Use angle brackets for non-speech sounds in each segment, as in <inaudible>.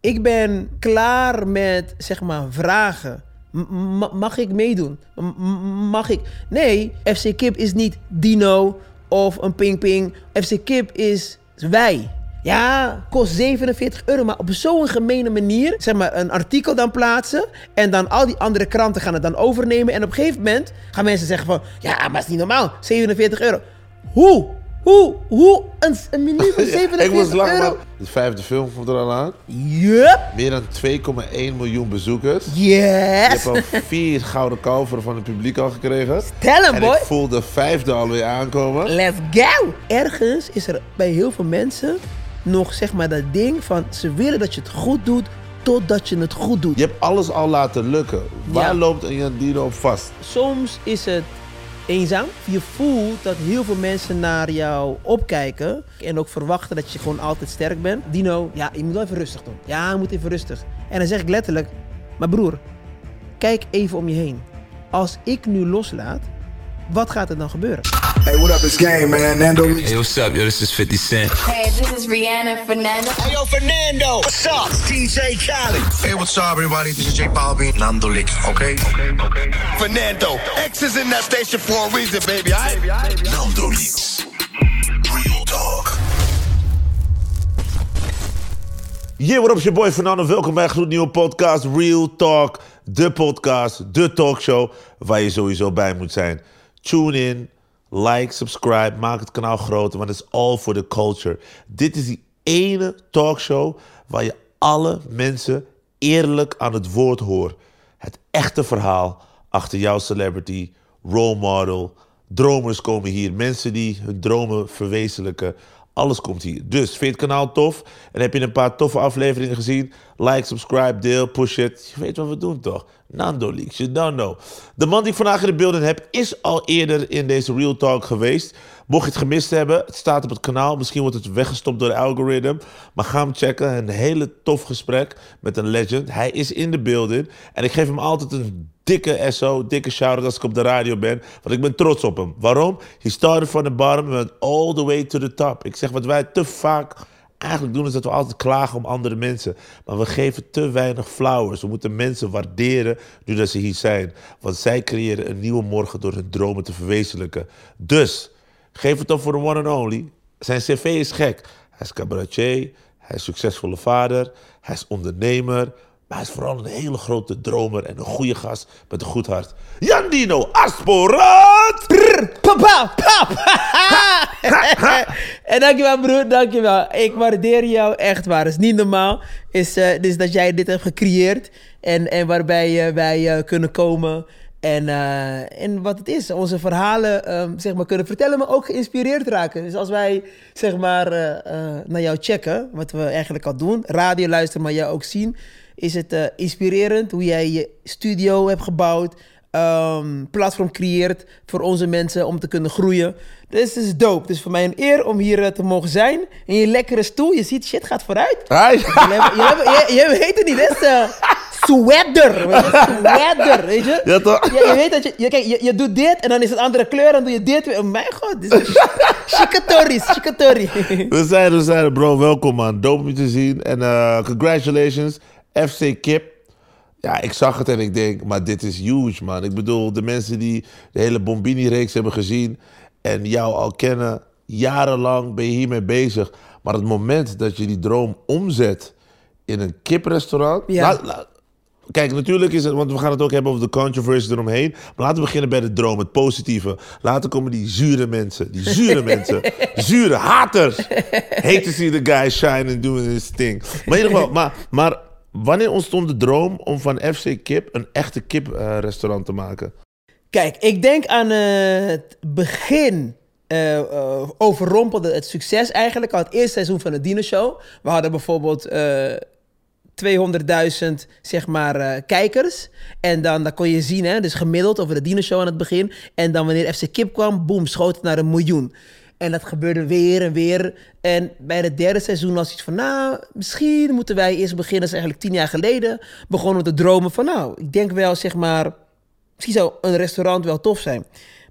Ik ben klaar met, zeg maar, vragen. Mag ik meedoen? Mag ik? Nee, FC Kip is niet Dino of een Ping Ping. FC Kip is wij. Ja, kost 47 euro, maar op zo'n gemene manier, zeg maar, een artikel dan plaatsen en dan al die andere kranten gaan het dan overnemen en op een gegeven moment gaan mensen zeggen van, ja, maar is niet normaal, 47 euro. Hoe? Hoe? Hoe? Een, een menu voor 47 ik moest lachen, euro? De vijfde film komt er al aan. Yup. Meer dan 2,1 miljoen bezoekers. Je Yes. hebt al vier gouden kalveren van het publiek al gekregen. Tell hem, En boy. ik voel de vijfde alweer aankomen. Let's go! Ergens is er bij heel veel mensen nog zeg maar dat ding van ze willen dat je het goed doet totdat je het goed doet. Je hebt alles al laten lukken. Waar Ja. loopt een Jandino op vast? Soms is het eenzaam. Je voelt dat heel veel mensen naar jou opkijken en ook verwachten dat je gewoon altijd sterk bent. Dino, ja, je moet wel even rustig doen. Ja, je moet even rustig. En dan zeg ik letterlijk, maar broer, kijk even om je heen. Als ik nu loslaat, wat gaat er dan gebeuren? Hey, what up? It's Game, man. Nando Hey, what's up, yo? This is 50 Cent. Hey, this is Rihanna Fernando. Hey, yo, Fernando. What's up? DJ Khaled. Hey, what's up, everybody? This is J Balvin. Nando Licks, okay? Okay, okay. Fernando. X is in that station for a reason, baby. Aight? Nando Licks. Real talk. Yeah, what up, is je boy Fernando. Welkom bij een gloednieuwe podcast Real Talk. De podcast, de talkshow waar je sowieso bij moet zijn. Tune in, like, subscribe, maak het kanaal groter, want het is all for the culture. Dit is die ene talkshow waar je alle mensen eerlijk aan het woord hoort. Het echte verhaal achter jouw celebrity, role model. Dromers komen hier, mensen die hun dromen verwezenlijken. Alles komt hier. Dus vind je het kanaal tof en heb je een paar toffe afleveringen gezien? Like, subscribe, deel, push it. Je weet wat we doen toch? Nando Leaks, you don't know. De man die ik vandaag in de beelden heb is al eerder in deze Real Talk geweest. Mocht je het gemist hebben, het staat op het kanaal. Misschien wordt het weggestopt door de algoritme. Maar ga hem checken. Een hele tof gesprek met een legend. Hij is in de beelden. En ik geef hem altijd een dikke SO, dikke shout-out als ik op de radio ben. Want ik ben trots op hem. Waarom? He started from the bottom and went all the way to the top. Ik zeg wat wij te vaak eigenlijk doen is dat we altijd klagen om andere mensen. Maar we geven te weinig flowers. We moeten mensen waarderen nu dat ze hier zijn. Want zij creëren een nieuwe morgen door hun dromen te verwezenlijken. Dus, geef het op voor de one and only. Zijn cv is gek. Hij is cabaretier, hij is succesvolle vader, hij is ondernemer... Maar hij is vooral een hele grote dromer en een goede gast met een goed hart. Jandino Asporat! Papa, pap! <laughs> en dankjewel broer, dankjewel. Ik waardeer jou echt waar. Het is niet normaal. Is, eh, dus dat jij dit hebt gecreëerd. En, en waarbij eh, wij eh, kunnen komen. En, eh, en wat het is, onze verhalen ehm, zeg maar, kunnen vertellen, maar ook geïnspireerd raken. Dus als wij zeg maar, eh, eh, naar jou checken, wat we eigenlijk al doen, radio luisteren, maar jou ook zien, is het inspirerend hoe jij je studio hebt gebouwd, ehm, platform creëert voor onze mensen om te kunnen groeien. Dus het is dope. Het is voor mij een eer om hier te mogen zijn. In je lekkere stoel. Je ziet, shit gaat vooruit. Hi. Je, hebt- je, je, je weet het niet, <laughs> eh, sweater. weet je, Sweater, weet je? Ja, toch? Je, je weet dat je, je, kijk, je, je doet dit en dan is het andere kleur, dan doe je dit weer. Oh mijn god, dit is <laughs> chicatori. We zijn we zijn bro. Welkom, man. Dope om je te zien. En eh, congratulations, FC Kip. Ja, ik zag het en ik denk, maar dit is huge, man. Ik bedoel, de mensen die de hele Bombini-reeks hebben gezien... en jou al kennen, jarenlang ben je hiermee bezig. Maar het moment dat je die droom omzet in een kiprestaurant... Ja. Laat- laat- Kijk, natuurlijk is het, want we gaan het ook hebben over de controversy eromheen. Maar laten we beginnen bij de droom, het positieve. Later komen die zure mensen, die zure mensen, <laughs> zure haters. Hate to see the guy shine and doing his thing. Maar in ieder geval, maar, maar wanneer ontstond de droom om van FC Kip een echte kiprestaurant te maken? Kijk, ik denk aan eh, het begin. eh, overrompelde het succes eigenlijk al het eerste seizoen van de Dino Show. We hadden bijvoorbeeld 200.000 zeg maar eh, kijkers. En dan, dan kon je zien, hè, dus gemiddeld over de Dino Show aan het begin. En dan wanneer FC Kip kwam, boom, schoot het naar een miljoen. En dat gebeurde weer en weer. En bij het derde seizoen was iets van, nou, misschien moeten wij eerst beginnen. Dat is eigenlijk tien jaar geleden. Begonnen we te dromen van, nou, ik denk wel, zeg maar, misschien zou een restaurant wel tof zijn.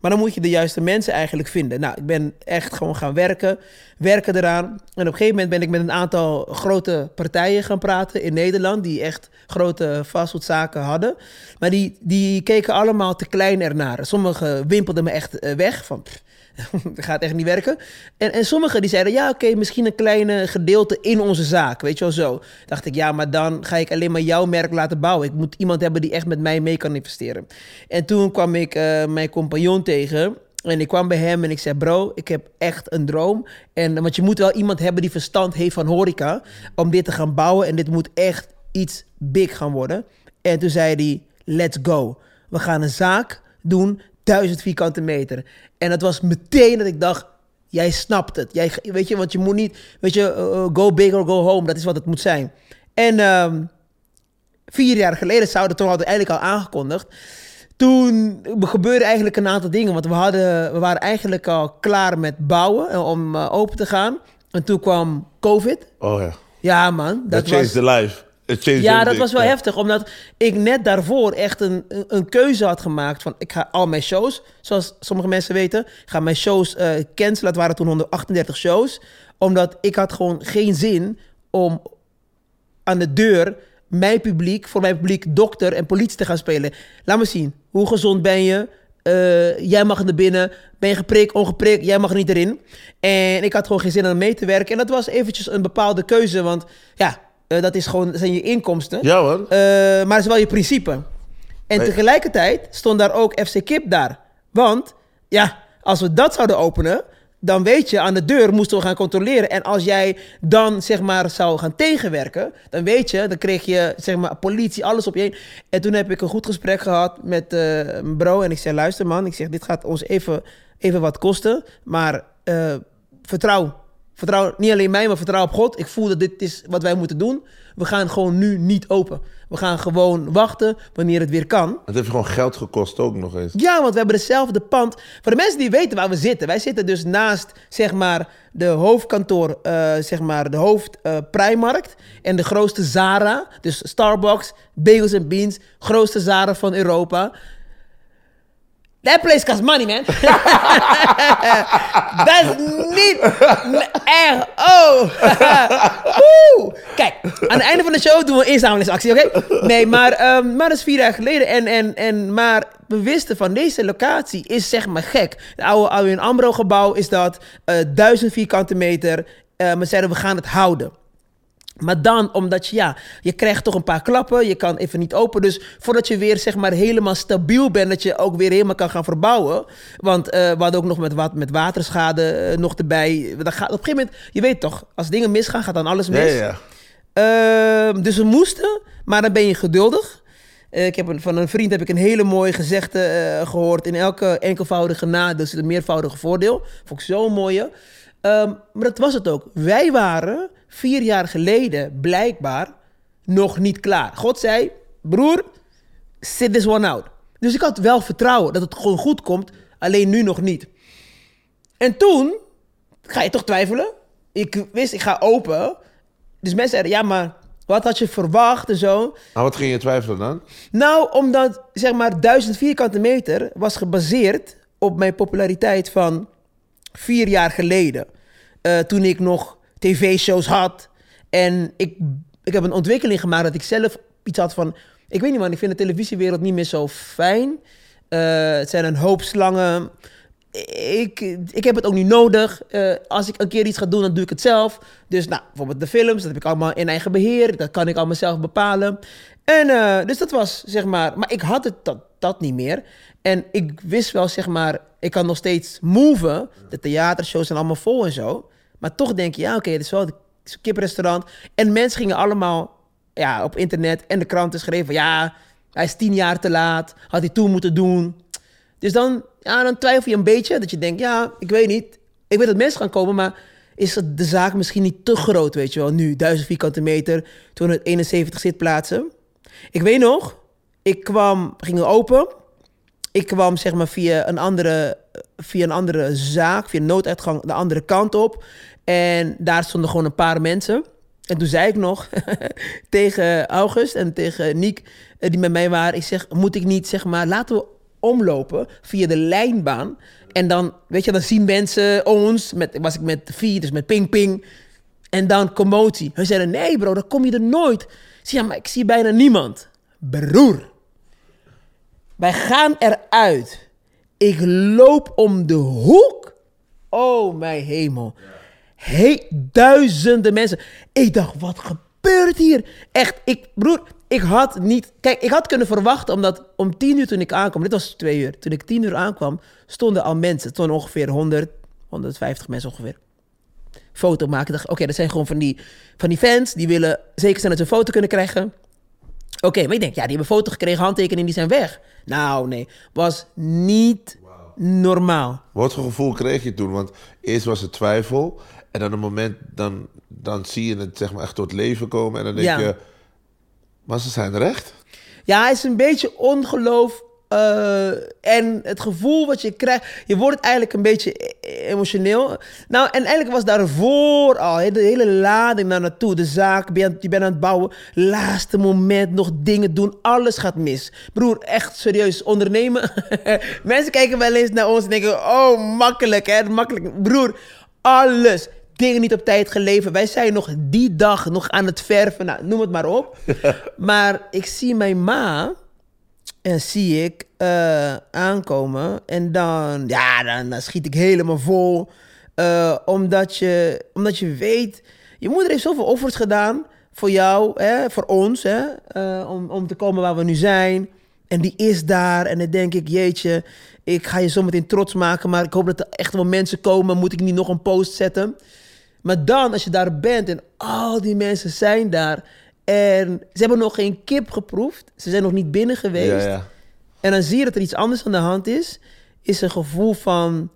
Maar dan moet je de juiste mensen eigenlijk vinden. Nou, ik ben echt gewoon gaan werken, werken eraan. En op een gegeven moment ben ik met een aantal grote partijen gaan praten in Nederland, die echt grote fastfoodzaken hadden. Maar die, die keken allemaal te klein ernaar. Sommigen wimpelden me echt eh, weg, van <laughs> gaat echt niet werken. En, en sommigen die zeiden, ja oké, misschien een kleine gedeelte in onze zaak, weet je wel zo. Dacht ik, ja, maar dan ga ik alleen maar jouw merk laten bouwen. Ik moet iemand hebben die echt met mij mee kan investeren. En toen kwam ik eh, mijn compagnon tegen... En ik kwam bij hem en ik zei, bro, ik heb echt een droom. En, want je moet wel iemand hebben die verstand heeft van horeca... om dit te gaan bouwen. En dit moet echt iets big gaan worden. En toen zei hij, let's go. We gaan een zaak doen, duizend vierkante meter. En dat was meteen dat ik dacht, jij snapt het. Jij, weet je, want je moet niet, weet je, uh, go big or go home. Dat is wat het moet zijn. En ehm, vier jaar geleden zouden toen hadden eigenlijk al aangekondigd. Toen gebeurde eigenlijk een aantal dingen. Want we, hadden, we waren eigenlijk al klaar met bouwen eh, om eh, open te gaan. En toen kwam COVID. Oh ja. Ja, man. Dat Dat changed was, the life. Ja, dat was wel Ja. heftig. Omdat ik net daarvoor echt een, een- keuze had gemaakt. Van ik ga al mijn shows, zoals sommige mensen weten, ga mijn shows eh, cancelen. Het waren toen 138 shows. Omdat ik had gewoon geen zin om aan de deur mijn publiek, voor mijn publiek, dokter en politie te gaan spelen. Laat me zien. Hoe gezond ben je? Eh, jij mag naar binnen. Ben je geprikt, ongeprikt? Jij mag niet erin. En ik had gewoon geen zin om mee te werken. En dat was eventjes een bepaalde keuze. Want ja, eh, dat is gewoon, dat zijn je inkomsten. Ja hoor. Eh, maar het is wel je principe. En Nee. tegelijkertijd stond daar ook FC Kip daar. Want ja, als we dat zouden openen, dan weet je, aan de deur moesten we gaan controleren. En als jij dan zeg maar zou gaan tegenwerken, dan weet je, dan kreeg je zeg maar politie, alles op je heen. En toen heb ik een goed gesprek gehad met eh, mijn bro. En ik zei, luister man, ik zeg, dit gaat ons even, even wat kosten. Maar vertrouw. Vertrouw niet alleen mij, maar vertrouw op God. Ik voel dat dit is wat wij moeten doen. We gaan gewoon nu niet open. We gaan gewoon wachten wanneer het weer kan. Het heeft gewoon geld gekost ook nog eens. Ja, want we hebben dezelfde pand. Voor de mensen die weten waar we zitten. Wij zitten dus naast, zeg maar, de hoofdkantoor, eh, zeg maar, de hoofd eh, Primarkt. En de grootste Zara. Dus Starbucks, Bagels and Beans. Grootste Zara van Europa. That place costs money, man. Dat is niet echt. Oh. Woe. Kijk, aan het einde van de show doen we een inzamelingsactie, oké? Nee, maar, ehm, maar dat is vier jaar geleden. En, en, en, maar we wisten van deze locatie is zeg maar gek. Het oude Oude Ambro gebouw is dat. eh duizend vierkante meter. Eh, we zeiden we gaan het houden. Maar dan, omdat je, ja, je krijgt toch een paar klappen, je kan even niet open. Dus voordat je weer, zeg maar, helemaal stabiel bent, dat je ook weer helemaal kan gaan verbouwen. Want eh, we hadden ook nog met, wat, met waterschade eh, nog erbij. Dat gaat, op een gegeven moment, je weet toch, als dingen misgaan, gaat dan alles mis. ja, ja. Ehm, dus we moesten, maar dan ben je geduldig. Eh, ik heb een, van een vriend heb ik een hele mooie gezegde eh, gehoord. In elke enkelvoudige nadeel zit een meervoudige voordeel. Vond ik zo'n mooie. Ehm, maar dat was het ook. Wij waren vier jaar geleden blijkbaar nog niet klaar. God zei, broer, sit this one out. Dus ik had wel vertrouwen dat het gewoon goed komt, alleen nu nog niet. En toen ga je toch twijfelen. Ik wist, ik ga open. Dus mensen zeiden, ja, maar wat had je verwacht en zo? Maar wat ging je twijfelen dan? Nou, omdat zeg maar 1000 vierkante meter was gebaseerd op mijn populariteit van vier jaar geleden. Eh, toen ik nog tv-shows had. En ik, ik heb een ontwikkeling gemaakt dat ik zelf iets had van... Ik weet niet man, ik vind de televisiewereld niet meer zo fijn. Eh, het zijn een hoop slangen. Ik, ik heb het ook niet nodig. Eh, als ik een keer iets ga doen, dan doe ik het zelf. Dus nou, bijvoorbeeld de films, dat heb ik allemaal in eigen beheer. Dat kan ik allemaal zelf bepalen. En dus dat was, zeg maar... Maar ik had het dat, dat niet meer. En ik wist wel, zeg maar... Ik kan nog steeds moven. De theatershows zijn allemaal vol en zo. Maar toch denk je, ja, oké, het is wel het kiprestaurant. En mensen gingen allemaal ja, op internet en de kranten schreven... Ja, hij is tien jaar te laat. Had hij toen moeten doen. Dus dan, ja, dan twijfel je een beetje. Dat je denkt, ja, ik weet niet. Ik weet dat mensen gaan komen, maar is de zaak misschien niet te groot, weet je wel? Nu, 1000 vierkante meter, 271 zitplaatsen. Ik weet nog, ik kwam, ging open. Ik kwam zeg maar via een andere, via een andere zaak, via nooduitgang, de andere kant op. En daar stonden gewoon een paar mensen. En toen zei ik nog <laughs> tegen August en tegen Niek, eh, die met mij waren, ik zeg, moet ik niet, zeg maar, laten we omlopen via de lijnbaan. En dan, weet je, dan zien mensen ons, met, was ik met vier, dus met ping ping. En dan commotie. Hun zeiden, nee bro, dan kom je er nooit. Ik zei, maar ik zie bijna niemand. Broer, wij gaan eruit. Ik loop om de hoek. Oh, mijn hemel. Hey, duizenden mensen. Ik dacht, wat gebeurt hier? Echt, ik, broer, ik had niet... Kijk, ik had kunnen verwachten, omdat om tien uur toen ik aankwam... Dit was twee uur. Toen ik tien uur aankwam, stonden al mensen. Stonden ongeveer 100, 150 mensen ongeveer. Foto maken. Ik dacht, oké, dat zijn gewoon van die, van die fans. Die willen zeker zijn dat ze een foto kunnen krijgen. Oké, maar ik denk, ja, die hebben foto gekregen, handtekening, die zijn weg. Nou, nee, was niet normaal. Wat voor gevoel kreeg je toen? Want eerst was het twijfel. En dan een moment, dan, dan zie je het zeg maar echt tot leven komen. En dan denk Ja. je, maar ze zijn er echt. Ja, het is een beetje ongeloof. Eh, en het gevoel wat je krijgt, je wordt eigenlijk een beetje e- emotioneel. Nou, en eigenlijk was daarvoor al de hele lading naar naartoe. De zaak, ben je, aan- je bent aan het bouwen. Laatste moment nog dingen doen, alles gaat mis. Broer, echt serieus, ondernemen. <laughs> Mensen kijken wel eens naar ons en denken: oh, makkelijk hè, makkelijk. Broer, alles. Dingen niet op tijd geleverd. Wij zijn nog die dag nog aan het verven. Nou, noem het maar op. <laughs> maar ik zie mijn ma. En zie ik eh, aankomen. En dan, ja, dan, schiet ik helemaal vol. Eh, omdat, je, omdat je weet, je moeder heeft zoveel offers gedaan voor jou, hè, voor ons, hè, eh, om, om te komen waar we nu zijn. En die is daar. En dan denk ik, jeetje, ik ga je zometeen trots maken. Maar ik hoop dat er echt wel mensen komen. Moet ik niet nog een post zetten? Maar dan, als je daar bent en al die mensen zijn daar. En ze hebben nog geen kip geproefd. Ze zijn nog niet binnen geweest. Ja, ja. En dan zie je dat er iets anders aan de hand is. Is een gevoel van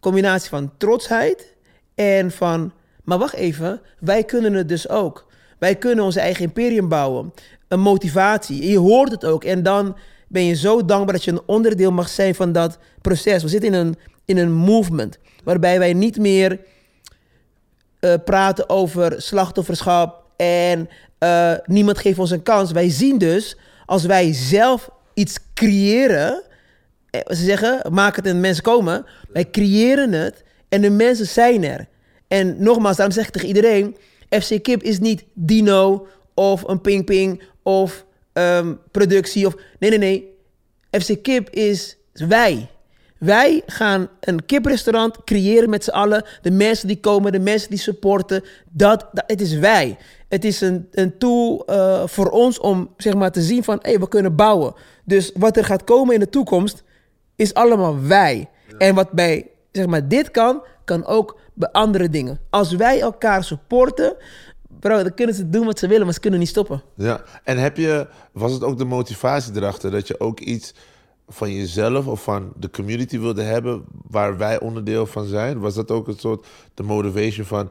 combinatie van trotsheid en van, maar wacht even, wij kunnen het dus ook. Wij kunnen onze eigen imperium bouwen. Een motivatie. En je hoort het ook. En dan ben je zo dankbaar dat je een onderdeel mag zijn van dat proces. We zitten in een, in een movement waarbij wij niet meer eh, praten over slachtofferschap en eh, niemand geeft ons een kans. Wij zien dus, als wij zelf iets creëren, eh, ze zeggen, maak het en mensen komen. Wij creëren het en de mensen zijn er. En nogmaals, daarom zeg ik tegen iedereen, FC Kip is niet Dino of een Ping Ping of ehm, productie of... Nee, nee, nee. FC Kip is wij. Wij gaan een kiprestaurant creëren met z'n allen. De mensen die komen, de mensen die supporten. Dat, dat, het is wij. Het is een, een tool eh, voor ons om zeg maar, te zien van... hé, we kunnen bouwen. Dus wat er gaat komen in de toekomst is allemaal wij. En wat bij zeg maar, dit kan, kan ook bij andere dingen. Als wij elkaar supporten... Bro, dan kunnen ze doen wat ze willen, maar ze kunnen niet stoppen. Ja, en heb je, was het ook de motivatie erachter dat je ook iets van jezelf of van de community wilde hebben waar wij onderdeel van zijn? Was dat ook een soort de motivation van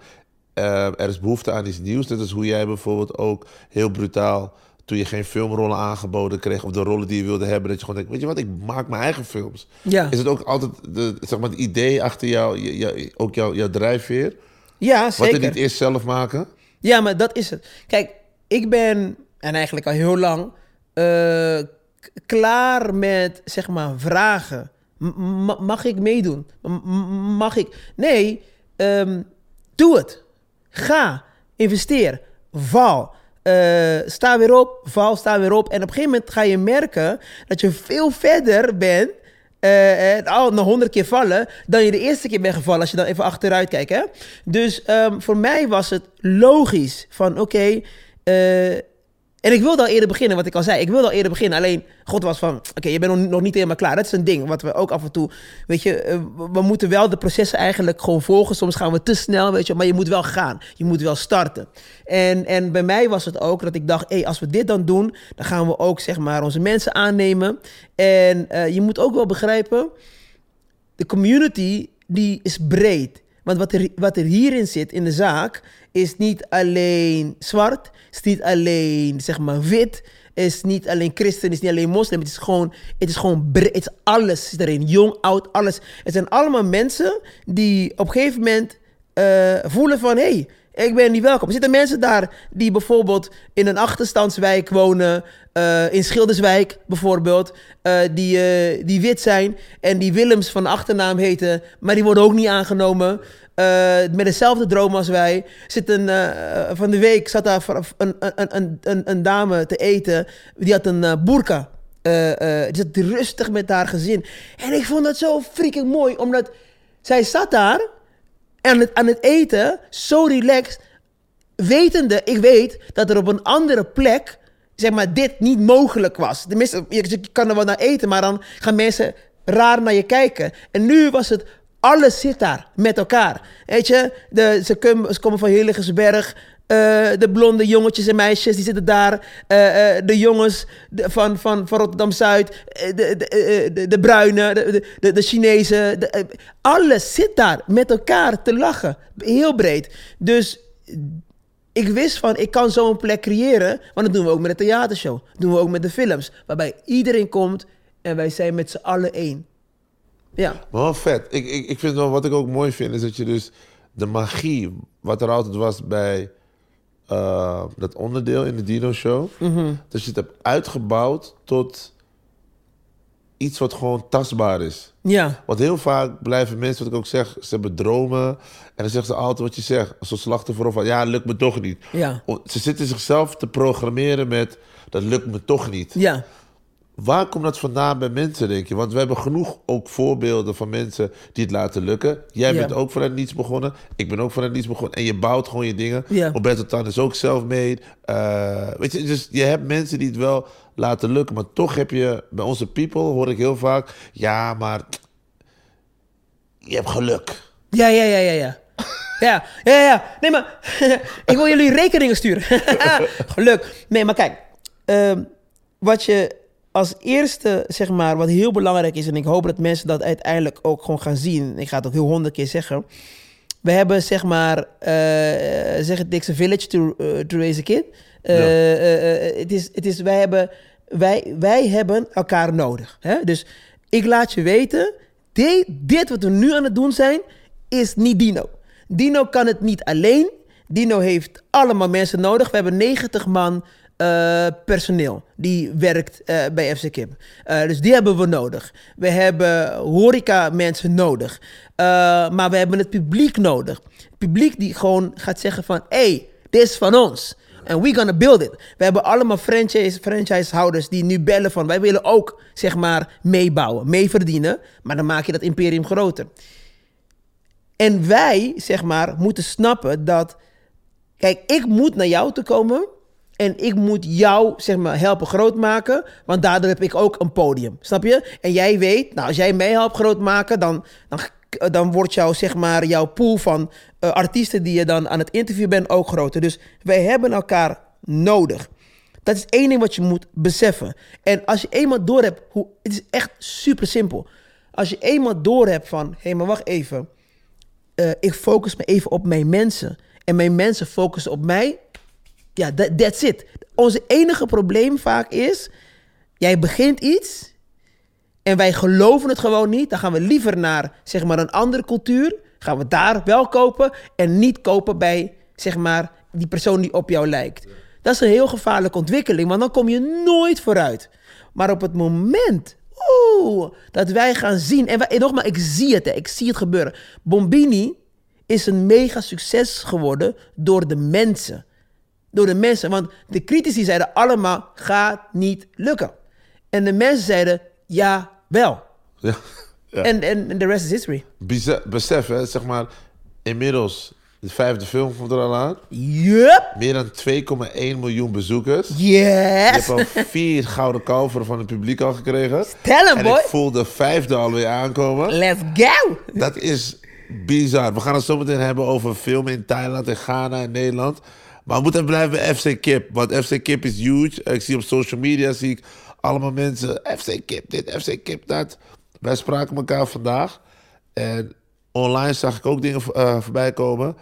eh, er is behoefte aan iets nieuws? Dat is hoe jij bijvoorbeeld ook heel brutaal, toen je geen filmrollen aangeboden kreeg of de rollen die je wilde hebben, dat je gewoon denkt, weet je wat, ik maak mijn eigen films. Ja. Is het ook altijd de, zeg maar, het idee achter jou, je- je- ook jouw, jouw drijfveer? Ja, Wat zeker. er niet eerst zelf maken? Ja, maar dat is het. Kijk, ik ben, en eigenlijk al heel lang, eh, klaar met, zeg maar, vragen. Mag ik meedoen? Mag ik? Nee, ehm, doe het. Ga, investeer, val. Eh, sta weer op, val, sta weer op. En op een gegeven moment ga je merken dat je veel verder bent eh, al na honderd keer vallen dan je de eerste keer bent gevallen als je dan even achteruit kijkt. Hè? Dus ehm, voor mij was het logisch van oké. eh, en ik wilde al eerder beginnen, wat ik al zei. Ik wilde al eerder beginnen. Alleen God was van, oké, je bent nog, niet helemaal klaar. Dat is een ding wat we ook af en toe, weet je, eh, we- moeten wel de processen eigenlijk gewoon volgen. Soms gaan we te snel, weet je, maar je moet wel gaan. Je moet wel starten. En, en bij mij was het ook dat ik dacht, hé, als we dit dan doen, dan gaan we ook, zeg maar, onze mensen aannemen. En eh, je moet ook wel begrijpen, de community die is breed. Want wat er, wat er hierin zit in de zaak is niet alleen zwart, is niet alleen zeg maar wit, is niet alleen christen, is niet alleen moslim. Het is gewoon, het is gewoon het is alles zit erin, jong, oud, alles. Het zijn allemaal mensen die op een gegeven moment eh, voelen van, hé, hey, Ik ben niet welkom. Zitten mensen daar die bijvoorbeeld in een achterstandswijk wonen. eh, in Schilderswijk bijvoorbeeld. eh, die, eh, die wit zijn en die Willems van achternaam heten. Maar die worden ook niet aangenomen. met dezelfde droom als wij. Zit een, van de week zat daar een, een, een, een, dame te eten. Die had een eh, die zat rustig met haar gezin. En ik vond dat zo freaking mooi. Omdat zij zat daar aan het, aan het eten. Zo relaxed wetende, ik weet dat er op een andere plek, zeg maar, dit niet mogelijk was. Tenminste, je, je kan er wel naar eten, maar dan gaan mensen raar naar je kijken. En nu was het, alles zit daar met elkaar. Weet je, de, ze, komen, ze komen van Hillegersberg. Eh, de blonde jongetjes en meisjes die zitten daar. eh, eh, de jongens van, van, van Rotterdam-Zuid. de, de, de, bruine, de, de, de Chinezen. de- alles zit daar met elkaar te lachen. Heel breed. Dus ik wist van, ik kan zo'n plek creëren. Want dat doen we ook met de theatershow. Doen we ook met de films. Waarbij iedereen komt en wij zijn met z'n allen één. Ja. Maar wel vet. Ik, ik, ik vind wel, wat ik ook mooi vind, is dat je dus de magie, wat er altijd was bij eh, dat onderdeel in de Dino Show, dat je het hebt uitgebouwd tot iets wat gewoon tastbaar is. Ja. Want heel vaak blijven mensen, wat ik ook zeg, ze hebben dromen. En dan zeggen ze altijd wat je zegt. Als een slachtoffer of van, ja, lukt me toch niet. Ja. Ze zitten zichzelf te programmeren met, dat lukt me toch niet. Ja. Waar komt dat vandaan bij mensen, denk je? Want we hebben genoeg ook voorbeelden van mensen die het laten lukken. Jij bent ook vanuit niets begonnen. Ik ben ook vanuit niets begonnen. En je bouwt gewoon je dingen. Ja. Roberto Tan is ook zelf mee. weet je, dus je hebt mensen die het wel laten lukken. Maar toch heb je, bij onze people hoor ik heel vaak... Ja, maar je hebt geluk. Ja, ja, ja, ja, ja. Ja, ja, ja. Nee, maar <laughs> ik wil jullie rekeningen sturen. <laughs> Geluk. Nee, maar kijk. ehm, wat je als eerste, zeg maar, wat heel belangrijk is... en ik hoop dat mensen dat uiteindelijk ook gewoon gaan zien... ik ga het ook heel honderd keer zeggen... we hebben, zeg maar, eh, zeg het, a village to, eh, to raise a kid. Eh, het is, het is, wij, hebben, wij, wij hebben elkaar nodig. Hè? Dus ik laat je weten, dit, dit wat we nu aan het doen zijn, is niet Dino. Dino kan het niet alleen. Dino heeft allemaal mensen nodig. We hebben 90 man eh, personeel die werkt eh, bij FC Kip. Eh, dus die hebben we nodig. We hebben horeca mensen nodig. Maar we hebben het publiek nodig. Publiek die gewoon gaat zeggen van... hey, dit is van ons. En we gonna build it. We hebben allemaal franchise, franchisehouders die nu bellen van... wij willen ook, zeg maar, meebouwen, meeverdienen. Maar dan maak je dat imperium groter. En wij, zeg maar, moeten snappen dat... Kijk, ik moet naar jou te komen... en ik moet jou, zeg maar, helpen groot maken... want daardoor heb ik ook een podium, snap je? En jij weet, nou, als jij mij helpt groot maken... dan, dan, dan wordt jouw, zeg maar, jouw pool van eh, artiesten... die je dan aan het interview bent ook groter. Dus wij hebben elkaar nodig. Dat is één ding wat je moet beseffen. En als je eenmaal door hebt, hoe, het is echt super simpel. Als je eenmaal door hebt van, hé, hey, maar wacht even. Eh, ik focus me even op mijn mensen. En mijn mensen focussen op mij. Ja, that, that's it. Onze enige probleem vaak is, jij begint iets en wij geloven het gewoon niet. Dan gaan we liever naar, zeg maar, een andere cultuur. Gaan we daar wel kopen en niet kopen bij, zeg maar, die persoon die op jou lijkt. Dat is een heel gevaarlijke ontwikkeling, want dan kom je nooit vooruit. Maar op het moment oeh, dat wij gaan zien, en, wij, en nogmaals, ik zie het, hè, ik zie het gebeuren. Bombini is een mega succes geworden door de mensen. Door de mensen, want de critici zeiden allemaal, gaat niet lukken. En de mensen zeiden, ja, wel. <laughs> Ja. Ja. En, en, en de rest is history. Bize- Besef, hè, zeg maar, inmiddels, de vijfde film komt er al aan. Meer dan 2,1 miljoen bezoekers. Je Yes. hebt al vier gouden kalveren van het publiek al gekregen. Him, en boy. ik voel de vijfde alweer aankomen. Let's go. Dat is bizar. We gaan het zo meteen hebben over filmen in Thailand en Ghana en Nederland. Maar we moeten blijven bij FC Kip. Want FC Kip is huge. Ik zie op social media zie ik allemaal mensen. FC Kip dit, FC Kip dat. Wij spraken elkaar vandaag. En online zag ik ook dingen eh, voorbij komen.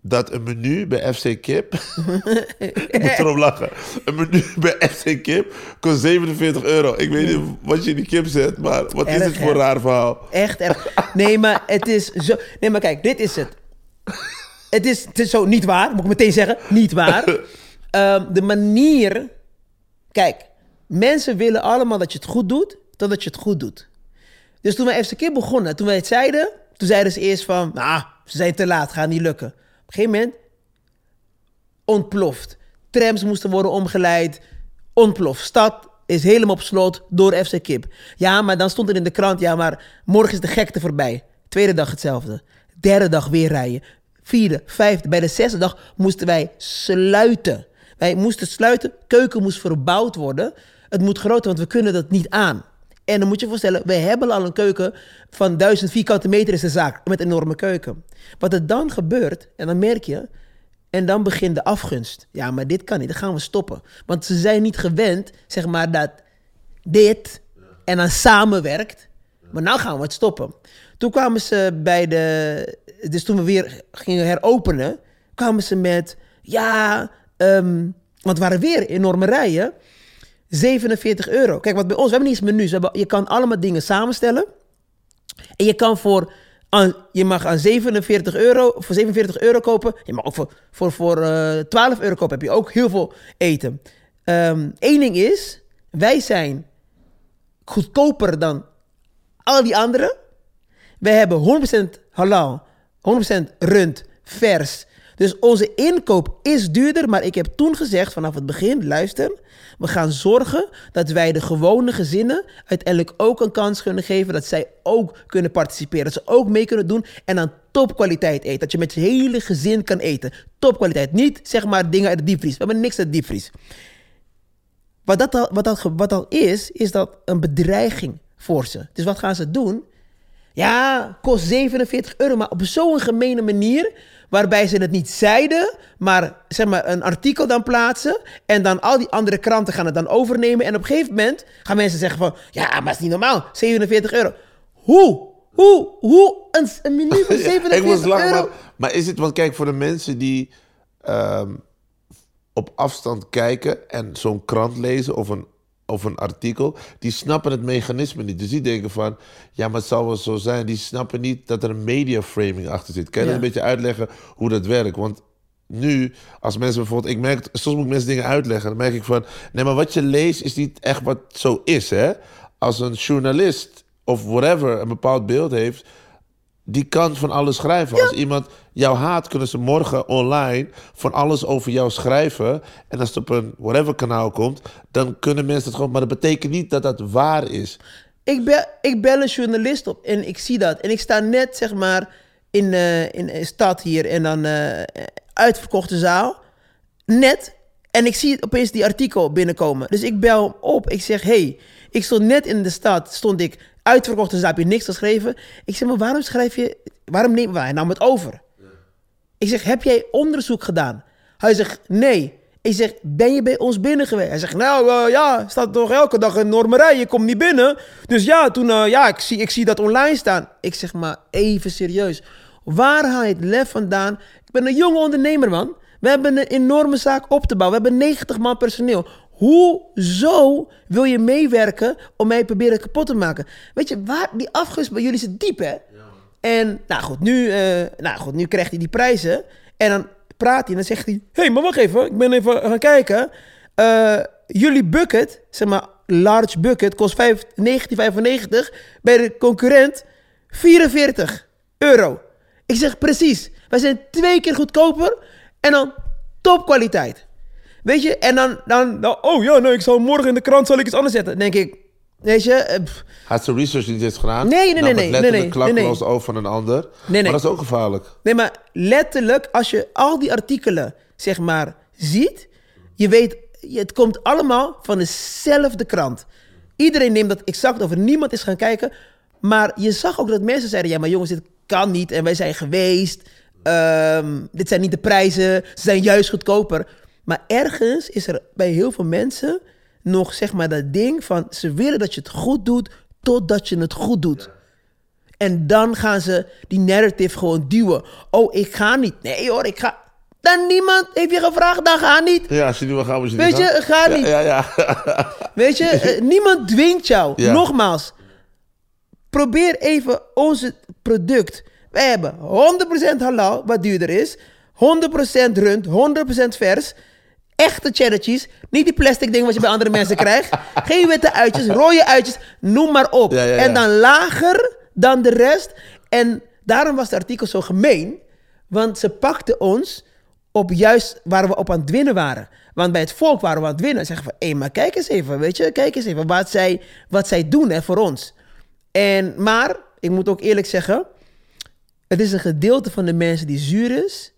Dat een menu bij FC Kip. <laughs> ik moet erop lachen. Een menu <laughs> bij FC Kip kost 47 euro. Ik weet niet wat je in die kip zet, maar wat is dit voor een raar verhaal? Echt erg. Nee, maar het is zo. Nee, maar kijk, dit is het. Het is, het is zo niet waar, moet ik meteen zeggen. Niet waar. <laughs> Ehm, de manier... Kijk, mensen willen allemaal dat je het goed doet, totdat je het goed doet. Dus toen wij FC Kip begonnen, toen wij het zeiden... Toen zeiden ze eerst van, nou, ze zijn te laat, gaat niet lukken. Op een gegeven moment ontploft. Trams moesten worden omgeleid. Ontploft. Stad is helemaal op slot door FC Kip. Ja, maar dan stond er in de krant... Ja, maar morgen is de gekte voorbij. Tweede dag hetzelfde. Derde dag weer rijden. Vierde, vijfde. Bij de zesde dag moesten wij sluiten. Wij moesten sluiten. Keuken moest verbouwd worden. Het moet groter, want we kunnen dat niet aan. En dan moet je je voorstellen, wij hebben al een keuken van 1000 vierkante meter is de zaak. Met een enorme keuken. Wat er dan gebeurt, en dan merk je... En dan begint de afgunst. Ja, maar dit kan niet, dan gaan we stoppen. Want ze zijn niet gewend, zeg maar, dat dit en dan samenwerkt. Maar nou gaan we het stoppen. Toen kwamen ze bij de... Dus toen we weer gingen heropenen, kwamen ze met... Ja, ehm, want waren weer enorme rijen. 47 euro. Kijk, wat bij ons, we hebben niet eens menus. Hebben, je kan allemaal dingen samenstellen. En je kan voor, je mag aan 47 euro, voor 47 euro kopen. Je mag ook voor, voor, voor eh, 12 euro kopen. Heb je ook heel veel eten. Eén ding is, wij zijn goedkoper dan al die anderen. Wij hebben 100% halal, 100% rund, vers. Dus onze inkoop is duurder, maar ik heb toen gezegd vanaf het begin, luister, we gaan zorgen dat wij de gewone gezinnen uiteindelijk ook een kans kunnen geven, dat zij ook kunnen participeren, dat ze ook mee kunnen doen en dan topkwaliteit eten. Dat je met je hele gezin kan eten. Topkwaliteit, niet zeg maar dingen uit de diepvries. We hebben niks uit de diepvries. Wat dat, al, wat, dat, wat al is, is dat een bedreiging voor ze. Dus wat gaan ze doen? Ja, kost 47 euro, maar op zo'n gemene manier... waarbij ze het niet zeiden, maar zeg maar een artikel dan plaatsen... en dan al die andere kranten gaan het dan overnemen... en op een gegeven moment gaan mensen zeggen van... ja, maar het is niet normaal, 47 euro. Hoe? Hoe? Hoe? Een, een menu van <laughs> 47 ik moest lachen, euro? maar, maar is het, want kijk, voor de mensen die ehm, op afstand kijken en zo'n krant lezen of een, of een artikel, die snappen het mechanisme niet. Dus die denken van, ja, maar het zal wel zo zijn. Die snappen niet dat er een mediaframing achter zit. Kan je Ja. dat een beetje uitleggen hoe dat werkt? Want nu, als mensen bijvoorbeeld, ik merk, soms moet ik mensen dingen uitleggen, dan merk ik van, nee, maar wat je leest is niet echt wat zo is, hè? Als een journalist of whatever een bepaald beeld heeft, die kan van alles schrijven. Als iemand jou haat, kunnen ze morgen online van alles over jou schrijven. En als het op een whatever kanaal komt, dan kunnen mensen het gewoon. Maar dat betekent niet dat dat waar is. Ik bel, ik bel een journalist op en ik zie dat. En ik sta net, zeg maar, in, eh, in een stad hier en dan eh, uitverkochte zaal. Net. En ik zie opeens die artikel binnenkomen. Dus ik bel op. Ik zeg, hey, ik stond net in de stad, stond ik uitverkochte zaal, heb je niks geschreven? Ik zeg, maar waarom schrijf je, waarom neem hij nam het over? Ik zeg, heb jij onderzoek gedaan? Hij zegt, nee. Ik zeg, ben je bij ons binnen geweest? Hij zegt, nou eh, ja, staat toch elke dag een enorme rij, je komt niet binnen. Dus ja, toen, eh, ja, ik zie, ik zie dat online staan. Ik zeg, maar even serieus. Waar haal je het lef vandaan? Ik ben een jonge ondernemer, man. We hebben een enorme zaak op te bouwen. We hebben 90 man personeel. Hoezo wil je meewerken om mij proberen kapot te maken? Weet je, waar, die afgunst bij jullie zit diep, hè? En nou goed, nu, eh, nou goed, nu krijgt hij die prijzen. En dan praat hij en dan zegt hij... Hé, hey, maar wacht even, ik ben even gaan kijken. Eh, jullie bucket, zeg maar, large bucket, kost 5 19,95. Bij de concurrent 44 euro. Ik zeg precies, wij zijn twee keer goedkoper en dan topkwaliteit. Weet je, en dan, dan, dan oh ja, nee, ik zal morgen in de krant zal ik iets anders zetten. Denk ik, weet je, eh, pff, Had ze research niet eens gedaan? Nee, nee, nee, het nee, letterlijk nee, nee, klakkeloos nee. over van een ander. nee. Maar dat is ook gevaarlijk. Nee, maar letterlijk, als je al die artikelen, zeg maar, ziet, je weet, het komt allemaal van dezelfde krant. Iedereen neemt dat exact over, niemand is gaan kijken. Maar je zag ook dat mensen zeiden, ja, maar jongens, dit kan niet en wij zijn geweest. Ehm, dit zijn niet de prijzen, ze zijn juist goedkoper. Maar ergens is er bij heel veel mensen nog, zeg maar, dat ding van, ze willen dat je het goed doet, totdat je het goed doet. En dan gaan ze die narrative gewoon duwen. Oh, ik ga niet. Nee hoor, ik ga. Dan niemand heeft je gevraagd, dan ga niet. Ja, als je wil gaan, moet je Weet je, ga niet. Ja, ja. <laughs> Weet je, eh, niemand dwingt jou. Nogmaals, probeer even onze product. Wij hebben 100% halal, wat duurder is. 100% rund, 100% vers. Echte cheddar cheese. Niet die plastic ding wat je bij andere mensen krijgt. <laughs> Geen witte uitjes, rode uitjes, noem maar op. Ja, ja, ja. En dan lager dan de rest. En daarom was het artikel zo gemeen. Want ze pakten ons op juist waar we op aan het winnen waren. Want bij het volk waren we aan het winnen. Zeggen van, hé, maar kijk eens even, weet je, kijk eens even wat zij, wat zij doen hè, voor ons. En, maar, ik moet ook eerlijk zeggen, het is een gedeelte van de mensen die zuur is.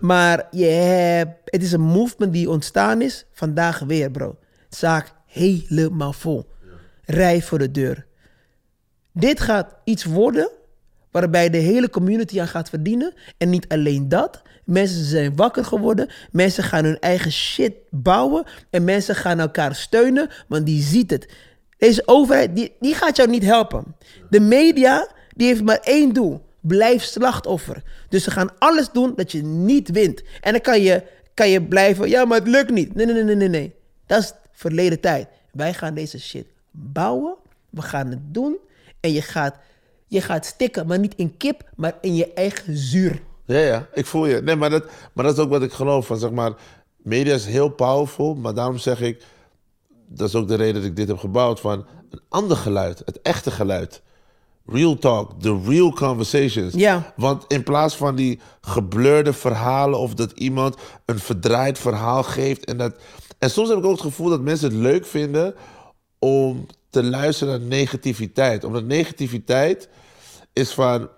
Maar je hebt, het is een movement die ontstaan is, vandaag weer, bro. Zaak helemaal vol. Rij voor de deur. Dit gaat iets worden waarbij de hele community aan gaat verdienen. En niet alleen dat. Mensen zijn wakker geworden. Mensen gaan hun eigen shit bouwen. En mensen gaan elkaar steunen, want die ziet het. Deze overheid, die, die gaat jou niet helpen. De media, die heeft maar één doel. Blijf slachtoffer. Dus ze gaan alles doen dat je niet wint. En dan kan je, kan je blijven, ja, maar het lukt niet. Nee, nee, nee, nee, nee. Dat is verleden tijd. Wij gaan deze shit bouwen. We gaan het doen. En je gaat, je gaat stikken, maar niet in kip, maar in je eigen zuur. Ja, ja, ik voel je. Nee, maar dat, maar dat is ook wat ik geloof. Van, zeg maar, media is heel powerful, maar daarom zeg ik... Dat is ook de reden dat ik dit heb gebouwd. Van een ander geluid, het echte geluid. Real talk, the real conversations. Ja. Want in plaats van die geblurde verhalen... of dat iemand een verdraaid verhaal geeft... En, dat, en soms heb ik ook het gevoel dat mensen het leuk vinden... om te luisteren naar negativiteit. Omdat negativiteit is van...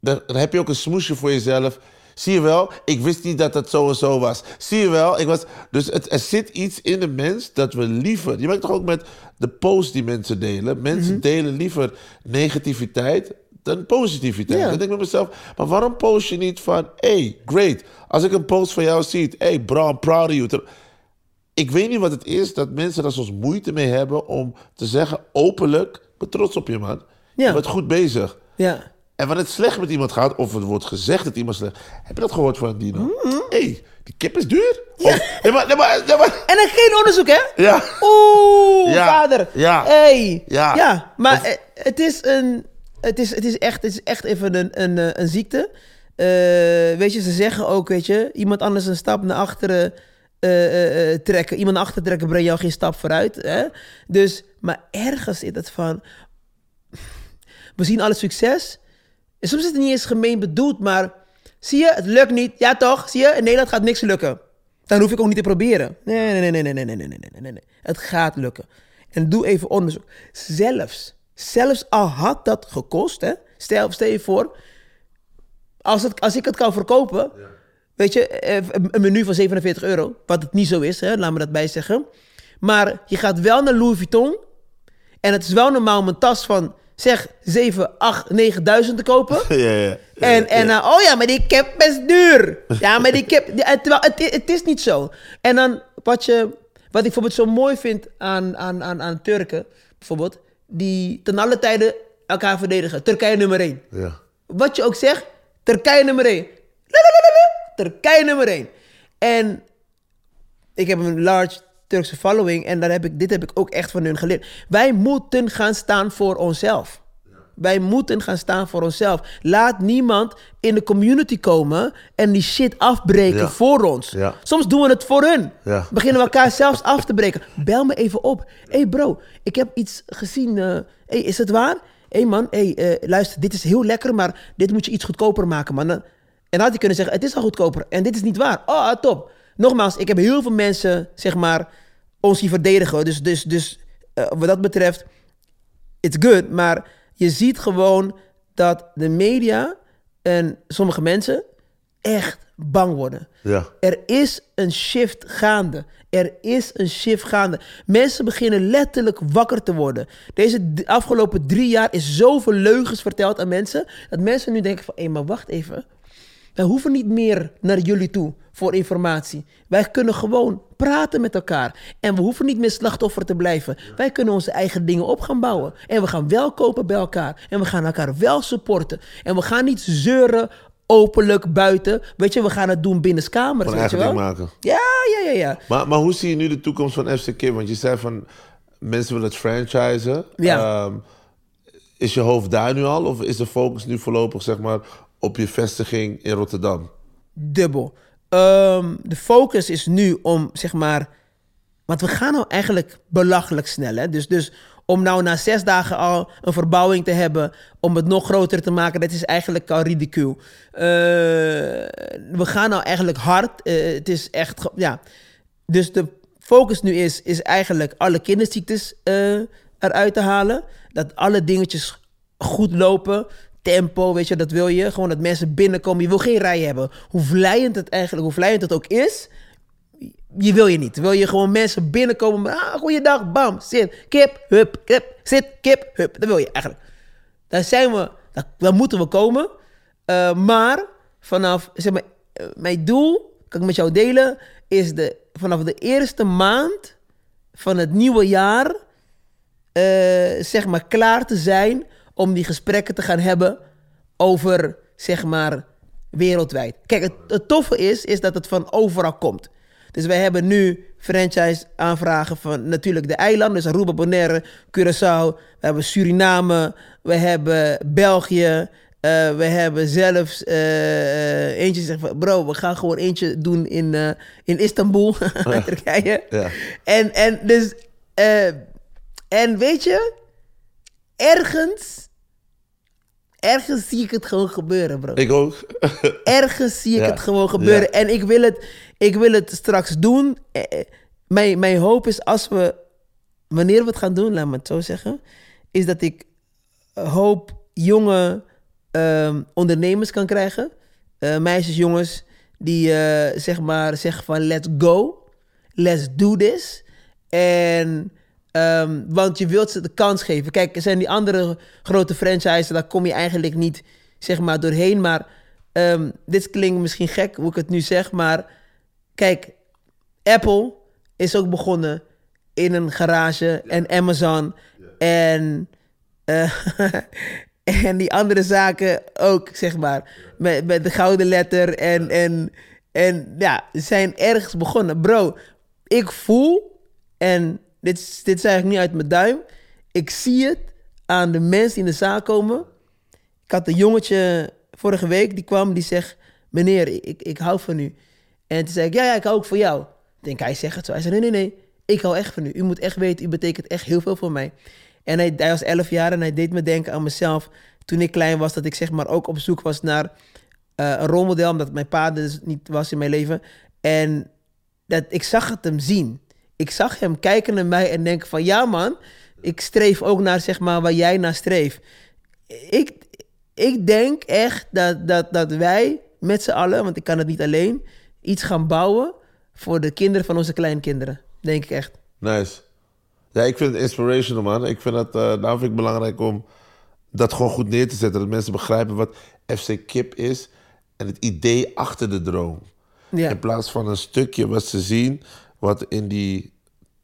Dan heb je ook een smoesje voor jezelf. Zie je wel, ik wist niet dat het zo en zo was. Zie je wel, ik was... Dus het, er zit iets in de mens dat we liever... Je merkt toch ook met de posts die mensen delen. Mensen delen liever negativiteit dan positiviteit. Ja. Dan denk ik met mezelf, maar waarom post je niet van... Hey, great, als ik een post van jou zie... Hey bro, I'm proud of you. Ik weet niet wat het is dat mensen daar soms moeite mee hebben... om te zeggen openlijk, ik ben trots op je man. Ja. Je bent goed bezig. Ja. En wanneer het slecht met iemand gaat, of er wordt gezegd dat iemand slecht... Heb je dat gehoord van Dino? Mm-hmm. hey, die kip is duur? Of, nee, maar, nee, maar, nee, maar- En dan geen onderzoek, hè? ja. Oeh, Ja. vader. Ja. Hey. Ja. Ja, maar Of- eh, het is een... Het is, het is, echt, het is echt even een, een, eh, een ziekte. Eh, weet je, ze zeggen ook, weet je... Iemand anders een stap naar achteren eh, trekken. Iemand naar achter trekken brengt jou geen stap vooruit. Hè? Dus, maar ergens zit het van... We zien alle succes. En soms is het niet eens gemeen bedoeld, maar... Zie je, het lukt niet. Ja toch? Zie je, in Nederland gaat niks lukken. Dan hoef ik ook niet te proberen. Nee, nee, nee, nee, nee, nee, nee, nee, nee, nee. Het gaat lukken. En doe even onderzoek. Zelfs, zelfs al had dat gekost, hè. Stel, stel je voor, als, het, als ik het kan verkopen... Weet je, eh, een een menu van 47 euro. Wat het niet zo is, hè, laat me dat bij zeggen. Maar je gaat wel naar Louis Vuitton. En het is wel normaal om een tas van, zeg, 7, 8, 9000 te kopen. <laughs> Ja, ja. En, en dan, oh ja, maar die kip is duur. Ja, maar die en terwijl het, het is niet zo. En dan, wat, je, wat ik bijvoorbeeld zo mooi vind aan, aan, aan, aan Turken... bijvoorbeeld, die ten alle tijden elkaar verdedigen. Turkije nummer 1. Ja. Wat je ook zegt, Turkije nummer 1. Lalalala, Turkije nummer 1. En ik heb een large Turkse following en daar heb ik, dit heb ik ook echt van hun geleerd. Wij moeten gaan staan voor onszelf. Wij moeten gaan staan voor onszelf. Laat niemand in de community komen en die shit afbreken Ja. voor ons. Ja. Soms doen we het voor hun. Ja. Beginnen we elkaar <laughs> zelfs af te breken. Bel me even op. Hé hey bro, ik heb iets gezien. eh hey, is het waar? Hé hey man, hey, eh, luister, dit is heel lekker, maar dit moet je iets goedkoper maken, man. En dan had hij kunnen zeggen, het is al goedkoper en dit is niet waar. Oh, ah, top. Nogmaals, ik heb heel veel mensen, zeg maar, ons die verdedigen. Dus, dus, dus eh, wat dat betreft, it's good. Maar je ziet gewoon dat de media en sommige mensen echt bang worden. Ja. Er is een shift gaande. Er is een shift gaande. Mensen beginnen letterlijk wakker te worden. Deze afgelopen drie jaar is zoveel leugens verteld aan mensen. Dat mensen nu denken van, hé, maar wacht even. Wij hoeven niet meer naar jullie toe voor informatie. Wij kunnen gewoon praten met elkaar. En we hoeven niet meer slachtoffer te blijven. Wij kunnen onze eigen dingen op gaan bouwen. En we gaan wel kopen bij elkaar. En we gaan elkaar wel supporten. En we gaan niet zeuren openlijk buiten. Weet je, we gaan het doen binnenskamers. Gewoon Weet je wel? ding maken. Ja, ja, ja, ja. Maar, maar hoe zie je nu de toekomst van FC Kim? Want je zei van, mensen willen het franchisen. Ja. Ehm, is je hoofd daar nu al? Of is de focus nu voorlopig zeg maar, op je vestiging in Rotterdam? Dubbel. ehm, de focus is nu om, zeg maar... Want we gaan nou eigenlijk belachelijk snel, hè? Dus, dus om nou na zes dagen al een verbouwing te hebben... om het nog groter te maken, dat is eigenlijk al ridicuul. Eh, we gaan nou eigenlijk hard. Eh, het is echt... Ja. Dus de focus nu is, is eigenlijk alle kinderziektes eh, eruit te halen. Dat alle dingetjes goed lopen. Tempo, weet je, dat wil je. Gewoon dat mensen binnenkomen. Je wil geen rij hebben. Hoe vlijend het eigenlijk, hoe vlijend het ook is. Je wil je niet. Wil je gewoon mensen binnenkomen. Ah, goeiedag, bam, zit, kip, hup, kip, zit, kip, hup. Dat wil je eigenlijk. Daar zijn we, daar, daar moeten we komen. Eh, maar vanaf, zeg maar, eh, mijn doel, kan ik met jou delen, is de, vanaf de eerste maand van het nieuwe jaar, eh, zeg maar, klaar te zijn om die gesprekken te gaan hebben over, zeg maar, wereldwijd. Kijk, het, het toffe is, is dat het van overal komt. Dus wij hebben nu franchise aanvragen van natuurlijk de eilanden, dus Aruba, Bonaire, Curaçao. We hebben Suriname, we hebben België, eh, we hebben zelfs eh, eh, eentje zegt van, bro, we gaan gewoon eentje doen in, in Istanbul, <laughs> Turkije. Ja. En, en dus, en weet je, ergens, ergens zie ik het gewoon gebeuren, bro. Ik ook. <laughs> Ergens zie ik Ja. het gewoon gebeuren. Ja. En ik wil, het, ik wil het straks doen. Eh, eh, Mijn, mijn hoop is als we, wanneer we het gaan doen, laat me het zo zeggen, is dat ik hoop jonge ehm, ondernemers kan krijgen. Eh, meisjes, jongens, die zeg maar zeggen van let's go. Let's do this. En, ehm, want je wilt ze de kans geven. Kijk, er zijn die andere grote franchises, daar kom je eigenlijk niet zeg maar doorheen. Maar ehm, dit klinkt misschien gek hoe ik het nu zeg, maar kijk, Apple is ook begonnen in een garage en Amazon en, eh, <laughs> en die andere zaken ook, zeg maar. Met, met de gouden letter en, en, en ja, zijn ergens begonnen. Bro, ik voel, en dit, is- dit zeg ik niet uit mijn duim, ik zie het aan de mensen die in de zaal komen. Ik had een jongetje vorige week, die kwam, die zegt... Meneer, ik, ik hou van u. En toen zei ik, ja, ja, ik hou ook van jou. Ik denk, hij zegt het zo. Hij zei, nee, nee, nee, ik hou echt van u. U moet echt weten, u betekent echt heel veel voor mij. En hij, hij was 11 jaar en hij deed me denken aan mezelf... toen ik klein was, dat ik zeg maar ook op zoek was naar eh, een rolmodel... omdat mijn pa dus niet was in mijn leven. En dat, ik zag het hem zien. Ik zag hem kijken naar mij en denken van... ja man, ik streef ook naar zeg maar waar jij naar streeft. Ik, ik denk echt dat, dat, dat wij met z'n allen, want ik kan het niet alleen, iets gaan bouwen voor de kinderen van onze kleinkinderen. Denk ik echt. Nice. Ja, ik vind het inspirational, man. Ik vind het, eh daarom vind ik belangrijk om dat gewoon goed neer te zetten. Dat mensen begrijpen wat FC Kip is en het idee achter de droom. Ja. In plaats van een stukje wat ze zien, wat in die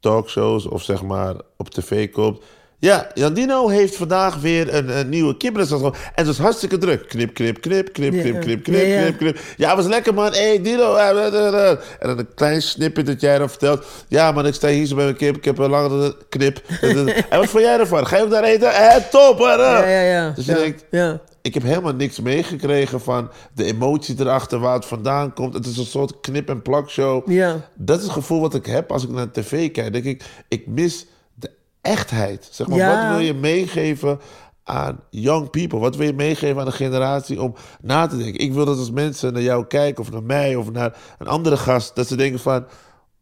talkshows of zeg maar op tv komt. Ja, Jandino heeft vandaag weer een, een nieuwe kiprestaurant. En het was hartstikke druk. Knip, knip, knip, knip, knip, knip, knip, Ja, ja. knip, knip. Ja, het was lekker, man. Hé, hey, Dino. eh, eh, eh. En dan een klein snippet dat jij dan vertelt. Ja, man, ik sta hier zo bij mijn kip. Ik heb een lange knip. <laughs> en wat vond jij ervan? Ga je ook daar eten? Eh, top, hoor. Ja, ja, ja. Dus je ja, denkt, ja. Ik heb helemaal niks meegekregen van de emotie erachter, waar het vandaan komt. Het is een soort knip- en plakshow. Ja. Dat is het gevoel wat ik heb als ik naar tv kijk. Denk ik, ik mis de echtheid. Zeg maar, Ja. wat wil je meegeven aan young people? Wat wil je meegeven aan de generatie om na te denken? Ik wil dat als mensen naar jou kijken, of naar mij, of naar een andere gast, dat ze denken van...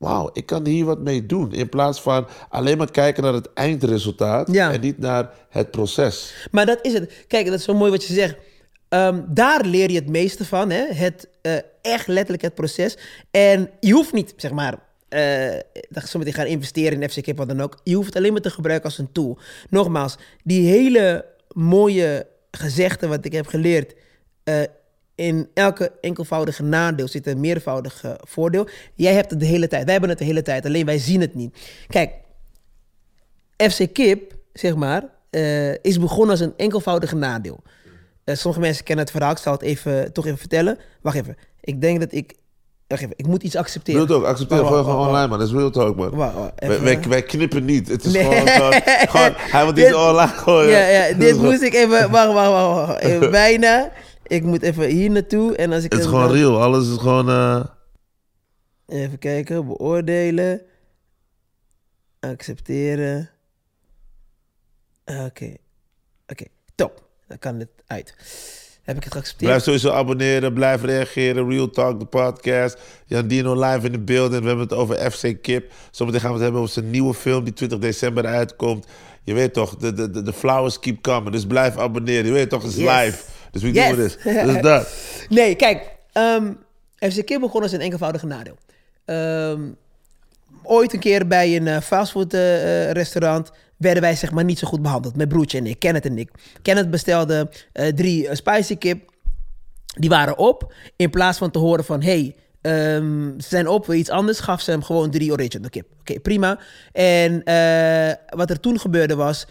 Wauw, ik kan hier wat mee doen. In plaats van alleen maar kijken naar het eindresultaat Ja. en niet naar het proces. Maar dat is het. Kijk, dat is zo mooi wat je zegt. Ehm, daar leer je het meeste van. Hè? Het, eh, echt letterlijk het proces. En je hoeft niet, zeg maar, eh dat je zo meteen gaan investeren in FC Kip, wat dan ook. Je hoeft het alleen maar te gebruiken als een tool. Nogmaals, die hele mooie gezegde wat ik heb geleerd. eh, in elke enkelvoudige nadeel zit een meervoudige voordeel. Jij hebt het de hele tijd. Wij hebben het de hele tijd. Alleen wij zien het niet. Kijk, FC Kip, zeg maar, eh, is begonnen als een enkelvoudige nadeel. Eh, sommige mensen kennen het verhaal. Ik zal het even, toch even vertellen. Wacht even. Ik denk dat ik... Wacht even. Ik moet iets accepteren. Real talk, accepteer gewoon, online, man. Dat is real talk, man. Wacht, wij, even. wij, wij knippen niet. Het is Nee. gewoon, <laughs> gewoon, Hij wil Dit- online gooien. Ja, ja, dit moest ik even... Wacht, wacht, wacht. wacht. Even <laughs> bijna. Ik moet even hier naartoe. En als ik Het is gewoon real. Alles is gewoon... eh, Even kijken, beoordelen. Accepteren. Oké. Oké, top. Dan kan het uit. Heb ik het geaccepteerd? Blijf sowieso abonneren, blijf reageren. Real Talk, de podcast. Jandino live in de beelden. We hebben het over FC Kip. Zometeen gaan we het hebben over zijn nieuwe film die 20 december uitkomt. Je weet toch, de, de, de, de flowers keep coming. Dus blijf abonneren. Je weet toch, het is Yes. live. Dus we Yes. doen dit. Dus dat. <laughs> Nee, kijk. ehm FC Kip begon als een enkelvoudige nadeel. Ehm, ooit een keer bij een eh, fastfood eh, eh, restaurant werden wij zeg maar niet zo goed behandeld. Mijn broertje en ik, Kenneth en ik. Kenneth bestelde drie spicy kip. Die waren op. In plaats van te horen van, hey, ehm, ze zijn op, iets anders? Gaf ze hem gewoon drie original kip. Oké, prima. En wat er toen gebeurde was,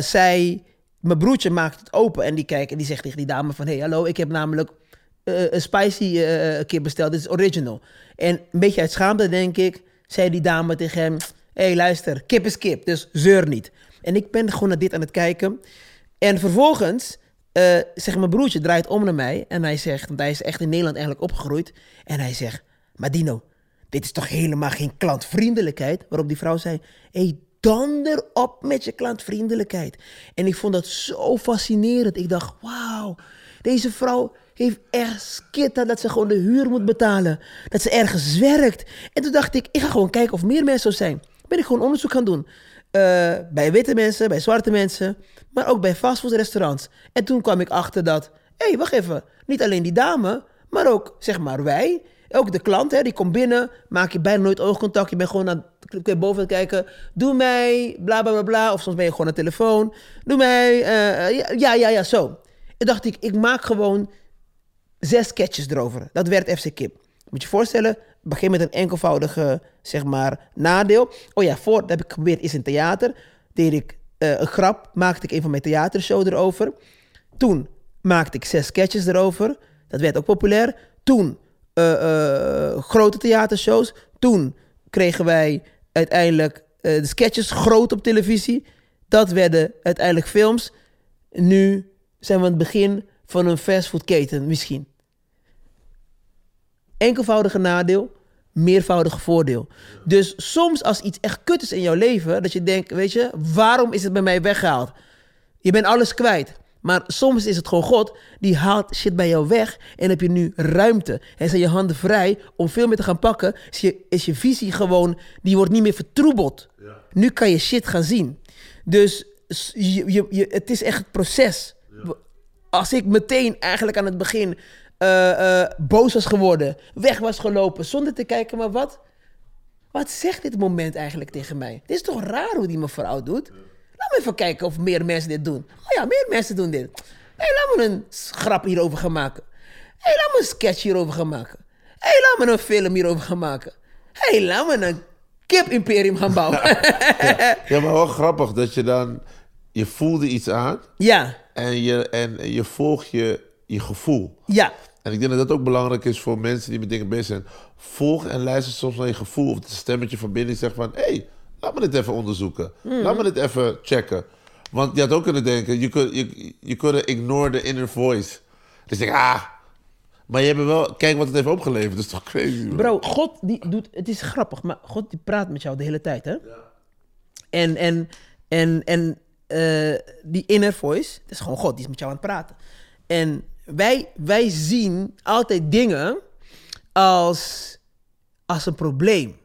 zij, mijn broertje maakt het open en die kijkt en die zegt tegen die dame van, hey, hallo, ik heb namelijk eh, een spicy eh, kip besteld, dit is original. En een beetje uit schaamte, denk ik, zei die dame tegen hem, hey, luister, kip is kip, dus zeur niet. En ik ben gewoon naar dit aan het kijken. En vervolgens zegt mijn broertje, draait om naar mij en hij zegt, want hij is echt in Nederland eigenlijk opgegroeid. En hij zegt, maar Dino, dit is toch helemaal geen klantvriendelijkheid? Waarop die vrouw zei, hey, donder op met je klantvriendelijkheid. En ik vond dat zo fascinerend. Ik dacht, wauw, deze vrouw heeft echt skitter dat ze gewoon de huur moet betalen. Dat ze ergens werkt. En toen dacht ik, ik ga gewoon kijken of meer mensen zo zijn. Ben ik gewoon onderzoek gaan doen. Eh, bij witte mensen, bij zwarte mensen, maar ook bij fastfoodrestaurants. En toen kwam ik achter dat, hé, hey, wacht even, niet alleen die dame, maar ook, zeg maar, wij, ook de klant, hè, die komt binnen, maak je bijna nooit oogcontact, je bent gewoon aan kun je boven kijken, doe mij, bla bla bla bla, of soms ben je gewoon aan de telefoon, doe mij, eh, ja, ja, ja, ja, zo. En dacht ik, ik maak gewoon zes sketches erover. Dat werd FC Kip. Moet je voorstellen, begin met een enkelvoudige, zeg maar, nadeel. Oh ja, voor, dat heb ik geprobeerd, is in theater. Deed ik eh, een grap, maakte ik een van mijn theatershow erover. Toen maakte ik zes sketches erover. Dat werd ook populair. Toen eh, eh, grote theatershows. Toen kregen wij uiteindelijk eh, de sketches groot op televisie. Dat werden uiteindelijk films. Nu zijn we aan het begin van een fastfoodketen misschien. Enkelvoudige nadeel, meervoudige voordeel. Dus soms als iets echt kut is in jouw leven, dat je denkt, weet je, waarom is het bij mij weggehaald? Je bent alles kwijt. Maar soms is het gewoon God die haalt shit bij jou weg en heb je nu ruimte. En zijn je handen vrij om veel meer te gaan pakken. Is je, is je visie gewoon, die wordt niet meer vertroebeld. Nu kan je shit gaan zien. Dus je, je, je, het is echt het proces. Als ik meteen eigenlijk aan het begin eh, eh, boos was geworden, weg was gelopen, zonder te kijken, maar wat, wat zegt dit moment eigenlijk tegen mij? Dit is toch raar hoe die mevrouw doet? Laat me even kijken of meer mensen dit doen. Oh ja, meer mensen doen dit. Hé, hey, laat me een grap hierover gaan maken. Hé, hey, laat me een sketch hierover gaan maken. Hé, hey, laat me een film hierover gaan maken. Hé, hey, laat me een kip-imperium gaan bouwen. Ja, <laughs> maar wel grappig dat je dan... Je voelde iets aan ja, en je, en je volgt je, je gevoel. ja, En ik denk dat dat ook belangrijk is voor mensen die met dingen bezig zijn. Volg en luister soms naar je gevoel. Of het stemmetje van binnen zegt van... Hé, hey, laat me dit even onderzoeken. Laat me dit even checken. Want je had ook kunnen denken... You could, you could ignore the inner voice. Dus ik ah... Maar je hebt wel... Kijk wat het heeft opgeleverd. Dat is toch crazy, bro? Bro, God die doet, het is grappig, maar God die praat met jou de hele tijd, hè? En, en, en, en eh, die inner voice, dat is gewoon God, die is met jou aan het praten. En wij, wij zien altijd dingen als, als een probleem.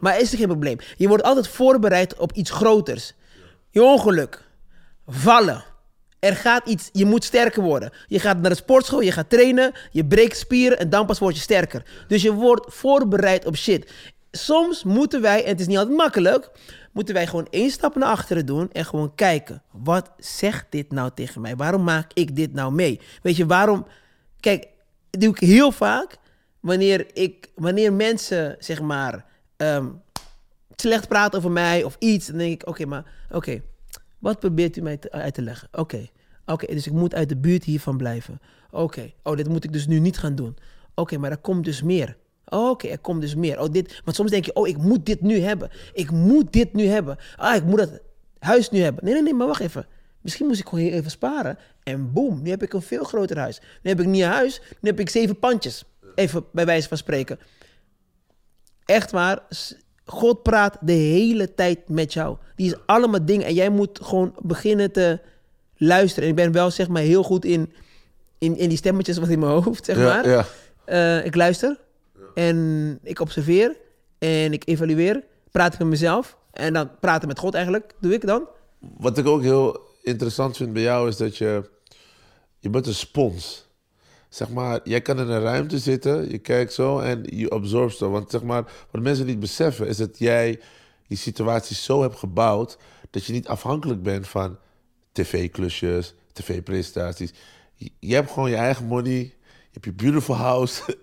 Maar is er geen probleem. Je wordt altijd voorbereid op iets groters. Je ongeluk, vallen. Er gaat iets, je moet sterker worden. Je gaat naar de sportschool, je gaat trainen, je breekt spieren en dan pas word je sterker. Dus je wordt voorbereid op shit. Soms moeten wij, en het is niet altijd makkelijk, moeten wij gewoon één stap naar achteren doen en gewoon kijken. Wat zegt dit nou tegen mij? Waarom maak ik dit nou mee? Weet je, waarom... Kijk, dat doe ik heel vaak wanneer, ik, wanneer mensen, zeg maar, ehm, slecht praten over mij of iets, dan denk ik, oké, maar oké, wat probeert u mij uit te leggen? Oké, oké, dus ik moet uit de buurt hiervan blijven. Oké, oh, dit moet ik dus nu niet gaan doen. Oké, maar er komt dus meer. Oké, er komt dus meer. Oh, dit, want soms denk je, oh, ik moet dit nu hebben. Ik moet dit nu hebben. Ah, ik moet dat huis nu hebben. Nee, nee, nee, maar wacht even. Misschien moest ik gewoon heel even sparen. En boem, nu heb ik een veel groter huis. Nu heb ik niet een huis, nu heb ik zeven pandjes. Even bij wijze van spreken. Echt waar. God praat de hele tijd met jou. Die is allemaal dingen. En jij moet gewoon beginnen te luisteren. En ik ben wel zeg maar heel goed in, in, in die stemmetjes wat in mijn <laughs> hoofd, zeg maar. ja. Eh, ik luister en ik observeer en ik evalueer. Praat ik met mezelf en dan praten met God eigenlijk, doe ik dan. Wat ik ook heel interessant vind bij jou is dat je... Je bent een spons. Zeg maar, jij kan in een ruimte zitten, je kijkt zo en je absorbt zo. Want zeg maar, wat mensen niet beseffen is dat jij die situatie zo hebt gebouwd... dat je niet afhankelijk bent van tv-klusjes, tv-presentaties. Je, je hebt gewoon je eigen money, je hebt je beautiful house... <laughs>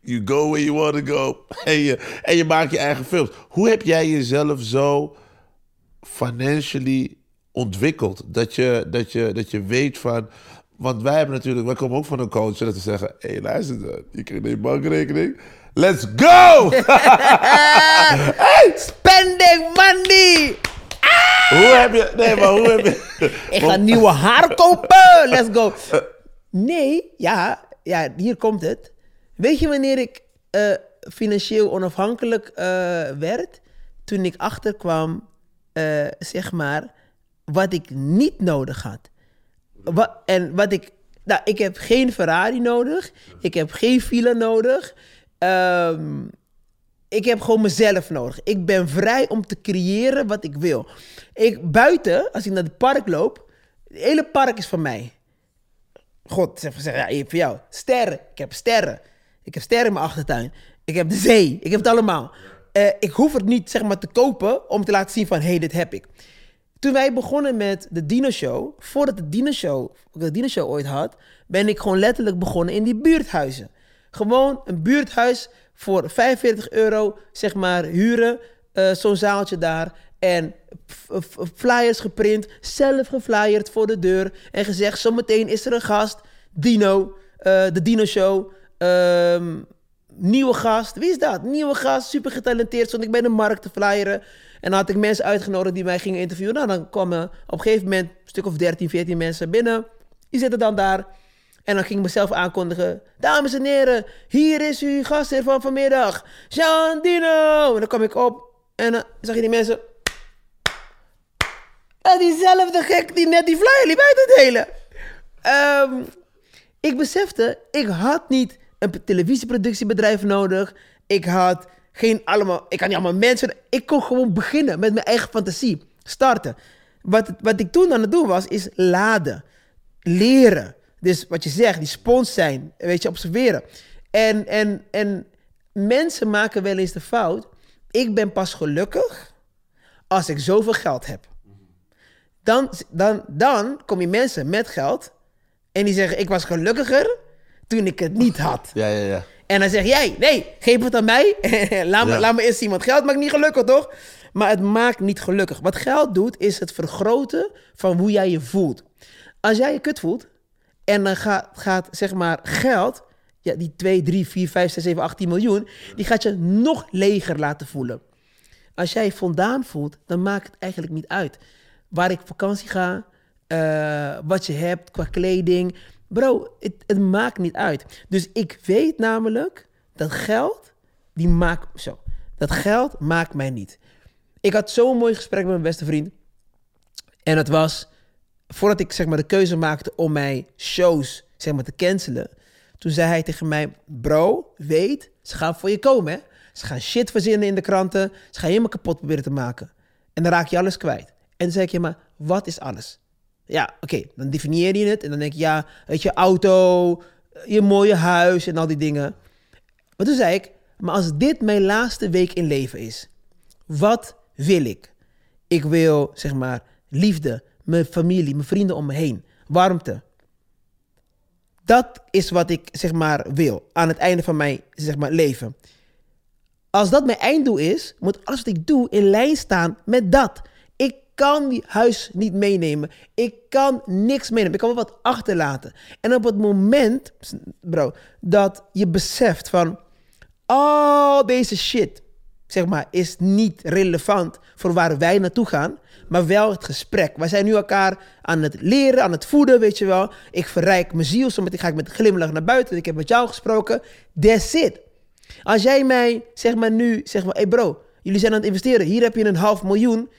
You go where you want to go. <laughs> En je, en je maakt je eigen films. Hoe heb jij jezelf zo financially ontwikkeld. Dat je, dat je, dat je weet van. Want wij hebben natuurlijk, wij komen ook van een coach dat te zeggen: hé, hey, luister, dan, je krijgt een bankrekening. Let's go! <laughs> Spending money! hoe heb je. Nee, maar hoe heb je. <laughs> Ik ga nieuwe haar kopen! Let's go! Nee, ja, ja, hier komt het. Weet je wanneer ik eh, financieel onafhankelijk eh, werd? Toen ik achterkwam, eh, zeg maar, wat ik niet nodig had. Wa- en wat ik... Nou, ik heb geen Ferrari nodig. Ik heb geen villa nodig. Ehm, ik heb gewoon mezelf nodig. Ik ben vrij om te creëren wat ik wil. Ik, buiten, als ik naar het park loop, het hele park is van mij. God zegt, zegt ja, voor jou. Sterren. Ik heb sterren. Ik heb sterren in mijn achtertuin. Ik heb de zee. Ik heb het allemaal. Eh, ik hoef het niet zeg maar te kopen om te laten zien van, hé, hey, dit heb ik. Toen wij begonnen met de Dino Show, voordat de Dino Show, de Dino Show ooit had, ben ik gewoon letterlijk begonnen in die buurthuizen. Gewoon een buurthuis voor 45 euro, zeg maar, huren, eh, zo'n zaaltje daar. En flyers geprint, zelf geflyerd voor de deur. En gezegd, zometeen is er een gast, Dino, eh, de Dino Show. Ehm, nieuwe gast, wie is dat? Nieuwe gast, super getalenteerd. Stond ik bij de markt te flyeren. En dan had ik mensen uitgenodigd die mij gingen interviewen. Nou, dan kwamen op een gegeven moment een stuk of 13, 14 mensen binnen. Die zitten dan daar. En dan ging ik mezelf aankondigen. Dames en heren, hier is uw gastheer van vanmiddag. Jean Dino. En dan kwam ik op. En dan zag je die mensen. En diezelfde gek die net die flyer liep uit te delen. Ehm, ik besefte, ik had niet een televisieproductiebedrijf nodig. Ik had geen allemaal, ik had niet allemaal mensen. Ik kon gewoon beginnen met mijn eigen fantasie. Starten. Wat, wat ik toen aan het doen was, is laden. Leren. Dus wat je zegt, die spons zijn. Weet je, observeren. En, en, en mensen maken wel eens de fout. Ik ben pas gelukkig als ik zoveel geld heb. Dan, dan, dan kom je mensen met geld en die zeggen: Ik was gelukkiger toen ik het niet had. Ja, ja, ja. En dan zeg jij: Nee, geef het aan mij. <laughs> laat, me, Ja. laat me eerst zien. Want geld maakt niet gelukkig, toch? Maar het maakt niet gelukkig. Wat geld doet, is het vergroten van hoe jij je voelt. Als jij je kut voelt en dan gaat, gaat zeg maar geld, ja, die 2, 3, 4, 5, 6, 7, 8, 10 miljoen, die gaat je nog leger laten voelen. Als jij je voldaan voelt, dan maakt het eigenlijk niet uit. Waar ik vakantie ga, eh, wat je hebt qua kleding. Bro, het, maakt niet uit. Dus ik weet namelijk dat geld, die maakt zo. Dat geld maakt mij niet. Ik had zo'n mooi gesprek met mijn beste vriend. En dat was voordat ik zeg maar de keuze maakte om mijn shows zeg maar te cancelen. Toen zei hij tegen mij: Bro, weet, ze gaan voor je komen. Hè? Ze gaan shit verzinnen in de kranten. Ze gaan je helemaal kapot proberen te maken. En dan raak je alles kwijt. En toen zei ik: Ja, maar wat is alles? Ja, oké, dan definieer je het. En dan denk je: Ja, weet je, auto, je mooie huis en al die dingen. Maar toen zei ik: Maar als dit mijn laatste week in leven is, wat wil ik? Ik wil, zeg maar, liefde, mijn familie, mijn vrienden om me heen, warmte. Dat is wat ik, zeg maar, wil aan het einde van mijn, zeg maar, leven. Als dat mijn einddoel is, moet alles wat ik doe in lijn staan met dat. Kan die huis niet meenemen. Ik kan niks meenemen. Ik kan wel wat achterlaten. En op het moment, bro, dat je beseft van... al deze shit, zeg maar, is niet relevant voor waar wij naartoe gaan, maar wel het gesprek. Wij zijn nu elkaar aan het leren, aan het voeden, weet je wel. Ik verrijk mijn ziel, zometeen ga ik met glimlach naar buiten. Ik heb met jou gesproken. That's it. Als jij mij, zeg maar nu, zeg maar, hey bro, jullie zijn aan het investeren. Hier heb je een half miljoen.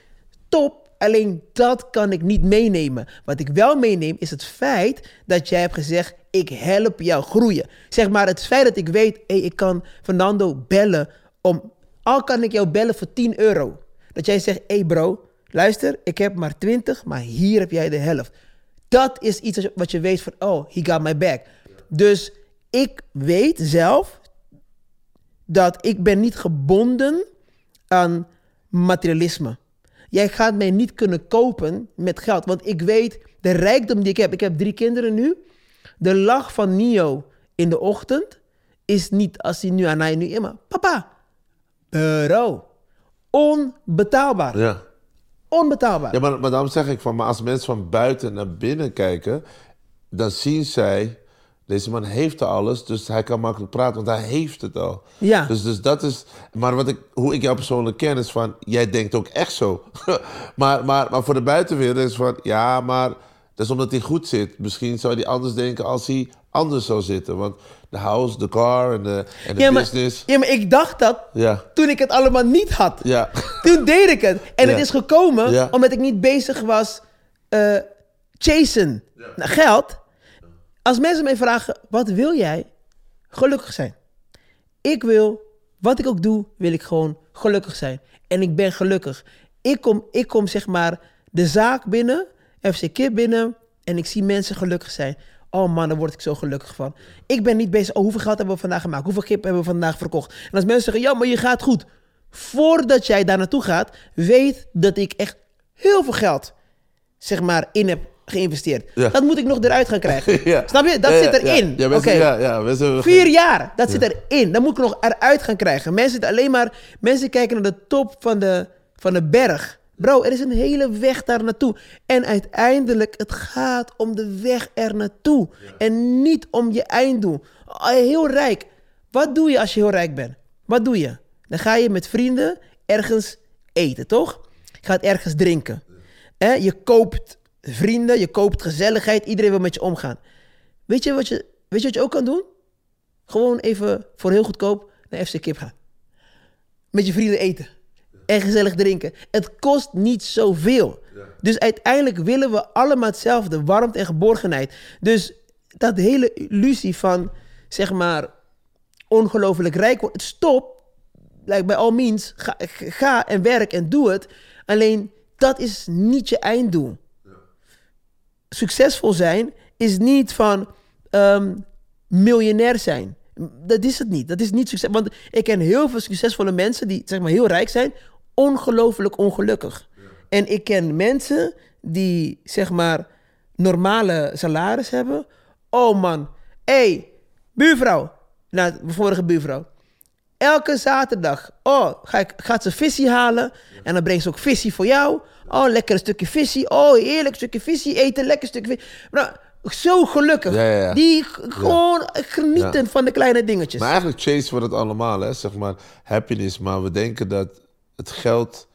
Top. Alleen dat kan ik niet meenemen. Wat ik wel meeneem is het feit dat jij hebt gezegd: ik help jou groeien. Zeg maar het feit dat ik weet: hey, ik kan Fernando bellen om. Al kan ik jou bellen voor 10 euro. Dat jij zegt: hey bro, luister, ik heb maar 20, maar hier heb jij de helft. Dat is iets wat je weet van: oh, he got my back. Dus ik weet zelf dat ik ben niet gebonden aan materialisme. Jij gaat mij niet kunnen kopen met geld. Want ik weet de rijkdom die ik heb. Ik heb drie kinderen nu. De lach van Nio in de ochtend is niet als hij nu aan mij nu immer. Papa, bro. Onbetaalbaar. Ja. Onbetaalbaar. Ja, maar, maar daarom zeg ik van, maar als mensen van buiten naar binnen kijken, dan zien zij, deze man heeft al alles, dus hij kan makkelijk praten, want hij heeft het al. Ja. Dus, dus dat is, maar wat ik, hoe ik jou persoonlijk ken is van, jij denkt ook echt zo. <laughs> maar, maar, maar voor de buitenwereld is van, ja, maar dat is omdat hij goed zit. Misschien zou hij anders denken als hij anders zou zitten, want de house, de car en de, en de ja, maar, business. ja, maar ik dacht dat Ja. toen ik het allemaal niet had. Ja. <laughs> Toen deed ik het. En het is gekomen omdat ik niet bezig was eh chasen naar geld. Als mensen mij vragen, wat wil jij? Gelukkig zijn. Ik wil, wat ik ook doe, wil ik gewoon gelukkig zijn. En ik ben gelukkig. Ik kom, ik kom zeg maar de zaak binnen, FC Kip binnen, en ik zie mensen gelukkig zijn. Oh man, daar word ik zo gelukkig van. Ik ben niet bezig, oh hoeveel geld hebben we vandaag gemaakt? Hoeveel kip hebben we vandaag verkocht? En als mensen zeggen, ja, maar je gaat goed. Voordat jij daar naartoe gaat, weet dat ik echt heel veel geld, zeg maar, in heb geïnvesteerd. Ja. Dat moet ik nog eruit gaan krijgen. <laughs> Ja. Snap je? Dat Ja, zit erin. Ja, ja, mensen, mensen, Vier jaar, dat zit erin. Dan moet ik nog eruit gaan krijgen. Mensen alleen maar, mensen kijken naar de top van de, van de berg. Bro, er is een hele weg daar naartoe. En uiteindelijk, het gaat om de weg er naartoe. En niet om je einddoel. Oh, Heel rijk. Wat doe je als je heel rijk bent? Wat doe je? Dan ga je met vrienden ergens eten, toch? Je gaat ergens drinken. Je koopt vrienden, je koopt gezelligheid. Iedereen wil met je omgaan. Weet je wat je, weet je, wat je ook kan doen? Gewoon even voor heel goedkoop naar FC Kip gaan. Met je vrienden eten. En gezellig drinken. Het kost niet zoveel. Dus uiteindelijk willen we allemaal hetzelfde. Warmte en geborgenheid. Dus dat hele illusie van, zeg maar, ongelooflijk rijk worden. Stop. Like bij all means. Ga, ga en werk en doe het. Alleen, dat is niet je einddoel succesvol zijn is niet van ehm, miljonair zijn. Dat is het niet. Dat is niet succes. Want ik ken heel veel succesvolle mensen die zeg maar heel rijk zijn, ongelooflijk ongelukkig. En ik ken mensen die zeg maar normale salaris hebben. Oh man, hé, hey, buurvrouw. Nou, mijn vorige buurvrouw. Elke zaterdag, oh, ga ik, gaat ze visie halen. En dan brengt ze ook visie voor jou. Oh, lekker een stukje visie. Oh, heerlijk stukje visie eten. Lekker stukje visie. Nou, zo gelukkig. Ja, ja, ja. Die gewoon genieten van de kleine dingetjes. Maar eigenlijk chasen we het allemaal, hè? zeg maar happiness. Maar we denken dat het geld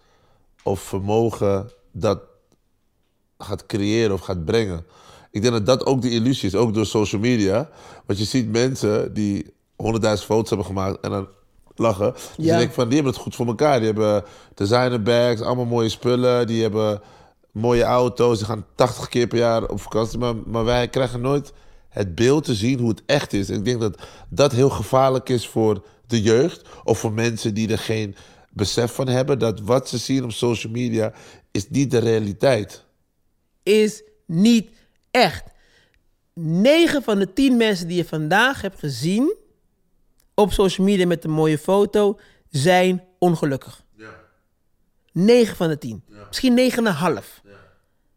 of vermogen dat gaat creëren of gaat brengen. Ik denk dat dat ook de illusie is, ook door social media. Want je ziet mensen die 100.000 foto's hebben gemaakt en dan lachen. Dus Ja. denkt van, die hebben het goed voor elkaar. Die hebben designer bags, allemaal mooie spullen. Die hebben mooie auto's. Die gaan 80 keer per jaar op vakantie. Maar, maar wij krijgen nooit het beeld te zien hoe het echt is. En ik denk dat dat heel gevaarlijk is voor de jeugd. Of voor mensen die er geen besef van hebben. Dat wat ze zien op social media is niet de realiteit. is niet echt. 9 van de 10 mensen die je vandaag hebt gezien op social media met een mooie foto zijn ongelukkig. 9 van de 10. Misschien 9,5.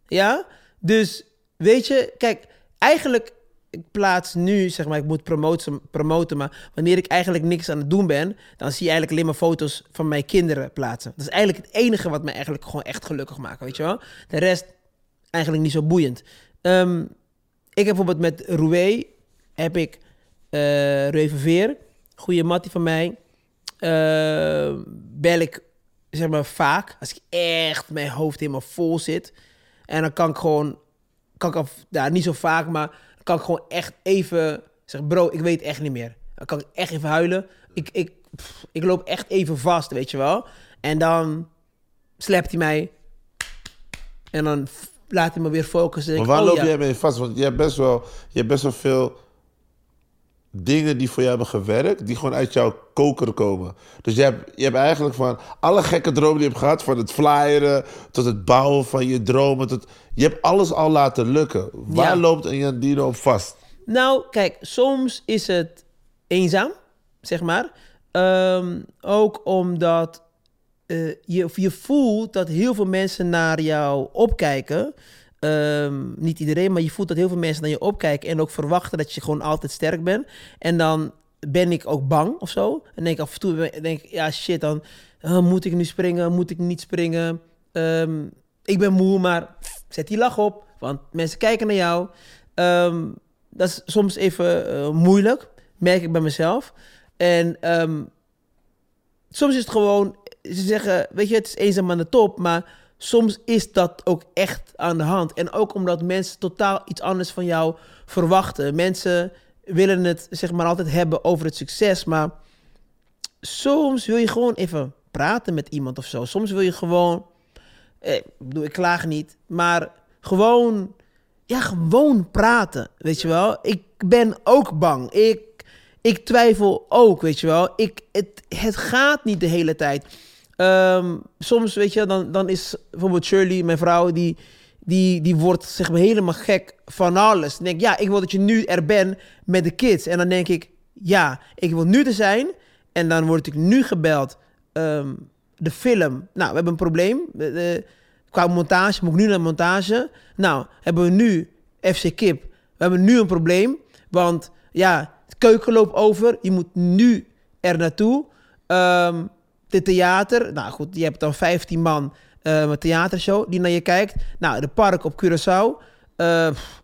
Ja. Dus weet je, kijk, eigenlijk ik plaats nu, zeg maar, ik moet promoten, promoten, maar wanneer ik eigenlijk niks aan het doen ben, dan zie je eigenlijk alleen maar foto's van mijn kinderen plaatsen. Dat is eigenlijk het enige wat me eigenlijk gewoon echt gelukkig maakt, weet je wel. De rest eigenlijk niet zo boeiend. Ehm, ik heb bijvoorbeeld met Roué, heb ik Roué Verveer, goede mattie van mij, eh, bel ik zeg maar vaak, als ik echt mijn hoofd helemaal vol zit. En dan kan ik gewoon, kan ik af, ja, niet zo vaak, maar dan kan ik gewoon echt even zeggen, bro, ik weet echt niet meer. Dan kan ik echt even huilen. ik, ik, pff, ik loop echt even vast, weet je wel. En dan slapt hij mij. En dan laat hij me weer focussen. Maar waar oh loop ja. jij mee vast? Want je hebt best wel, je hebt best wel veel dingen die voor jou hebben gewerkt, die gewoon uit jouw koker komen. Dus je hebt, je hebt eigenlijk van alle gekke dromen die je hebt gehad, van het flyeren tot het bouwen van je dromen, tot, je hebt alles al laten lukken. Waar Ja. loopt een Jandino op vast? Nou, kijk, soms is het eenzaam, zeg maar. Ehm, ook omdat eh, je, je voelt dat heel veel mensen naar jou opkijken. Ehm, niet iedereen, maar je voelt dat heel veel mensen naar je opkijken en ook verwachten dat je gewoon altijd sterk bent. En dan ben ik ook bang of zo. En denk af en toe, denk ik, ja shit, dan eh, moet ik nu springen, moet ik niet springen. Ehm, ik ben moe, maar zet die lach op, want mensen kijken naar jou. Ehm, dat is soms even eh, moeilijk, merk ik bij mezelf. En soms is het gewoon, ze zeggen, weet je, het is eenzaam aan de top, maar soms is dat ook echt aan de hand. En ook omdat mensen totaal iets anders van jou verwachten. Mensen willen het, zeg maar, altijd hebben over het succes, maar soms wil je gewoon even praten met iemand of zo. Soms wil je gewoon, eh, ik bedoel, ik klaag niet, maar gewoon, ja, gewoon praten, weet je wel. Ik ben ook bang. Ik, ik twijfel ook, weet je wel. Ik, het, het gaat niet de hele tijd. Ehm, soms, weet je, dan, dan is bijvoorbeeld Shirley, mijn vrouw, die, die, die wordt zeg maar helemaal gek van alles. Denk ja, ik wil dat je nu er bent met de kids. En dan denk ik, ja, ik wil nu er zijn. En dan word ik nu gebeld. ehm, de film. Nou, we hebben een probleem. De- qua montage, moet ik nu naar montage. Nou, hebben we nu FC Kip. We hebben nu een probleem. Want ja, het keuken loopt over. Je moet nu er naartoe. Ehm de theater. Nou goed, je hebt dan 15 man. een theatershow die naar je kijkt. Nou, de park op Curaçao. Eh, pff,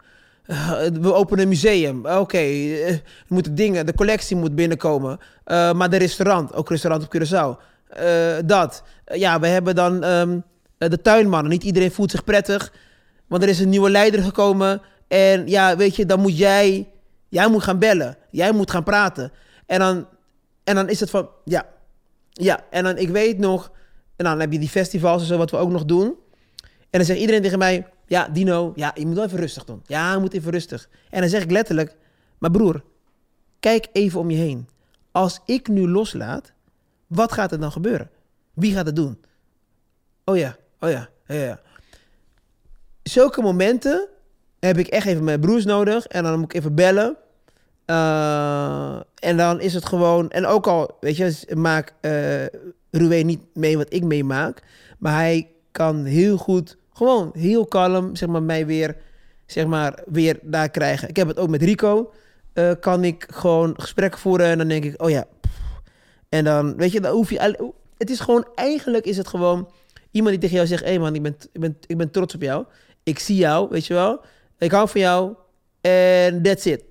eh, we openen een museum. Oké, eh, er moeten dingen, de collectie moet binnenkomen. Eh, maar de restaurant, ook restaurant op Curaçao. Eh, dat. Ja, we hebben dan ehm, de tuinmannen. Niet iedereen voelt zich prettig. Want er is een nieuwe leider gekomen. En ja, weet je, dan moet jij... Jij moet gaan bellen. Jij moet gaan praten. En dan, en dan is het van... Ja, ja. En dan, ik weet nog... En dan heb je die festivals en zo, wat we ook nog doen. En dan zegt iedereen tegen mij... Ja, Dino, ja, je moet wel even rustig doen. Ja, je moet even rustig. En dan zeg ik letterlijk... Maar broer, kijk even om je heen. Als ik nu loslaat, wat gaat er dan gebeuren? Wie gaat het doen? Oh ja, oh ja, ja, ja. Zulke momenten heb ik echt even mijn broers nodig. En dan moet ik even bellen. Eh, en dan is het gewoon... En ook al, weet je, maak uh, Roué niet mee wat ik meemaak. Maar hij kan heel goed, gewoon heel kalm, zeg maar, mij weer, zeg maar, weer daar krijgen. Ik heb het ook met Rico. eh, kan ik gewoon gesprek voeren en dan denk ik, oh ja. En dan, weet je, dan hoef je... Het is gewoon, eigenlijk is het gewoon... Iemand die tegen jou zegt, hé hey man, ik ben, ik, ben, ik ben trots op jou. Ik zie jou, weet je wel. Ik hou van jou. En that's it.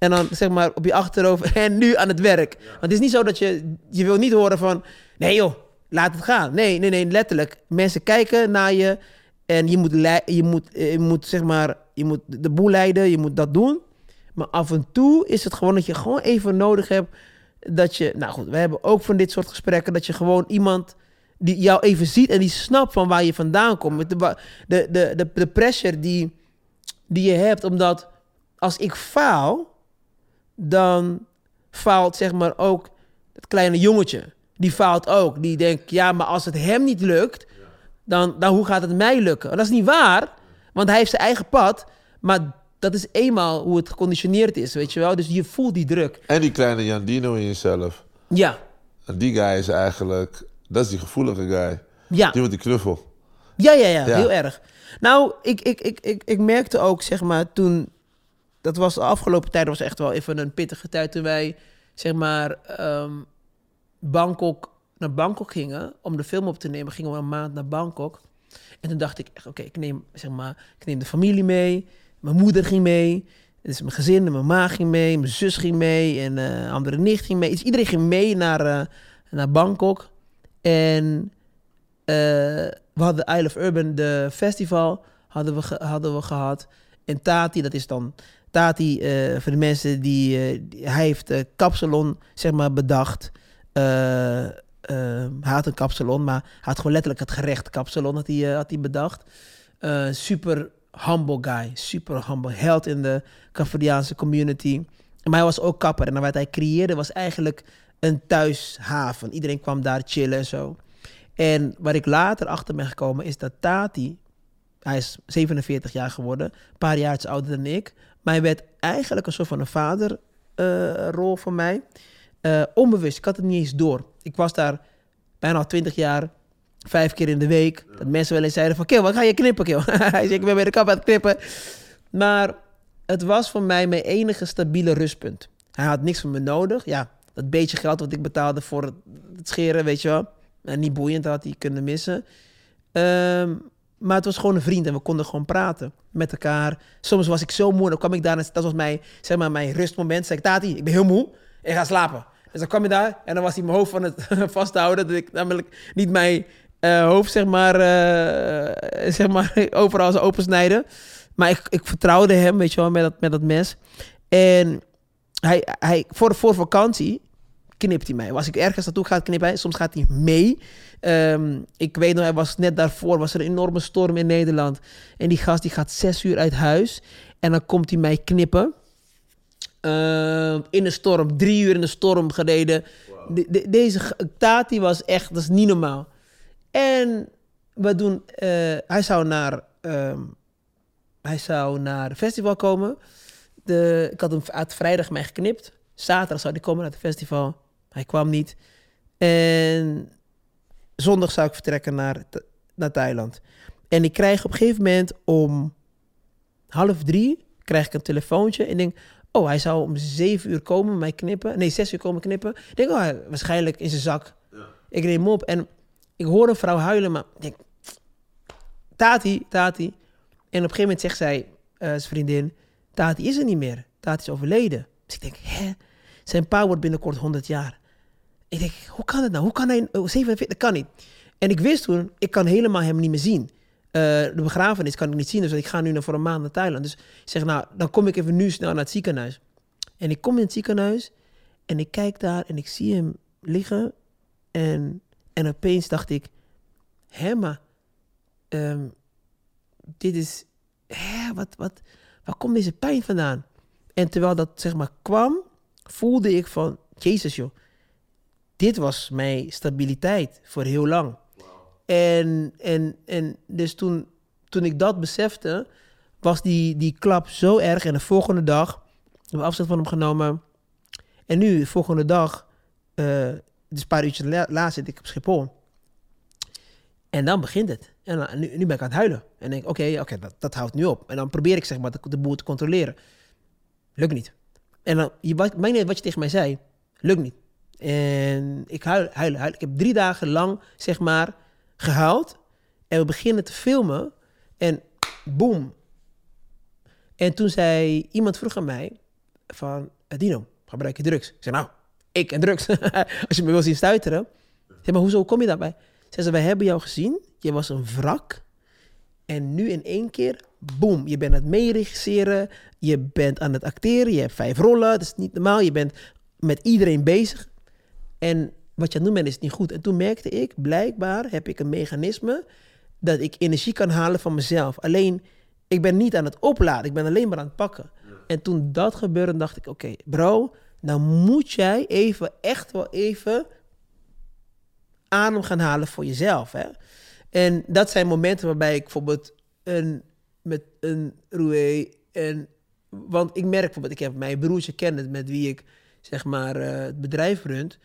En dan zeg maar op je achterhoofd <laughs> en nu aan het werk. Want het is niet zo dat je... Je wil niet horen van... Nee joh, laat het gaan. Nee, nee, nee, letterlijk. Mensen kijken naar je. En je moet, je moet, je moet zeg maar... Je moet de boel leiden. Je moet dat doen. Maar af en toe is het gewoon dat je gewoon even nodig hebt... Dat je... Nou goed, we hebben ook van dit soort gesprekken... Dat je gewoon iemand die jou even ziet... En die snapt van waar je vandaan komt. De, de, de, de pressure die, die je hebt. Omdat als ik faal dan faalt zeg maar ook het kleine jongetje. Die faalt ook. Die denkt, ja, maar als het hem niet lukt, dan, dan hoe gaat het mij lukken? En dat is niet waar, want hij heeft zijn eigen pad. Maar dat is eenmaal hoe het geconditioneerd is, weet je wel. Dus je voelt die druk. En die kleine Jandino in jezelf. Ja, En die guy is eigenlijk, dat is die gevoelige guy. ja. Die met die knuffel. Ja, ja, ja, Ja. heel erg. Nou, ik, ik, ik, ik, ik merkte ook, zeg maar, toen... Dat was de afgelopen tijd, was echt wel even een pittige tijd... toen wij, zeg maar, ehm, Bangkok, naar Bangkok gingen... om de film op te nemen, gingen we een maand naar Bangkok. En toen dacht ik echt, oké, ik neem, zeg maar, ik neem de familie mee. Mijn moeder ging mee. Dus mijn gezin, mijn ma ging mee. Mijn zus ging mee. En een andere nicht ging mee. Dus iedereen ging mee naar, eh, naar Bangkok. En eh, we hadden Isle of Urban, de festival, hadden we, hadden we gehad. En Tati, dat is dan Tati, eh, voor de mensen die, eh, hij heeft eh kapsalon, zeg maar, bedacht. Eh, hij had een kapsalon, maar hij had gewoon letterlijk het gerecht kapsalon had hij, had hij bedacht. Super humble guy, super humble, held in de Cambodiaanse community. Maar hij was ook kapper en wat hij creëerde was eigenlijk een thuishaven. Iedereen kwam daar chillen en zo. En waar ik later achter ben gekomen is dat Tati, hij is 47 jaar geworden, een paar jaar ouder dan ik, maar hij werd eigenlijk een soort van een vaderrol voor mij. Eh, onbewust, ik had het niet eens door. Ik was daar bijna al 20 jaar, vijf keer in de week. Dat mensen wel eens zeiden van, Kill, wat ga je knippen, Kill? <laughs> hij zei, ik ben bij de kap aan het knippen. Maar het was voor mij mijn enige stabiele rustpunt. Hij had niks van me nodig. Ja, dat beetje geld wat ik betaalde voor het, scheren, weet je wel. En niet boeiend, dat had hij kunnen missen. Ehm, maar het was gewoon een vriend en we konden gewoon praten met elkaar. Soms was ik zo moe, dan kwam ik daar en dat was mijn, zeg maar, mijn rustmoment. Zeg ik, ik ben heel moe, ik ga slapen. Dus dan kwam je daar en dan was hij mijn hoofd van het <laughs> vasthouden. Dat ik namelijk niet mijn eh, hoofd, zeg maar, eh, zeg maar, <laughs> overal zou opensnijden. Maar ik, ik vertrouwde hem, weet je wel, met dat, met dat mes. En hij, hij, voor, voor vakantie knipt hij mij. Als ik ergens naartoe ga, knipt hij. Soms gaat hij mee. Ehm, ik weet nog, hij was net daarvoor, was er een enorme storm in Nederland. En die gast die gaat zes uur uit huis. En dan komt hij mij knippen. Ehm, in de storm, drie uur in de storm gereden. De- de- deze Tati was echt, dat is niet normaal. En we doen, eh, hij zou naar, ehm, hij zou naar een festival komen. De, ik had hem uit vrijdag mij geknipt. Zaterdag zou hij komen naar het festival. Hij kwam niet. En zondag zou ik vertrekken naar, naar Thailand. En ik krijg op een gegeven moment om half drie krijg ik een telefoontje. En denk, oh, hij zou om zeven uur komen, mij knippen. Nee, zes uur komen knippen. Ik denk, oh, hij- waarschijnlijk in zijn zak. Ik neem hem op en ik hoor een vrouw huilen, maar ik denk, Tati, Tati. En op een gegeven moment zegt zij, eh, zijn vriendin, Tati is er niet meer. Tati is overleden. Dus ik denk, hè? Zijn pa wordt binnenkort 100 jaar. Ik denk, hoe kan het nou? Hoe kan hij... oh, 47, dat kan niet. En ik wist toen, ik kan helemaal hem niet meer zien. Eh, de begrafenis kan ik niet zien, dus ik ga nu voor een maand naar Thailand. Dus ik zeg, nou, dan kom ik even nu snel naar het ziekenhuis. En ik kom in het ziekenhuis en ik kijk daar en ik zie hem liggen. En, en opeens dacht ik, hè, maar ehm, dit is, hè, wat, wat, waar komt deze pijn vandaan? En terwijl dat zeg maar kwam, voelde ik van, jezus joh, dit was mijn stabiliteit voor heel lang. En, en, en dus toen, toen ik dat besefte, was die, die klap zo erg. En de volgende dag hebben we afstand van hem genomen. En nu, de volgende dag, eh, dus een paar uurtjes la- later zit ik op Schiphol. En dan begint het. En dan- nu, nu ben ik aan het huilen. En denk, oké, oké, dat, dat houdt nu op. En dan probeer ik zeg maar de, de boel te controleren. Lukt niet. En dan, je, wat, maakt niet uit wat je tegen mij zei. Lukt niet. En ik huil. Ik heb drie dagen lang, zeg maar, gehuild. En we beginnen te filmen. En boom. En toen zei iemand vroeg aan mij van... "Eh, Dino, gebruik je drugs? Ik zei, nou, ik en drugs. <laughs> Als je me wil zien stuiteren. Ik zei, maar hoezo kom je daarbij? Zei ze, wij hebben jou gezien. Je was een wrak. En nu in één keer, boom, je bent aan het meeregisseren. Je bent aan het acteren. Je hebt vijf rollen. Dat is niet normaal. Je bent met iedereen bezig. En wat je doen bent, is niet goed. En toen merkte ik, blijkbaar heb ik een mechanisme dat ik energie kan halen van mezelf. Alleen, ik ben niet aan het opladen. Ik ben alleen maar aan het pakken. En toen dat gebeurde, dacht ik, oké, bro, nou moet jij even, echt wel even adem gaan halen voor jezelf. Hè? En dat zijn momenten waarbij ik bijvoorbeeld een, met een roue en... Want ik merk bijvoorbeeld, ik heb mijn broertje kennen met wie ik zeg maar eh, het bedrijf runt.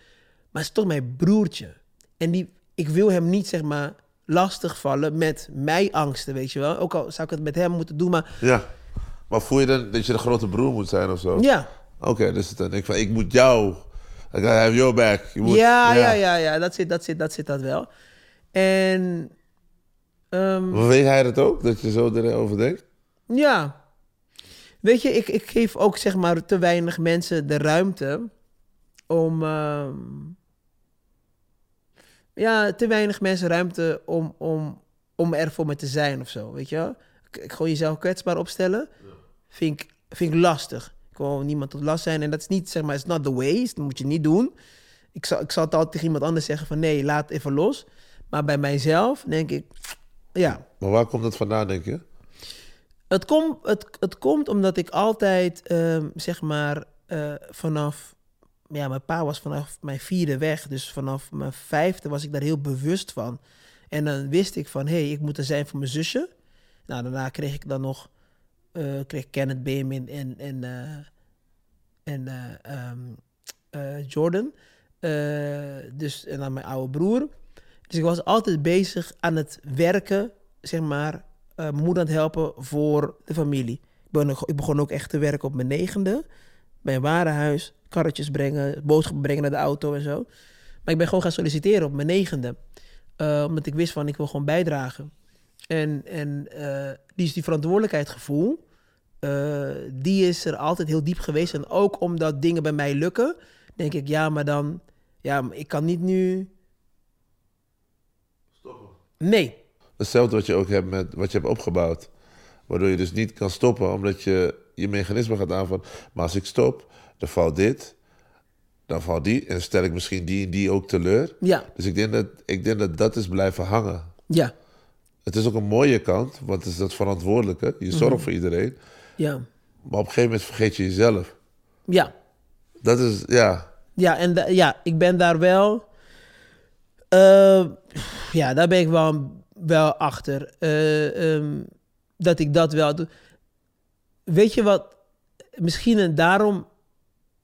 Maar het is toch mijn broertje. En die, ik wil hem niet zeg maar lastigvallen met mijn angsten, weet je wel. Ook al zou ik het met hem moeten doen, maar Ja. Maar voel je dan dat je de grote broer moet zijn of zo? ja. Oké, dus dan denk ik van, ik moet jou... I have your back. Je moet, ja, ja, ja, ja, dat zit dat, zit, dat, zit dat wel. En ehm, weet hij dat ook, dat je zo erover denkt? ja, weet je, ik, ik geef ook zeg maar te weinig mensen de ruimte om, ehm, ja, te weinig mensen ruimte om, om, om er voor me te zijn of zo, weet je wel. Ik, ik gewoon jezelf kwetsbaar opstellen, vind ik, vind ik lastig. Ik wil niemand tot last zijn. En dat is niet, zeg maar, it's not the way. Dat moet je niet doen. Ik zal, ik zal het altijd tegen iemand anders zeggen van nee, laat even los. Maar bij mijzelf denk ik, ja, Maar waar komt dat vandaan, denk je? het, komt het, het komt omdat ik altijd, ehm, zeg maar, eh, vanaf... Ja, mijn pa was vanaf mijn vierde weg. Dus vanaf mijn vijfde was ik daar heel bewust van. En dan wist ik van, hé, hey, ik moet er zijn voor mijn zusje. Nou, daarna kreeg ik dan nog... eh, kreeg Kenneth Beemin en, en, eh, en eh, ehm, eh, Jordan. Dus, en dan mijn oude broer. Dus ik was altijd bezig aan het werken, zeg maar, mijn moeder aan het helpen voor de familie. Ik, ben, ook- ik begon ook echt te werken op mijn negende. Bij een warenhuis, karretjes brengen, boodschappen brengen naar de auto en zo. Maar ik ben gewoon gaan solliciteren op mijn negende. Eh, omdat ik wist van, ik wil gewoon bijdragen. En, en eh, die die verantwoordelijkheidsgevoel, eh, die is er altijd heel diep geweest. En ook omdat dingen bij mij lukken, denk ik, ja, maar dan, ja, maar ik kan niet nu. Nee, Hetzelfde wat je ook hebt met wat je hebt opgebouwd. Waardoor je dus niet kan stoppen, omdat je je mechanisme gaat aanvallen. Maar als ik stop, dan valt dit, dan valt die. En stel ik misschien die en die ook teleur. ja, Dus ik denk dat ik denk dat, dat is blijven hangen. ja, Het is ook een mooie kant, want het is dat verantwoordelijke. Je zorgt voor iedereen. ja, Maar op een gegeven moment vergeet je jezelf. ja. Dat is, ja. Ja, en da- ja, ik ben daar wel. eh, ja, daar ben ik wel, wel achter. eh, ehm, dat ik dat wel doe. Weet je wat? Misschien en daarom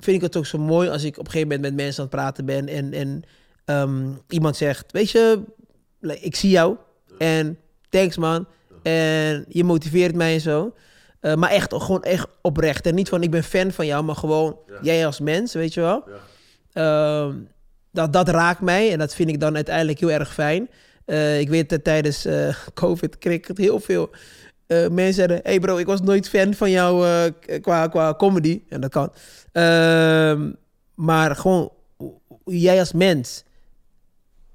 vind ik het ook zo mooi als ik op een gegeven moment met mensen aan het praten ben en, en ehm, iemand zegt: Weet je, ik zie jou en thanks man. En je motiveert mij en zo. Eh, maar echt, gewoon echt oprecht. En niet van ik ben fan van jou, maar gewoon jij als mens, weet je wel. Ehm, dat, dat raakt mij en dat vind ik dan uiteindelijk heel erg fijn. Eh, ik weet dat tijdens eh, <laughs> COVID kreeg ik het heel veel mensen zeiden... hey bro, ik was nooit fan van jou qua, qua comedy. En dat kan. Ehm, maar gewoon jij als mens,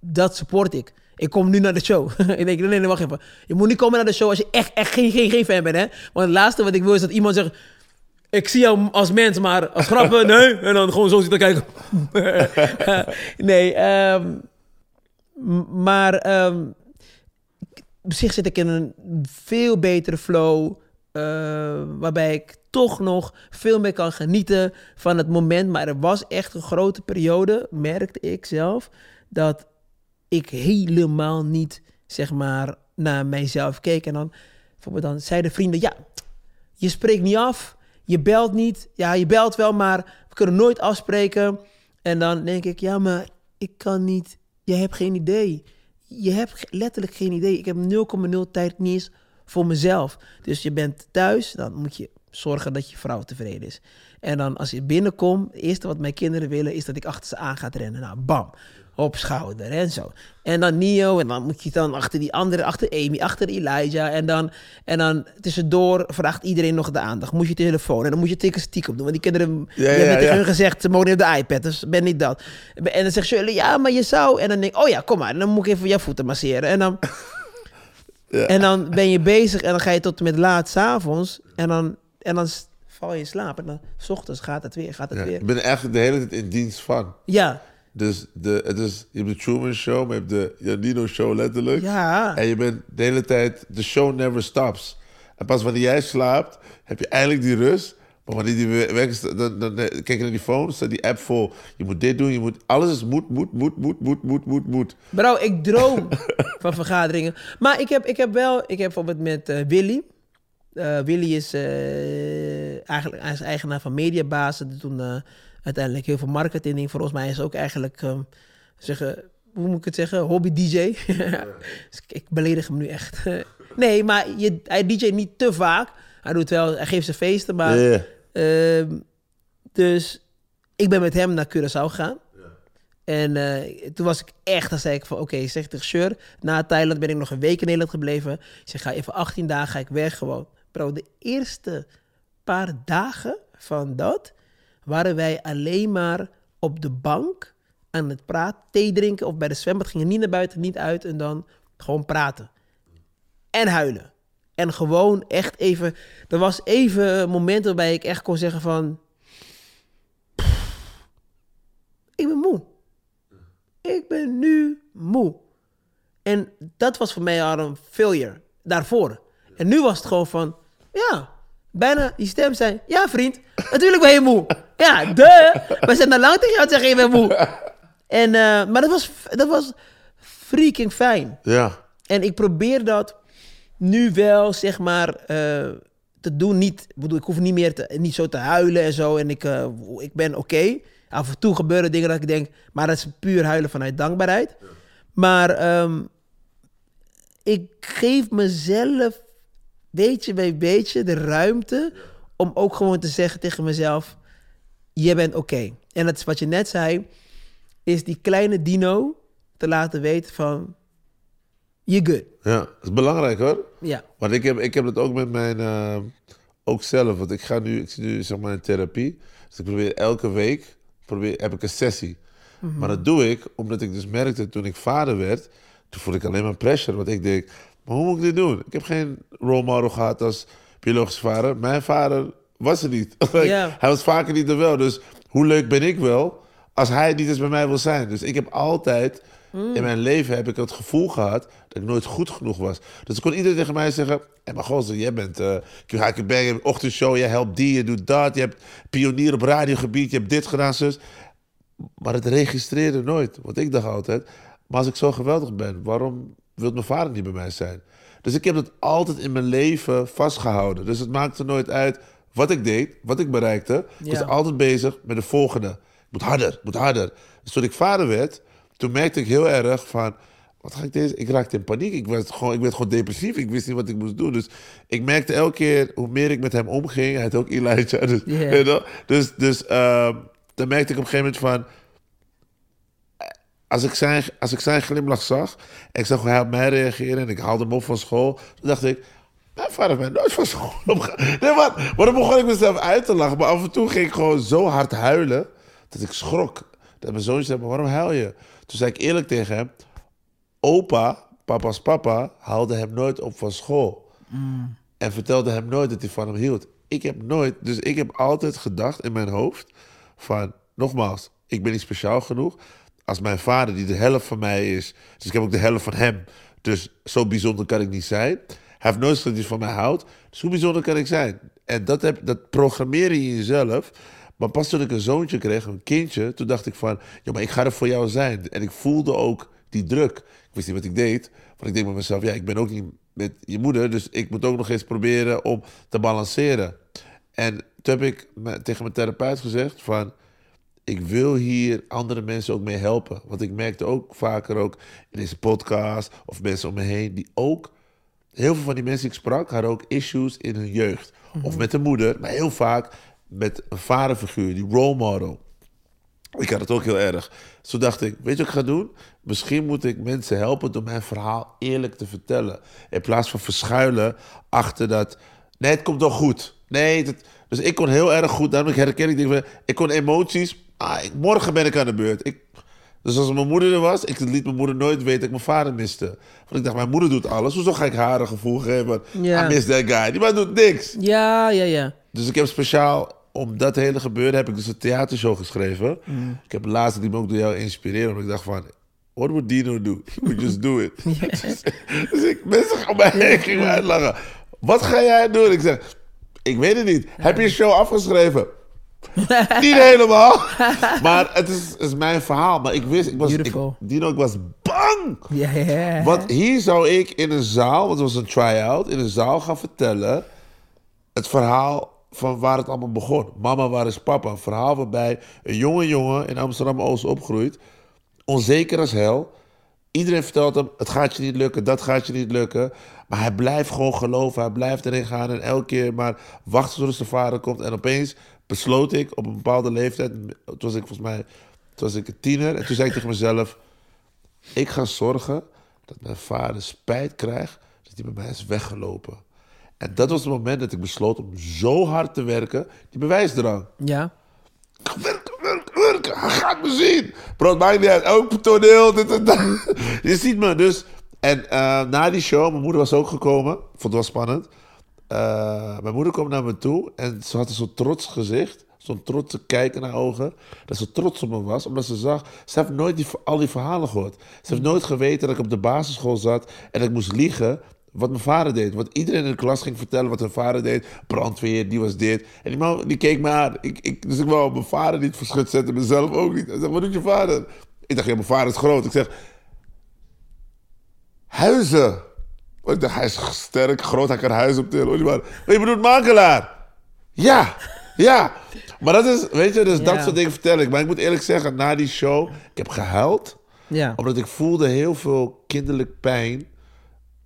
dat support ik. Ik kom nu naar de show. <laughs> ik denk, nee, nee, wacht even. Je moet niet komen naar de show als je echt, echt geen, geen, geen fan bent, hè. Want het laatste wat ik wil is dat iemand zegt... Ik zie jou als mens, maar als grappen, <laughs> nee. En dan gewoon zo zitten kijken. <laughs> nee, ehm, maar ehm, op zich zit ik in een veel betere flow. eh, waarbij ik toch nog veel meer kan genieten van het moment. Maar er was echt een grote periode, merkte ik zelf, dat ik helemaal niet, zeg maar, naar mijzelf keek. En dan, bijvoorbeeld dan zeiden vrienden, ja, je spreekt niet af, je belt niet. Ja, je belt wel, maar we kunnen nooit afspreken. En dan denk ik, ja, maar ik kan niet, je hebt geen idee. Je hebt letterlijk geen idee. Ik heb 0,0 tijd niet eens voor mezelf. Dus je bent thuis, dan moet je zorgen dat je vrouw tevreden is. En dan als je binnenkomt, het eerste wat mijn kinderen willen is dat ik achter ze aan ga rennen. Nou, bam, op schouder en zo. En dan Nio, en dan moet je dan achter die andere, achter Amy, achter Elijah. En dan, en dan tussendoor vraagt iedereen nog de aandacht. Moet je telefoon en dan moet je tikken stiekem doen. Want die kinderen, Ja, ja, hebt tegen ja. hun gezegd, ze mogen niet op de iPad, dus ben niet dat. En dan zegt Shirley, ja, maar je zou. En dan denk ik, oh ja, kom maar. En dan moet ik even jouw voeten masseren. En dan... <laughs> En dan ben je bezig en dan ga je tot en met laat 's avonds. En dan, en dan val je in slaap. En dan s ochtends gaat het weer, gaat het ja. weer. Ik ben eigenlijk de hele tijd in dienst van. Ja, Dus de, het is, je hebt de Truman Show, maar je hebt de Janino Show letterlijk. ja. En je bent de hele tijd, de show never stops. En pas wanneer jij slaapt, heb je eindelijk die rust. Maar wanneer die we- weg is, dan, dan, dan kijk je naar die phone, staat die app vol. Je moet dit doen, je moet, alles is moet, moet, moet, moet, moet, moet, moet, moet. Bro, ik droom <laughs> van vergaderingen. Maar ik heb, ik heb wel, ik heb bijvoorbeeld met eh, Willy. Eh, Willy is eh, eigenlijk hij is eigenaar van Mediabazen. Die doen eh, uiteindelijk heel veel marketing. Maar hij is ook eigenlijk, ehm, zeggen, hoe moet ik het zeggen, hobby-dj. <laughs> dus ik, beledig hem nu echt. <laughs> nee, maar je, hij DJ niet te vaak. Hij doet wel, hij geeft zijn feesten, maar... Ehm, dus ik ben met hem naar Curaçao gegaan. En toen was ik echt, dan zei ik van, oké, ik zeg tegen Sjur, na Thailand ben ik nog een week in Nederland gebleven. Ik zeg, ga even 18 dagen, ga ik weg gewoon. Bro, de eerste paar dagen van dat waren wij alleen maar op de bank aan het praten, thee drinken of bij de zwembad. Gingen niet naar buiten, niet uit en dan gewoon praten. En huilen. En gewoon echt even... Er was even een moment waarbij ik echt kon zeggen van... "Pff, Ik ben moe. Ik ben nu moe. En dat was voor mij al een failure daarvoor. En nu was het gewoon van... Ja, bijna die stem zei... Ja, vriend, natuurlijk ben je moe. <laughs> Ja, de. We zijn al lang tegen jou aan het zeggen, je bent moe. <laughs> En, eh, maar dat was, dat was freaking fijn. Ja. En ik probeer dat nu wel, zeg maar, eh, te doen. Niet, ik bedoel, ik hoef niet meer te, niet zo te huilen en zo. En ik, eh, ik ben oké. Af en toe gebeuren dingen dat ik denk, maar dat is puur huilen vanuit dankbaarheid. Maar ehm, ik geef mezelf beetje bij beetje de ruimte om ook gewoon te zeggen tegen mezelf, je bent oké. En dat is wat je net zei, is die kleine dino te laten weten van, je good. Ja, dat is belangrijk hoor. Ja. Want ik heb, ik heb het ook met mijn, eh, ook zelf. Want ik ga nu, ik zit nu zeg maar in therapie. Dus ik probeer elke week, probeer, heb ik een sessie. Maar dat doe ik omdat ik dus merkte toen ik vader werd. Toen voelde ik alleen maar pressure. Want ik denk, maar hoe moet ik dit doen? Ik heb geen role model gehad als biologische vader. Mijn vader was er niet. <laughs> Hij was vaker niet er wel. Dus hoe leuk ben ik wel als hij niet eens bij mij wil zijn. Dus ik heb altijd in mijn leven heb ik het gevoel gehad dat ik nooit goed genoeg was. Dus ik kon iedereen tegen mij zeggen: hey, maar gozer, jij bent. eh je gaat hebt een ochtendshow, jij helpt die, je doet dat. Je hebt pionier op radiogebied, je hebt dit gedaan, zus. Maar het registreerde nooit. Want ik dacht altijd, maar als ik zo geweldig ben, waarom wil mijn vader niet bij mij zijn? Dus ik heb het altijd in mijn leven vastgehouden. Dus het maakte nooit uit wat ik deed, wat ik bereikte. Ik was altijd bezig met de volgende. Ik moet harder, ik moet harder. Dus toen ik vader werd, toen merkte ik heel erg van... Wat ga ik deze? Ik raakte in paniek. Ik werd, gewoon, ik werd gewoon depressief. Ik wist niet wat ik moest doen. Dus ik merkte elke keer hoe meer ik met hem omging. Hij had ook Elijah. <laughs> Dus, je wel? dus, dus ehm, dan merkte ik op een gegeven moment van als ik, zijn, als ik zijn glimlach zag en ik zag hoe hij op mij reageerde en ik haalde hem op van school, toen dacht ik, mijn vader heeft mij nooit van school <laughs> opgehaald. Nee, maar, maar dan begon ik mezelf uit te lachen. Maar af en toe ging ik gewoon zo hard huilen dat ik schrok. Dat mijn zoontje zei, maar waarom huil je? Toen zei ik eerlijk tegen hem, opa, papa's papa, haalde hem nooit op van school. En vertelde hem nooit dat hij van hem hield. Ik heb nooit, dus ik heb altijd gedacht in mijn hoofd van, nogmaals, ik ben niet speciaal genoeg. Als mijn vader, die de helft van mij is, dus ik heb ook de helft van hem. Dus zo bijzonder kan ik niet zijn. Hij heeft nooit gezegd van mij houdt. Dus hoe bijzonder kan ik zijn? En dat, heb, dat programmeer je jezelf. Maar pas toen ik een zoontje kreeg, een kindje, toen dacht ik van, ja, maar ik ga er voor jou zijn. En ik voelde ook die druk. Ik wist niet wat ik deed, want ik denk bij mezelf, ja, ik ben ook niet met je moeder, dus ik moet ook nog eens proberen om te balanceren. En toen heb ik tegen mijn therapeut gezegd van, ik wil hier andere mensen ook mee helpen. Want ik merkte ook vaker ook in deze podcast of mensen om me heen die ook heel veel van die mensen die ik sprak hadden ook issues in hun jeugd. Of met de moeder, maar heel vaak met een vaderfiguur, die role model. Ik had het ook heel erg. Dus toen dacht ik, weet je wat ik ga doen? Misschien moet ik mensen helpen door mijn verhaal eerlijk te vertellen. In plaats van verschuilen achter dat... Nee, het komt wel goed. Nee, dat, dus ik kon heel erg goed... Daarom herken ik dingen. Ik kon emoties... Ah, ik- morgen ben ik aan de beurt. Ik, dus als mijn moeder er was... Ik liet mijn moeder nooit weten dat ik mijn vader miste. Want ik dacht, mijn moeder doet alles. Hoezo ga ik haar een gevoel geven? Ja. I miss that guy. Die man doet niks. Ja, ja, ja. Dus ik heb speciaal om dat hele gebeuren heb ik dus een theatershow geschreven. Mm. Ik heb laatst die me ook door jou inspireren. Omdat ik dacht van, what would Dino do? He would just do it. <laughs> dus, <laughs> dus ik, mensen om mij heen gingen uitlachen. Wat ga jij doen? Ik zeg, ik weet het niet. Heb je een show afgeschreven? <laughs> niet helemaal. <laughs> maar het is, is mijn verhaal. Maar ik wist, ik was, ik. Dino, ik was bang. Ja. Want hier zou ik in een zaal, want het was een try-out, in een zaal gaan vertellen het verhaal van waar het allemaal begon. Mama, waar is papa? Een verhaal waarbij een jonge jongen in Amsterdam-Oost opgroeit, onzeker als hel. Iedereen vertelt hem, het gaat je niet lukken, dat gaat je niet lukken. Maar hij blijft gewoon geloven, hij blijft erin gaan en elke keer maar wachten tot zijn vader komt. En opeens besloot ik op een bepaalde leeftijd, toen was ik volgens mij toen was ik een tiener, en toen zei ik tegen mezelf, ik ga zorgen dat mijn vader spijt krijgt dat hij bij mij is weggelopen. En dat was het moment dat ik besloot om zo hard te werken, die bewijsdrang. Ja. Werken, werken, werken. Hij gaat me zien. Bro, het maakt niet uit. Ook toneel, dit en dat. <laughs> Je ziet me. Dus En eh, na die show, mijn moeder was ook gekomen. Vond het wel spannend. Eh, mijn moeder kwam naar me toe en ze had een zo'n trots gezicht. Zo'n trotse kijk in haar ogen. Dat ze trots op me was, omdat ze zag... Ze heeft nooit die, al die verhalen gehoord. Ze heeft nooit geweten dat ik op de basisschool zat en dat ik moest liegen wat mijn vader deed. Want iedereen in de klas ging vertellen wat hun vader deed. Brandweer, die was dit. En die man die keek me aan. Ik, ik, dus ik wou mijn vader niet verschut zetten, mezelf ook niet. Hij zegt, wat doet je vader? Ik dacht, ja, mijn vader is groot. Ik zeg, huizen. Oh, Ik dacht, hij is sterk, groot, hij kan optillen. Oh, die man, "Oh, je bedoelt makelaar? Ja, ja. Maar dat is, weet je, dus Ja. dat soort dingen vertel ik. Maar ik moet eerlijk zeggen, na die show, ik heb gehuild. Ja. Omdat ik voelde heel veel kinderlijk pijn.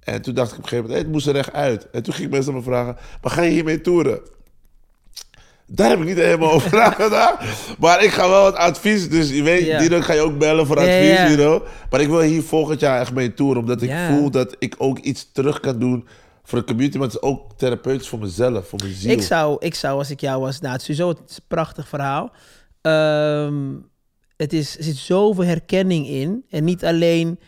En toen dacht ik op een gegeven moment, hey, het moest er echt uit. En toen ging mensen me vragen, maar ga je hiermee toeren? Daar heb ik niet helemaal over <laughs> nagedacht. Maar ik ga wel het advies, dus je weet, Ja. Dino ga je ook bellen voor advies. Dino. Maar ik wil hier volgend jaar echt mee toeren, omdat ik voel dat ik ook iets terug kan doen voor de community. Maar het is ook therapeutisch voor mezelf, voor mijn ziel. Ik zou, ik zou, als ik jou was, nou, het is sowieso het is een prachtig verhaal. Ehm, het is, er zit zoveel herkenning in. En niet alleen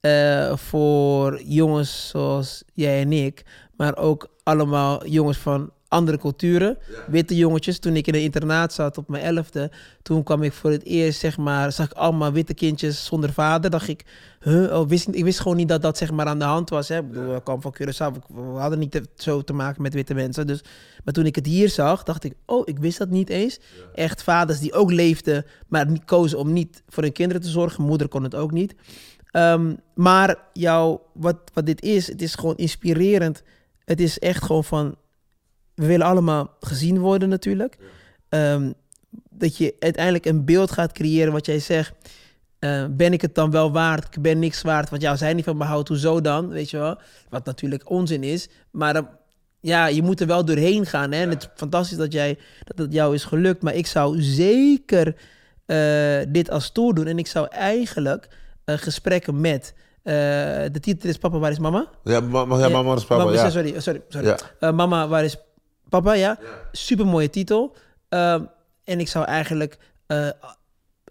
eh, voor jongens zoals jij en ik, maar ook allemaal jongens van andere culturen. Witte jongetjes. Toen ik in een internaat zat op mijn elfde, toen kwam ik voor het eerst, zeg maar, zag ik allemaal witte kindjes zonder vader. Dacht ik, huh, oh, wist, ik wist gewoon niet dat dat zeg maar aan de hand was. Hè. Ik bedoel, ik kwam van Curaçao, we hadden niet te- zo te maken met witte mensen. Dus, maar toen ik het hier zag, dacht ik, oh, ik wist dat niet eens. Echt vaders die ook leefden, maar niet kozen om niet voor hun kinderen te zorgen. Moeder kon het ook niet. Ehm, maar jou, wat, wat dit is, het is gewoon inspirerend. Het is echt gewoon van, we willen allemaal gezien worden natuurlijk. Ehm, dat je uiteindelijk een beeld gaat creëren wat jij zegt. eh, ben ik het dan wel waard? Ik ben niks waard, want jou zij niet van me houdt. Hoezo dan? Weet je wel? Wat natuurlijk onzin is. Maar dan, ja, je moet er wel doorheen gaan. Hè? En het is fantastisch dat, jij, dat het jou is gelukt. Maar ik zou zeker eh, dit als tool doen. En ik zou eigenlijk eh, gesprekken met... de titel is Papa, waar is mama? Ja, ma ja, mama is papa, Mama- ja. Sorry, sorry, sorry. Mama, waar is papa? Ja, super mooie titel. Ehm, en ik zou eigenlijk eh,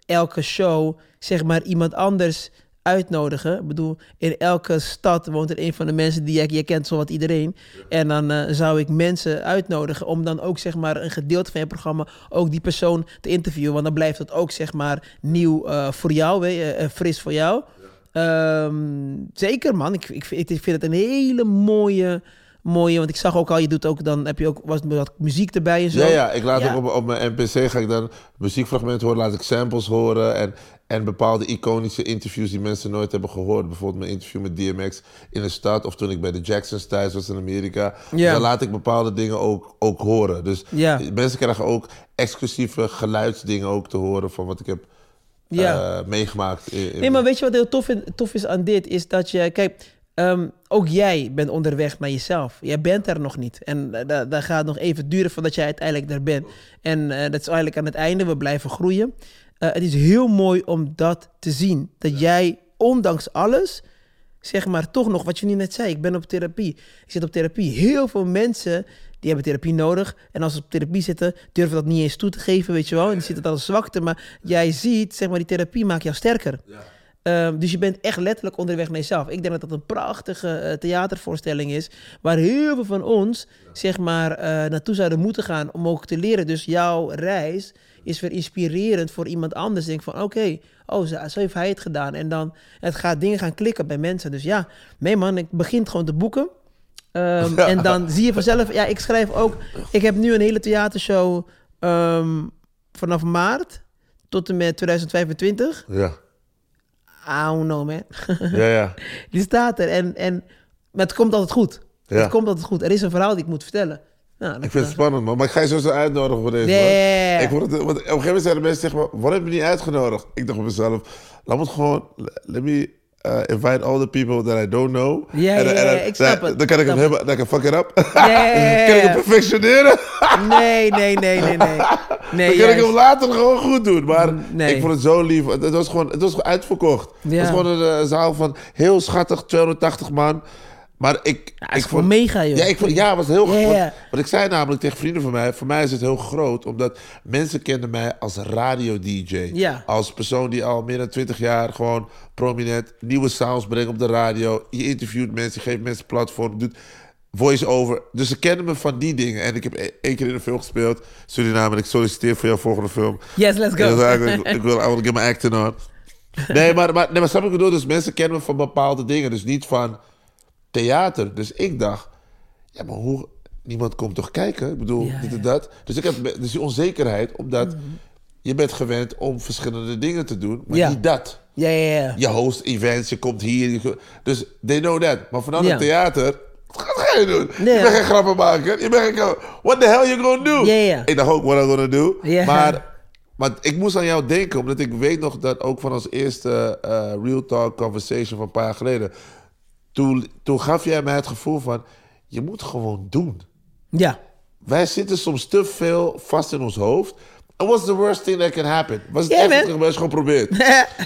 elke show, zeg maar, iemand anders uitnodigen. Ik bedoel, in elke stad woont er een van de mensen die jij, kent, zowat iedereen. En dan eh, zou ik mensen uitnodigen om dan ook, zeg maar, een gedeelte van je programma, ook die persoon te interviewen. Want dan blijft het ook, zeg maar, nieuw eh, voor jou, eh, fris voor jou. Ehm, zeker, man. Ik, ik vind het een hele mooie, mooie. Want ik zag ook al, je doet ook dan heb je ook was wat muziek erbij en zo. Ja, ja, ik laat Ja. ook op, op mijn NPC ga ik dan muziekfragmenten horen, laat ik samples horen en, en bepaalde iconische interviews die mensen nooit hebben gehoord. Bijvoorbeeld mijn interview met DMX in de stad of toen ik bij de Jacksons thuis was in Amerika. Dus Ja. dan laat ik bepaalde dingen ook, ook horen. Dus Ja. mensen krijgen ook exclusieve geluidsdingen ook te horen van wat ik heb Ja. eh, meegemaakt. In, in- Nee, maar weet je wat heel tof, tof is aan dit? Is dat je, kijk, ehm, ook jij bent onderweg naar jezelf. Jij bent er nog niet. En da- dat gaat nog even duren voordat jij uiteindelijk daar bent. En eh, dat is eigenlijk aan het einde, we blijven groeien. Eh, het is heel mooi om dat te zien. Dat jij, ondanks alles, zeg maar toch nog, wat je nu net zei, ik ben op therapie. Ik zit op therapie. Heel veel mensen die hebben therapie nodig. En als ze op therapie zitten, durven dat niet eens toe te geven, weet je wel. En die zitten dan als zwakte. Maar jij ziet, zeg maar, die therapie maakt jou sterker. Ehm, dus je bent echt letterlijk onderweg naar jezelf. Ik denk dat dat een prachtige eh, theatervoorstelling is. Waar heel veel van ons, zeg maar, eh, naartoe zouden moeten gaan om ook te leren. Dus jouw reis is weer inspirerend voor iemand anders. Denk van, oké, oh, zo, zo heeft hij het gedaan. En dan het gaat dingen gaan klikken bij mensen. Dus ja, nee man, ik begin gewoon te boeken. Ehm, <laughs> En dan zie je vanzelf, ja, ik schrijf ook. Ik heb nu een hele theatershow ehm, vanaf maart tot en met 2025. Ja, I don't know, man. ja, ja. <laughs> Die staat er en, en maar het komt altijd goed. Ja. Het komt altijd goed. Er is een verhaal die ik moet vertellen. Nou, Ik vind het spannend, man. Maar ik ga je zo uitnodigen voor deze. Man. Ik word het, want op een gegeven moment zeiden mensen tegen me... Waarom heb je niet uitgenodigd? Ik dacht op mezelf... Laat me het gewoon... Let me uh, invite all the people that I don't know. Ja, En en ik snap het. Dan kan ik hem hebben... Dan kan ik fuck it up. Ja, ja, ja, <laughs> kan ik hem perfectioneren. Nee, nee, nee, nee, nee. <laughs> Nee, dan kan ik hem later gewoon goed doen. Maar Nee. ik vond het zo lief. Het, was gewoon, het was uitverkocht. Het was gewoon een eh, zaal van heel schattig, 280 man. Maar ik... Ja, ik gewoon mega, joh. Ja, ik vond, ja, was heel ja. Wat ik zei namelijk tegen vrienden van mij, voor mij is het heel groot, omdat mensen kenden mij als radio-dj. Ja. Als persoon die al meer dan 20 jaar gewoon prominent nieuwe sounds brengt op de radio. Je interviewt mensen, je geeft mensen platform, doet voice-over. Dus ze kennen me van die dingen. En ik heb e- één keer in een film gespeeld, Suriname, en ik solliciteer voor jouw volgende film. Yes, let's go. Ik, ik, ik wil, I want to get my acting on. Nee, maar, maar, nee, maar snap ik bedoel? Dus mensen kennen me van bepaalde dingen. Dus niet van theater. Dus ik dacht, ja, maar hoe... Niemand komt toch kijken? Ik bedoel, Ja, dit en dat. Dus ik heb dus die onzekerheid, omdat je bent gewend om verschillende dingen te doen, maar niet dat. Ja, ja, ja. Je host events, je komt hier. je- dus they know that. Maar Ja. het theater, wat ga je doen? Nee. Je bent geen grappenmaker. Je bent geen... What the hell you gonna do? Ik dacht ook, what I'm gonna do. Maar, maar ik moest aan jou denken, omdat ik weet nog dat ook van ons eerste eh, Real Talk Conversation van een paar jaar geleden. Toen, toen gaf jij mij het gevoel van, je moet gewoon doen. Ja. Wij zitten soms te veel vast in ons hoofd. And what's the worst thing that can happen? Was het Ja, echt? Gewoon probeert. <laughs>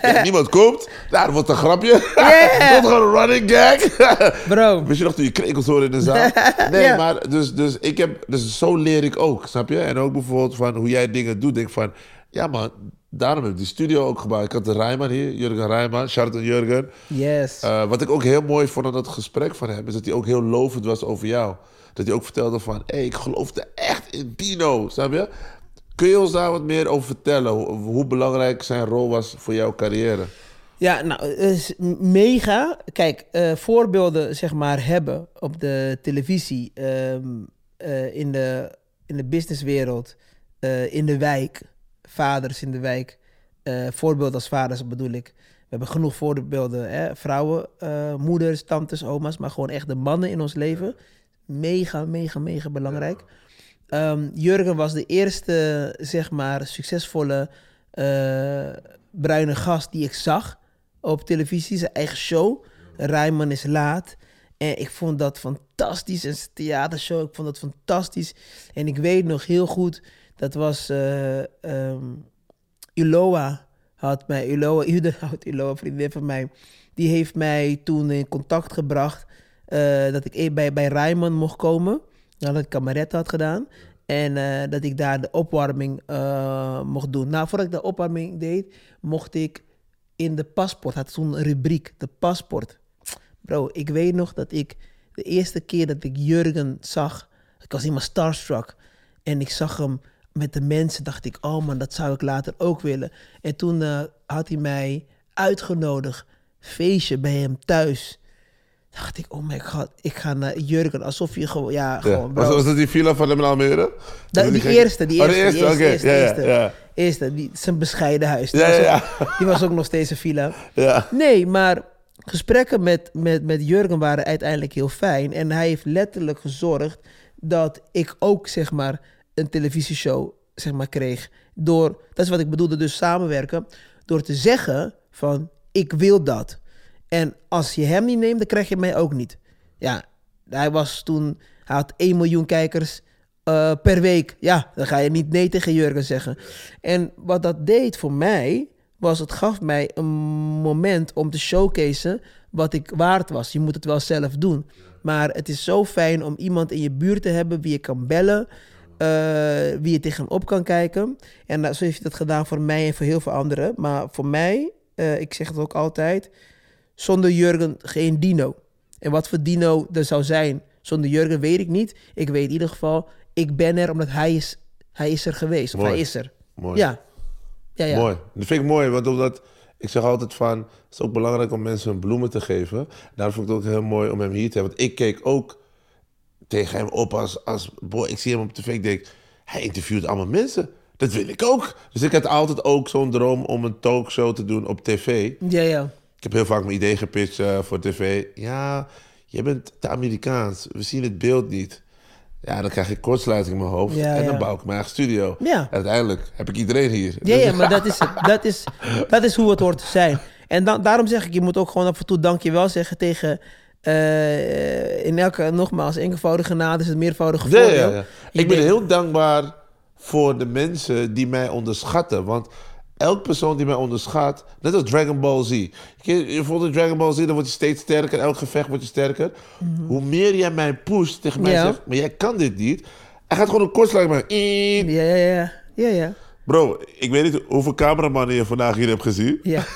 Ja, niemand komt. Nou, dat wordt een grapje. Ja. dat <laughs> wordt gewoon een running gag. <laughs> Bro. Weet je nog toen je krekels hoorde in de zaal? Nee, maar dus, dus ik heb... Dus zo leer ik ook, snap je? En ook bijvoorbeeld van hoe jij dingen doet. Denk van, ja man, daarom heb ik die studio ook gebouwd. Ik had de Rijman hier, Jurgen Rijman. Shout out Jurgen. Yes. Eh, wat ik ook heel mooi vond aan dat gesprek van hem... is dat hij ook heel lovend was over jou. Dat hij ook vertelde van... hé, hey, ik geloofde echt in Dino, snap je? Kun je ons daar wat meer over vertellen? Hoe, belangrijk zijn rol was voor jouw carrière? Ja, nou, is mega. Kijk, eh, voorbeelden zeg maar hebben op de televisie, ehm, eh, in, de, in de businesswereld, in de wijk, vaders in de wijk, eh voorbeelden als vaders bedoel ik. We hebben genoeg voorbeelden, hè? vrouwen, eh, moeders, tantes, oma's, maar gewoon echt de mannen in ons leven. Mega, mega, mega belangrijk. Ehm, Jurgen was de eerste, zeg maar, succesvolle eh, bruine gast die ik zag op televisie. Zijn eigen show. Rijman is laat. En ik vond dat fantastisch. En zijn theatershow, ik vond dat fantastisch. En ik weet nog heel goed, dat was eh ehm, Uloa had mij, Uloa, <laughs> Udenhout, Uloa, vriendin van mij, die heeft mij toen in contact gebracht eh, dat ik e- bij, bij Rijman mocht komen. Nadat ik kameret had gedaan. En eh, dat ik daar de opwarming eh, mocht doen. Nou, voordat ik de opwarming deed, mocht ik in de paspoort, had een rubriek, de paspoort. Bro, ik weet nog dat ik de eerste keer dat ik Jurgen zag, ik was helemaal starstruck. En ik zag hem met de mensen, dacht ik, oh man, dat zou ik later ook willen. En toen eh, had hij mij uitgenodigd, feestje bij hem thuis. Dacht ik, oh my god, ik ga naar Jurgen, alsof je gewoon, ja, Ja. gewoon, bro. Was, was dat die villa van hem in Almere? Dat- die, gek- eerste, die Oh, eerste, de eerste, eerste, Ja, eerste, ja, ja. eerste, die, zijn bescheiden huis. Die, Ja, was ja, ook, die was ook nog steeds een villa. Ja. Nee, maar gesprekken met, met, met Jurgen waren uiteindelijk heel fijn. En hij heeft letterlijk gezorgd dat ik ook, zeg maar, een televisieshow, zeg maar, kreeg. Door, dat is wat ik bedoelde, dus samenwerken. Door te zeggen van, ik wil dat. En als je hem niet neemt, dan krijg je mij ook niet. Ja, hij was toen, hij had 1 miljoen kijkers eh, per week. Ja, dan ga je niet nee tegen Jurgen zeggen. En wat dat deed voor mij, was het gaf mij een moment om te showcaseen wat ik waard was. Je moet het wel zelf doen. Maar het is zo fijn om iemand in je buurt te hebben wie je kan bellen, eh, wie je tegenop kan kijken. En dat, zo heeft hij dat gedaan voor mij en voor heel veel anderen. Maar voor mij, eh, ik zeg het ook altijd, zonder Jurgen geen Dino. En wat voor Dino er zou zijn zonder Jurgen weet ik niet. Ik weet in ieder geval, ik ben er omdat hij is, hij is er geweest. Of Mooi. hij is er. Mooi. Ja. Ja, ja. Mooi. Dat vind ik mooi, want omdat ik zeg altijd van, het is ook belangrijk om mensen hun bloemen te geven. Daarom vond ik het ook heel mooi om hem hier te hebben. Want ik keek ook tegen hem op als, als boy, ik zie hem op tv, ik denk, hij interviewt allemaal mensen. Dat wil ik ook. Dus ik had altijd ook zo'n droom om een talkshow te doen op tv. Ja, ja. Ik heb heel vaak mijn idee gepitcht eh, voor tv. Ja, je bent te Amerikaans. We zien het beeld niet. Ja, dan krijg ik kortsluiting in mijn hoofd. Ja, en dan ja. bouw ik mijn eigen studio. Ja. En uiteindelijk heb ik iedereen hier. Ja, Dus- ja, maar dat is, het. dat, is, dat is hoe het hoort te zijn. En dan, daarom zeg ik, je moet ook gewoon af en toe dankjewel zeggen tegen... eh, in elke, nogmaals, enkelvoudige genade is het meervoudige voordeel. ja, Ik ben heel dankbaar voor de mensen die mij onderschatten. Want elk persoon die mij onderschat, net als Dragon Ball Z. Je, je, voelt in Dragon Ball Z, dan word je steeds sterker. Elk gevecht wordt je sterker. Hoe meer jij mij pusht, tegen mij Mhm. Zegt, maar jij kan dit niet. Hij gaat gewoon een kortslag maken. Ja, ja, ja. Ja, ja. Bro, ik weet niet hoeveel cameramannen je vandaag hier hebt gezien. ja. <laughs>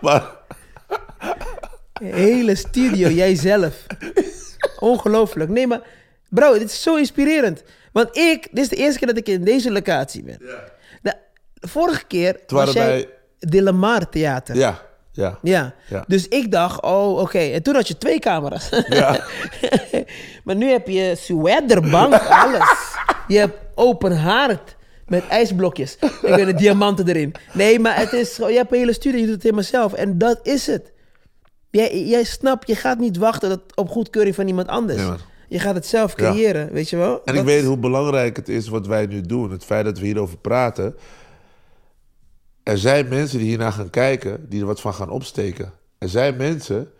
Maar Hele studio, jijzelf. Ongelooflijk. Nee, maar bro, dit is zo inspirerend. Want ik, dit is de eerste keer dat ik in deze locatie ben. De, vorige keer was jij bij- De Lamar Theater. ja, ja. Ja. Ja. Dus ik dacht, oh, oké. En toen had je twee camera's. Ja. <laughs> maar nu heb je sweaterbank, alles. Je hebt open haard met ijsblokjes. Ik weet de diamanten erin. Nee, maar het is je hebt een hele studie, je doet het helemaal zelf. En dat is het. Jij, jij snapt, je gaat niet wachten dat, op goedkeuring van iemand anders. Nee, je gaat het zelf Ja. creëren, weet je wel? En Dat ik weet hoe belangrijk het is wat wij nu doen. Het feit dat we hierover praten. Er zijn mensen die hiernaar gaan kijken, die er wat van gaan opsteken. Er zijn mensen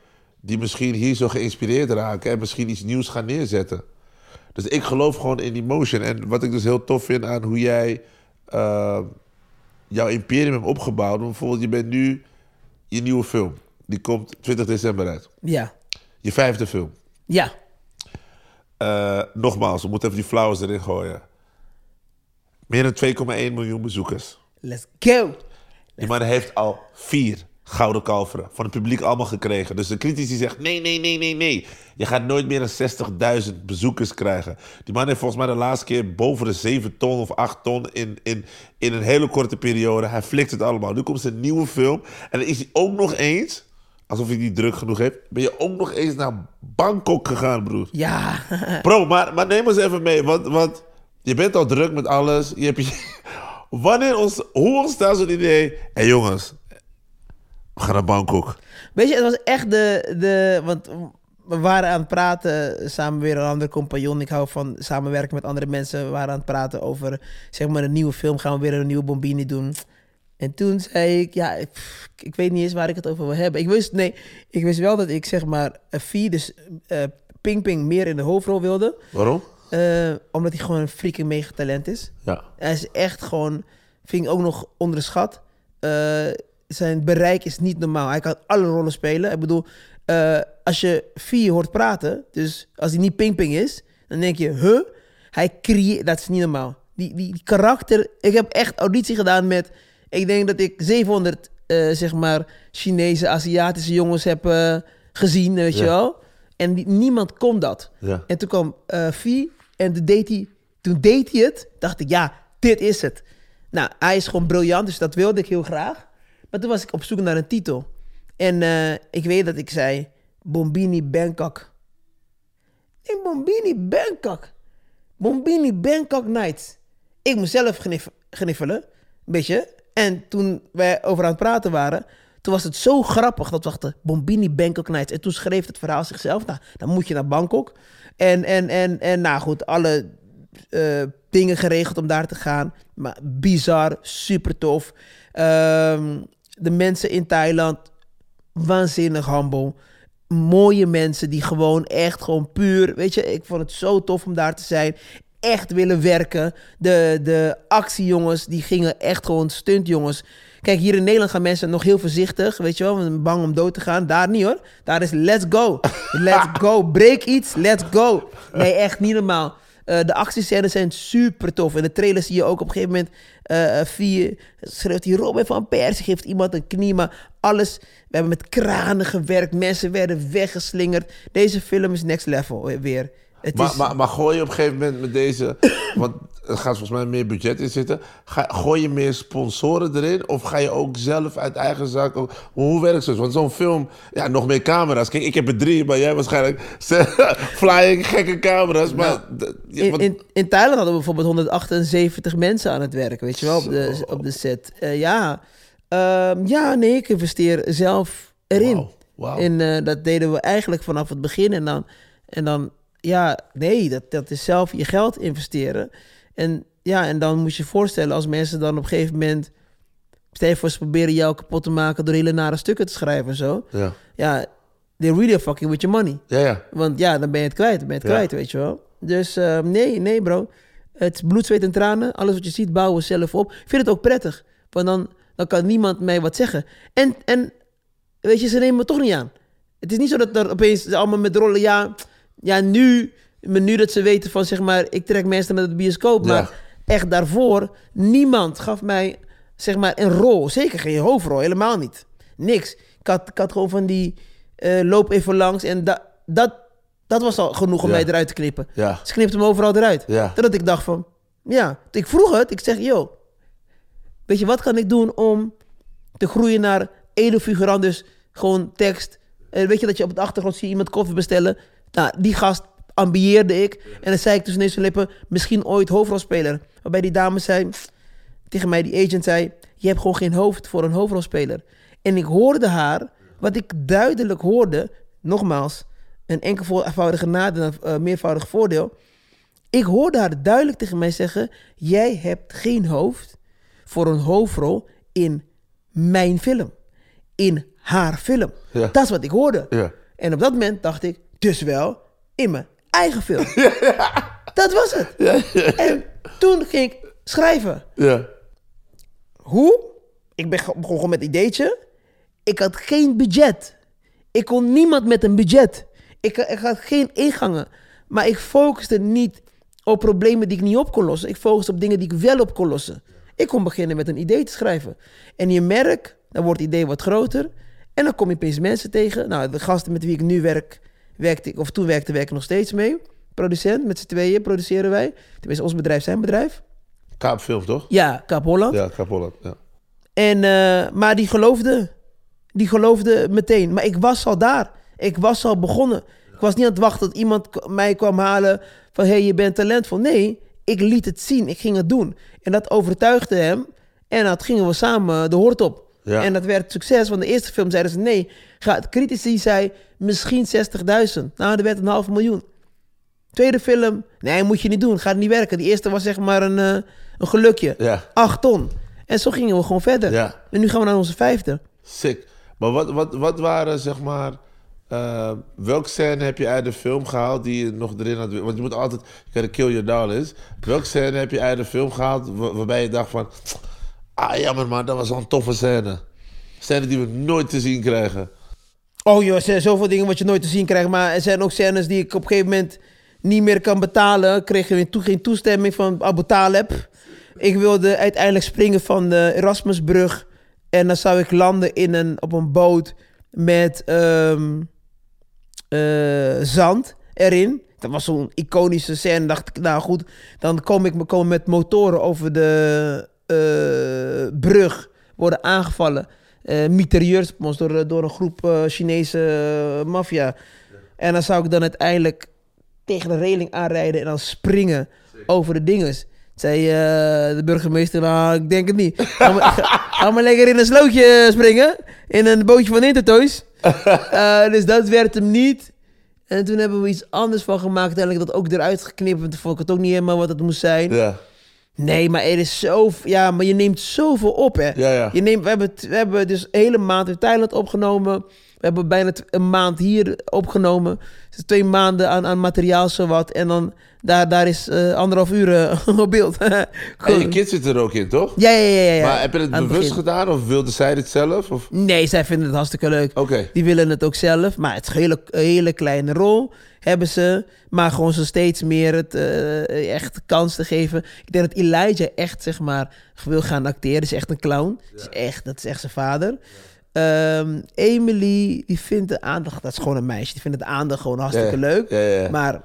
die misschien hier zo geïnspireerd raken en misschien iets nieuws gaan neerzetten. Dus ik geloof gewoon in die motion. En wat ik dus heel tof vind aan hoe jij eh, jouw imperium hebt opgebouwd. Bijvoorbeeld, je bent nu je nieuwe film. Die komt 20 december uit. Ja, Je vijfde film. ja. Eh, nogmaals, we moeten even die flowers erin gooien. Meer dan 2,1 miljoen bezoekers. Let's go. Die man heeft al vier gouden kalveren van het publiek allemaal gekregen. Dus de critici zegt nee, nee, nee, nee, nee. Je gaat nooit meer dan 60.000 bezoekers krijgen. Die man heeft volgens mij de laatste keer boven de 7 ton of 8 ton in, in, in een hele korte periode. Hij flikt het allemaal. Nu komt zijn nieuwe film. En dan is hij ook nog eens, alsof hij niet druk genoeg heeft, ben je ook nog eens naar Bangkok gegaan, broer. Ja. <laughs> Bro, maar, maar neem ons even mee. Want, want je bent al druk met alles. Je hebt je... <laughs> Wanneer ons, hoe ontstaat zo'n idee? Hé hey jongens, we gaan naar Bangkok. Weet je, het was echt de, de... Want we waren aan het praten, samen weer een andere compagnon. Ik hou van samenwerken met andere mensen. We waren aan het praten over, zeg maar, een nieuwe film. Gaan we weer een nieuwe Bombini doen. En toen zei ik, ja, pff, ik weet niet eens waar ik het over wil hebben. Ik wist, nee, ik wist wel dat ik, zeg maar, eh, Vie, dus eh Ping Ping, meer in de hoofdrol wilde. Waarom? Eh, omdat hij gewoon een freaking mega talent is. Ja. Hij is echt gewoon, vind ik ook nog onderschat. Eh, zijn bereik is niet normaal. Hij kan alle rollen spelen. Ik bedoel, eh, als je vier hoort praten, dus als hij niet Ping Ping is, dan denk je, huh? Hij creëert, dat is niet normaal. Die, die, die karakter, ik heb echt auditie gedaan met, ik denk dat ik 700, eh, zeg maar, Chinese, Aziatische jongens heb eh, gezien, weet je wel. En die- niemand kon dat. Ja. En toen kwam Vie en toen deed, hij, toen deed hij het. Dacht ik, ja, dit is het. Nou, hij is gewoon briljant, dus dat wilde ik heel graag. Maar toen was ik op zoek naar een titel. En ik weet dat ik zei, Bombini Bangkok. Nee, Bombini Bangkok. Bombini Bangkok Nights. Ik moest zelf gniff- gniffelen, een beetje. En toen wij over aan het praten waren, toen was het zo grappig dat we dachten, Bombini Bangkok. En toen schreef het verhaal zichzelf, nou, dan moet je naar Bangkok. En, en, en, en nou goed, alle eh, dingen geregeld om daar te gaan. Maar bizar, super tof. Ehm, de mensen in Thailand, waanzinnig humble. Mooie mensen die gewoon echt gewoon puur... Weet je, ik vond het zo tof om daar te zijn. Echt willen werken. De, de actiejongens, die gingen echt gewoon stuntjongens. Kijk, hier in Nederland gaan mensen nog heel voorzichtig. Weet je wel, bang om dood te gaan. Daar niet hoor. Daar is let's go. <laughs> Let's go. Break iets, let's go. Nee, echt niet normaal. Eh, de actiescènes zijn super tof. In de trailer zie je ook op een gegeven moment... eh vier, schreeuwt hij Robin van Persie, geeft iemand een knie. Maar alles... We hebben met kranen gewerkt. Mensen werden weggeslingerd. Deze film is next level weer. Maar, is, maar, maar gooi je op een gegeven moment met deze... Want er gaat volgens mij meer budget in zitten. Ga, gooi je meer sponsoren erin? Of ga je ook zelf uit eigen zak... ook- hoe werkt het? Want zo'n film... Ja, nog meer camera's. Kijk, ik heb er drie, maar jij waarschijnlijk... <laughs> flying gekke camera's. Maar, ja, in, want- in, in Thailand hadden we bijvoorbeeld 178 mensen aan het werk, weet je wel, op de, op de set. Eh, ja. Ehm, ja, nee, ik investeer zelf erin. Wauw, wauw. En eh, dat deden we eigenlijk vanaf het begin. En dan, en dan ja, nee, dat, dat is zelf je geld investeren. En ja, en dan moet je je voorstellen als mensen dan op een gegeven moment... Stel voor, ze proberen jou kapot te maken door hele nare stukken te schrijven en zo. ja. Ja, they're really fucking with your money. ja, ja. Want ja, dan ben je het kwijt. Dan ben je het Ja. kwijt, weet je wel. Dus eh, nee, nee bro. Het is bloed, zweet en tranen. Alles wat je ziet, bouwen we zelf op. Ik vind het ook prettig. Want dan, dan kan niemand mij wat zeggen. En, en weet je, ze nemen me toch niet aan. Het is niet zo dat er opeens allemaal met rollen, ja, ja nu, maar nu dat ze weten van, zeg maar, ik trek mensen naar de bioscoop. Ja. Maar echt daarvoor, niemand gaf mij, zeg maar, een rol. Zeker geen hoofdrol, helemaal niet. Niks. Ik had, ik had gewoon van die, eh, loop even langs en da, dat, dat was al genoeg om Ja. mij eruit te knippen. Ja. Ze knipte hem overal eruit. Ja. Totdat ik dacht van, ja, ik vroeg het. Ik zeg, yo, weet je, wat kan ik doen om te groeien naar edel Dus gewoon tekst. Eh, weet je dat je op het achtergrond zie je iemand koffie bestellen. Nou, die gast ambieerde ik. En dan zei ik tussen deze lippen, misschien ooit hoofdrolspeler. Waarbij die dame zei, tegen mij, die agent zei... je hebt gewoon geen hoofd voor een hoofdrolspeler. En ik hoorde haar, wat ik duidelijk hoorde... nogmaals, een enkelvoudige nadeel, een eh, meervoudig voordeel... ik hoorde haar duidelijk tegen mij zeggen... jij hebt geen hoofd voor een hoofdrol in mijn film. In haar film. Ja. Dat is wat ik hoorde. Ja. En op dat moment dacht ik, dus wel in mijn eigen film. <laughs> Dat was het. En toen ging ik schrijven. Ja. Hoe? Ik ben begon gewoon met een ideetje. Ik had geen budget. Ik kon niemand met een budget. Ik, ik had geen ingangen. Maar ik focuste niet op problemen die ik niet op kon lossen. Ik focuste op dingen die ik wel op kon lossen. Ik kon beginnen met een idee te schrijven. En je merkt, dan wordt het idee wat groter. En dan kom je opeens mensen tegen. Nou, de gasten met wie ik nu werk, werkte ik, of toen werkte, werk ik nog steeds mee. Producent, met z'n tweeën produceren wij. Tenminste, ons bedrijf, zijn bedrijf. Kaapfilm, toch? Ja, Kaap Holland. Ja, Kaap Holland. Ja. En, eh, maar die geloofde. Die geloofde meteen. Maar ik was al daar. Ik was al begonnen. Ik was niet aan het wachten dat iemand mij kwam halen van... hé, hey, je bent talentvol. Nee, ik liet het zien. Ik ging het doen. En dat overtuigde hem. En dat gingen we samen de hoort op. Ja. En dat werd succes. Want de eerste film zeiden ze nee. Ga, critici zei misschien 60.000. Nou, dat werd een half miljoen. Tweede film, nee, moet je niet doen. Gaat niet werken. Die eerste was zeg maar een, eh, een gelukje. Ja. Acht ton. En zo gingen we gewoon verder. Ja. En nu gaan we naar onze vijfde. Sick. Maar wat, wat, wat waren, zeg maar... eh, welke scène heb je uit de film gehaald die je nog erin had... Want je moet altijd... Gotta kill your darlings. Welke scène heb je uit de film gehaald wa- waarbij je dacht van... Ah, jammer man, dat was wel een toffe scène. Scène die we nooit te zien krijgen. Oh joh, er zijn zoveel dingen wat je nooit te zien krijgt. Maar er zijn ook scènes die ik op een gegeven moment niet meer kan betalen. Ik kreeg geen, toe- geen toestemming van Abu Taleb. Ik wilde uiteindelijk springen van de Erasmusbrug. En dan zou ik landen in een, op een boot met ehm, eh, zand erin. Dat was zo'n iconische scène. dacht ik, nou goed, dan kom ik komen met motoren over de eh, brug. Worden aangevallen. Eh mitrailleurs op ons door, door een groep eh, Chinese eh, maffia. En dan zou ik dan uiteindelijk tegen de reling aanrijden en dan springen over de dinges. Zei eh, de burgemeester, nou, ik denk het niet. Ga maar, ga- ga maar lekker in een slootje springen. In een bootje van Intertoys. <laughs> Eh, dus dat werd hem niet. En toen hebben we iets anders van gemaakt. Uiteindelijk dat ook eruit geknipt. Want toen vond ik het ook niet helemaal wat het moest zijn. Ja. Nee, maar er is zo... Ja, maar je neemt zoveel op, hè. Ja, ja. Je neemt, we, hebben, we hebben dus een hele maand in Thailand opgenomen. We hebben bijna een maand hier opgenomen. Dus twee maanden aan, aan materiaal, zowat. En dan, daar, daar is eh, anderhalf uur eh, <laughs> op beeld. <laughs> En je kids zitten er ook in, toch? Ja, ja, ja, ja, ja. Maar heb je het Aan bewust gedaan of wilde zij dit zelf? Of? Nee, zij vinden het hartstikke leuk. Oké. Die willen het ook zelf. Maar het is een hele, hele kleine rol hebben ze. Maar gewoon ze steeds meer het eh, echt kans te geven. Ik denk dat Elijah echt, zeg maar, wil gaan acteren. is echt een clown. Is echt, dat is echt zijn vader. Ehm, Emily, die vindt de aandacht... Dat is gewoon een meisje. Die vindt de aandacht gewoon hartstikke Ja, leuk. ja, ja. Maar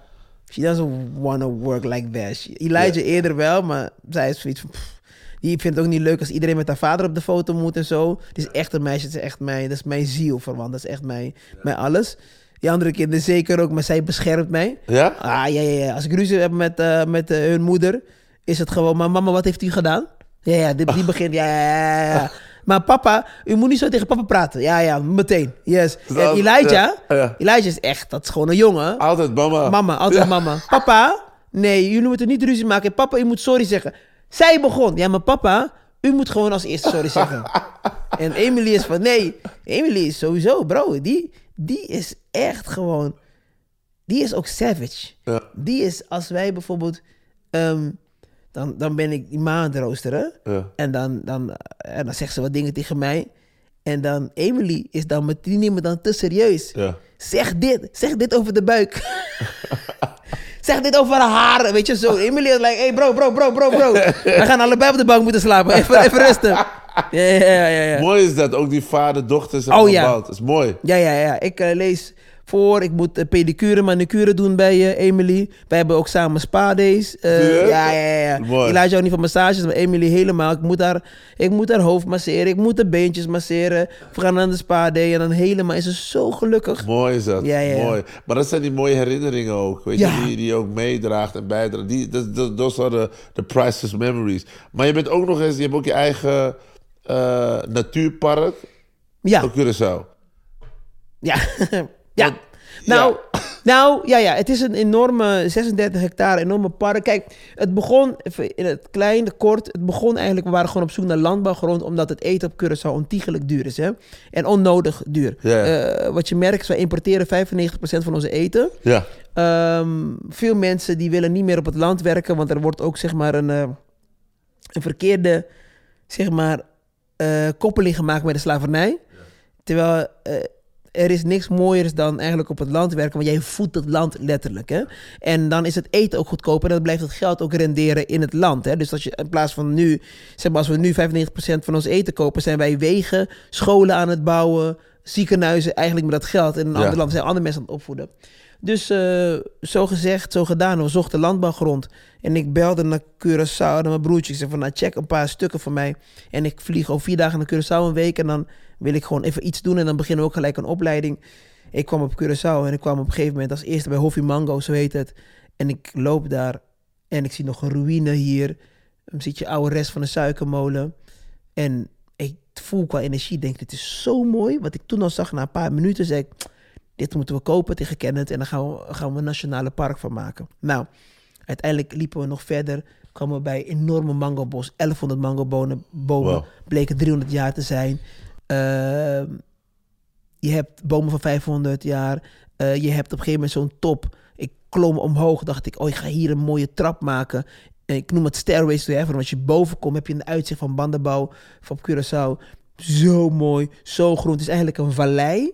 she doesn't want to work like that. She- Elijah Ja. eerder wel, maar zij is zoiets van... pff, die vindt het ook niet leuk als iedereen met haar vader op de foto moet en zo. Het is echt een meisje, het is echt mijn, dat is mijn ziel verwant. Dat is echt mijn, mijn alles. Die andere kinderen zeker ook, maar zij beschermt mij. Ja? Ah, ja, ja, ja. Als ik ruzie heb met, eh, met eh, hun moeder, is het gewoon... Maar mama, wat heeft u gedaan? Ja, ja, die, die begint... Ja, ja, ja. <laughs> Maar papa, u moet niet zo tegen papa praten. Ja, ja, meteen. Yes. En Elijah, ja, ja. Elijah is echt... Dat is gewoon een jongen. Altijd mama. Mama, altijd Ja. mama. Papa, nee, jullie moeten niet ruzie maken. Papa, u moet sorry zeggen. Zij begon. Ja, maar papa, u moet gewoon als eerste sorry <laughs> zeggen. en Emily is van, nee, Emily is sowieso, bro, die, die is echt gewoon, die is ook savage. Ja. Die is, als wij bijvoorbeeld, ehm, dan, dan ben ik die ma aan het roosteren. Ja. En dan, dan, en dan zegt ze wat dingen tegen mij. En dan Emily is dan met, die neemt me dan te serieus. Ja. Zeg dit, zeg dit over de buik. <laughs> zeg dit over haar haren, weet je zo. Emily is like, hey bro, bro, bro, bro, bro. <laughs> We gaan allebei op de bank moeten slapen. Even, even rusten. <laughs> Ja, ja, ja, ja. Mooi is dat, ook die vader-dochter is Oh, ja. Dat is mooi. Ja, ja, ja. Ik eh, lees voor. Ik moet eh, pedicure, manicure doen bij eh, Emily. Wij hebben ook samen spa-days. Eh, je? ja, ja, ja. Ik laat jou niet van massages, maar Emily helemaal. Ik moet, haar, ik moet haar hoofd masseren. Ik moet de beentjes masseren. We gaan aan de spa-day en dan helemaal is ze zo gelukkig. Mooi is dat. Ja, ja. Mooi. Maar dat zijn die mooie herinneringen ook. Weet je, die, die je ook meedraagt en bijdraagt. Die, dat, dat, those are the, the priceless memories. Maar je bent ook nog eens, je hebt ook je eigen natuurpark Ja, op Curaçao. ja. <laughs> ja. Nou, <coughs> nou, ja, ja, het is een enorme 36 hectare, enorme park. Kijk, het begon, in het klein, kort, het begon eigenlijk, we waren gewoon op zoek naar landbouwgrond, omdat het eten op Curaçao ontiegelijk duur is, hè. En onnodig duur. Ja. Eh, wat je merkt, is wij importeren 95% van onze eten. Ja. Ehm, veel mensen die willen niet meer op het land werken, want er wordt ook zeg maar een, eh, een verkeerde zeg maar, eh, koppeling gemaakt met de slavernij. Terwijl er is niks mooiers dan eigenlijk op het land werken, want jij voedt het land letterlijk. Hè? En dan is het eten ook goedkoper en dan blijft het geld ook renderen in het land. Hè? Dus als je in plaats van nu, zeg maar, als we nu 95% van ons eten kopen, zijn wij wegen, scholen aan het bouwen, ziekenhuizen eigenlijk met dat geld in een Ja. ander land zijn andere mensen aan het opvoeden. Dus eh, zo gezegd, zo gedaan. We zochten landbouwgrond. En ik belde naar Curaçao, naar mijn broertje. Ik zei van, nou, check een paar stukken voor mij. En ik vlieg over vier dagen naar Curaçao een week. En dan wil ik gewoon even iets doen. En dan beginnen we ook gelijk een opleiding. Ik kwam op Curaçao en ik kwam op een gegeven moment als eerste bij Hoffie Mango, zo heet het. En ik loop daar en ik zie nog een ruïne hier. Dan ziet je oude rest van een suikermolen. En ik voel qua energie, denk dit is zo mooi. Wat ik toen al zag na een paar minuten, zei ik, dit moeten we kopen tegen Kenneth en dan gaan we, gaan we een nationale park van maken. Nou, uiteindelijk liepen we nog verder, kwamen we bij een enorme mangobos, 1100 mangobonen, bomen, Wow. bleken 300 jaar te zijn. Ehm, je hebt bomen van 500 jaar. Eh, je hebt op een gegeven moment zo'n top. Ik klom omhoog, dacht ik, oh, ik ga hier een mooie trap maken. En ik noem het Stairways to Heaven, want als je boven komt, heb je een uitzicht van Bandenbouw, van Curaçao. Zo mooi, zo groen. Het is eigenlijk een vallei.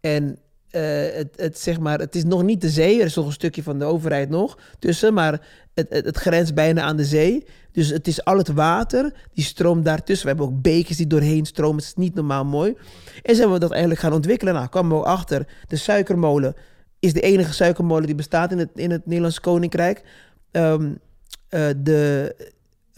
En eh, het, het, zeg maar, het is nog niet de zee. Er is nog een stukje van de overheid nog tussen. Maar het, het, grenst bijna aan de zee. Dus het is al het water. Die stroomt daartussen. We hebben ook bekers die doorheen stromen. Het is niet normaal mooi. En hebben we dat eigenlijk gaan ontwikkelen. Nou, kwamen we ook achter. De suikermolen is de enige suikermolen die bestaat in het, in het Nederlandse Koninkrijk. Ehm, eh, de,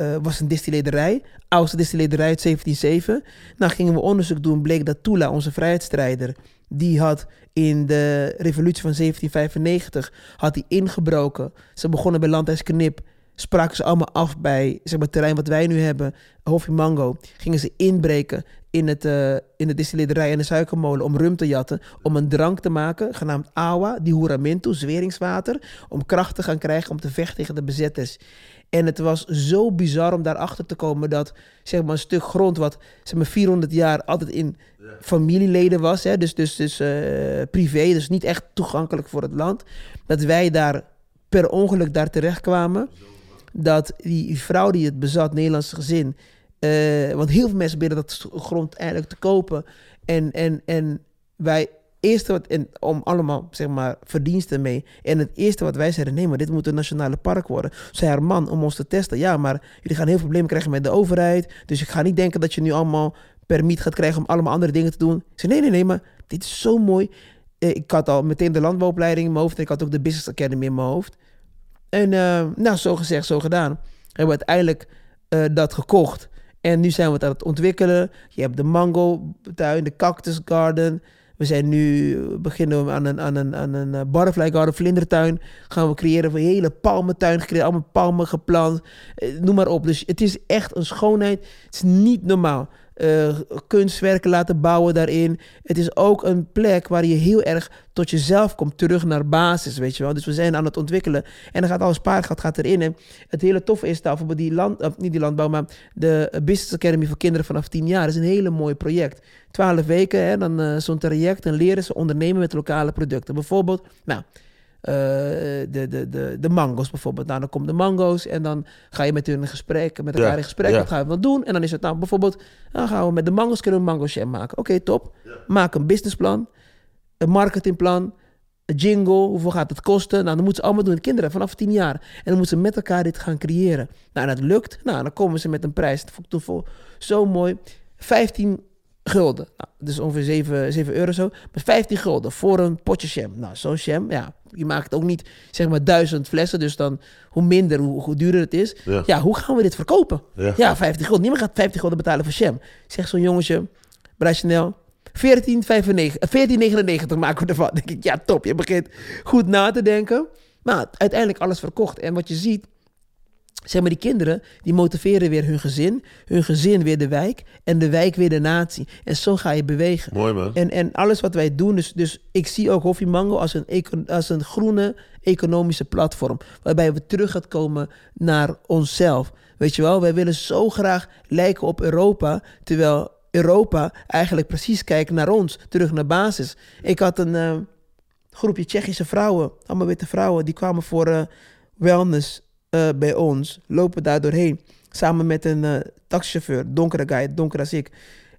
eh, was een distilleerderij. Oudste distilleerderij uit 1707. Nou, gingen we onderzoek doen. Bleek dat Tula, onze vrijheidsstrijder, die had in de revolutie van 1795 had hij ingebroken. Ze begonnen bij Landhuis Knip. Spraken ze allemaal af bij zeg maar, het terrein wat wij nu hebben, Hoffie Mango. Gingen ze inbreken in, het, eh, in de distilleerderij en de suikermolen om rum te jatten. Om een drank te maken, genaamd Awa, di Juraminto, zweringswater. Om kracht te gaan krijgen om te vechten tegen de bezetters. En het was zo bizar om daarachter te komen dat zeg maar, een stuk grond wat zeg maar, 400 jaar altijd in familieleden was. Hè, dus dus, dus eh, privé, dus niet echt toegankelijk voor het land. Dat wij daar per ongeluk daar terecht kwamen. Dat die vrouw die het bezat, Nederlandse gezin. eh, want heel veel mensen bidden dat grond eigenlijk te kopen. En, en, en wij eerste wat, en om allemaal zeg maar verdiensten mee. En het eerste wat wij zeiden, nee, maar dit moet een nationale park worden. Zei haar man om ons te testen. Ja, maar jullie gaan heel veel problemen krijgen met de overheid. Dus ik ga niet denken dat je nu allemaal permit gaat krijgen om allemaal andere dingen te doen. Ik zei, nee, nee, nee, maar dit is zo mooi. Eh, Ik had al meteen de landbouwopleiding in mijn hoofd. En ik had ook de Business Academy in mijn hoofd. En eh, nou, zo gezegd, zo gedaan. Hebben we uiteindelijk eh, dat gekocht. En nu zijn we het aan het ontwikkelen. Je hebt de mango tuin, de cactus garden. We zijn nu, beginnen we aan een, aan een, aan een eh, butterfly garden, vlindertuin. Gaan we creëren, een hele palmentuin gecreëerd. Allemaal palmen geplant. Eh, noem maar op. Dus het is echt een schoonheid. Het is niet normaal. Eh, kunstwerken laten bouwen daarin. Het is ook een plek waar je heel erg tot jezelf komt, terug naar basis, weet je wel. Dus we zijn aan het ontwikkelen. En dan gaat alles spaargeld gaat erin. En het hele toffe is daar, bijvoorbeeld die land, niet die landbouw, maar de Business Academy voor kinderen vanaf 10 jaar. is een hele mooi project. 12 weken, hè, dan eh, zo'n traject. En leren ze ondernemen met lokale producten. Bijvoorbeeld, nou, de, de, de, de mango's bijvoorbeeld. Nou, dan komen de mango's en dan ga je met hun in gesprek, met elkaar Ja, in gesprek. ja. Wat gaan we wel doen? En dan is het nou bijvoorbeeld, dan gaan we met de mango's kunnen we een mango jam maken. Oké, top. Maak een businessplan, een marketingplan, een jingle, hoeveel gaat het kosten? Nou, dan moeten ze allemaal doen. Kinderen vanaf 10 jaar. En dan moeten ze met elkaar dit gaan creëren. Nou, en dat lukt. Nou, dan komen ze met een prijs. Dat vond ik toen voor zo mooi. 15 gulden. Nou, dus ongeveer 7, 7 euro zo. Maar 15 gulden voor een potje jam. Nou, zo'n jam, ja, je maakt ook niet zeg maar duizend flessen. Dus dan hoe minder, hoe, hoe duurder het is. Ja. Ja. hoe gaan we dit verkopen? Ja. Ja, 15 gulden. Niemand gaat 15 gulden betalen voor jam. Zegt zo'n jongetje, bij Chanel, 14,95 eh, 14,99 maken we ervan. <laughs> denk ik, ja top, je begint goed na te denken. Maar uiteindelijk alles verkocht. En wat je ziet, zeg maar die kinderen, die motiveren weer hun gezin. Hun gezin weer de wijk. En de wijk weer de natie. En zo ga je bewegen. Mooi man. En, en alles wat wij doen, dus, dus ik zie ook Hoffie Mango als een, als een groene economische platform. Waarbij we terug gaan komen naar onszelf. Weet je wel, wij willen zo graag lijken op Europa. Terwijl Europa eigenlijk precies kijkt naar ons. Terug naar basis. Ik had een eh, groepje Tsjechische vrouwen, allemaal witte vrouwen, die kwamen voor eh, wellness eh, bij ons. Lopen daar doorheen. Samen met een eh, taxichauffeur, donkere guy, donker als ik.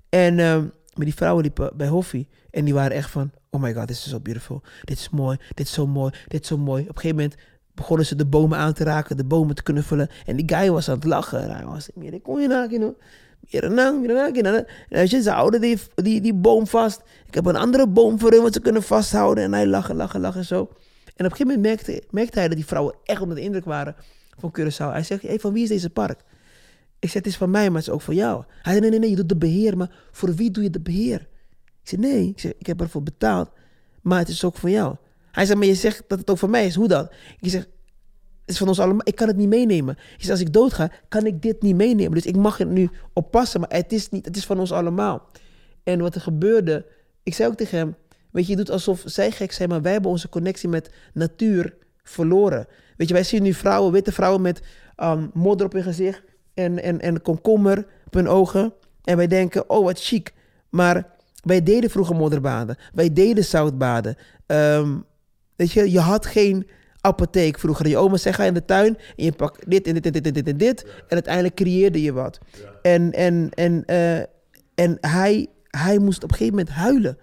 En eh, maar die vrouwen liepen bij Hoffie. En die waren echt van, oh my god, dit is so beautiful. Dit is mooi, dit is zo mooi, dit is zo mooi. Op een gegeven moment begonnen ze de bomen aan te raken, de bomen te knuffelen. En die guy was aan het lachen. Hij was, meer kon je naken, ze houden die, die, die boom vast. Ik heb een andere boom voor hun wat ze kunnen vasthouden. En hij lachen, lachen, lachen zo. En op een gegeven moment merkte, merkte hij dat die vrouwen echt onder de indruk waren van Curaçao. Hij zegt, hey, van wie is deze park? Ik zeg, het is van mij, maar het is ook voor jou. Hij zei, nee, nee, nee, je doet de beheer, maar voor wie doe je de beheer? Ik zeg, nee, ik, zeg, ik heb ervoor betaald, maar het is ook voor jou. Hij zei, maar je zegt dat het ook voor mij is, hoe dan? Ik zeg, het is van ons allemaal, ik kan het niet meenemen. Ik als ik doodga, kan ik dit niet meenemen. Dus ik mag er nu op passen, maar het is, niet, het is van ons allemaal. En wat er gebeurde, ik zei ook tegen hem, weet je, je doet alsof zij gek zijn, maar wij hebben onze connectie met natuur verloren. Weet je, wij zien nu vrouwen, witte vrouwen met um, modder op hun gezicht en, en, en komkommer op hun ogen. En wij denken, oh wat chic. Maar wij deden vroeger modderbaden. Wij deden zoutbaden. Ehm, weet je, je had geen apotheek vroeger. Je oma zei, ga in de tuin en je pakt dit en dit en dit en dit en dit. En uiteindelijk creëerde je wat. En, en, en, eh, en hij, hij moest op een gegeven moment huilen.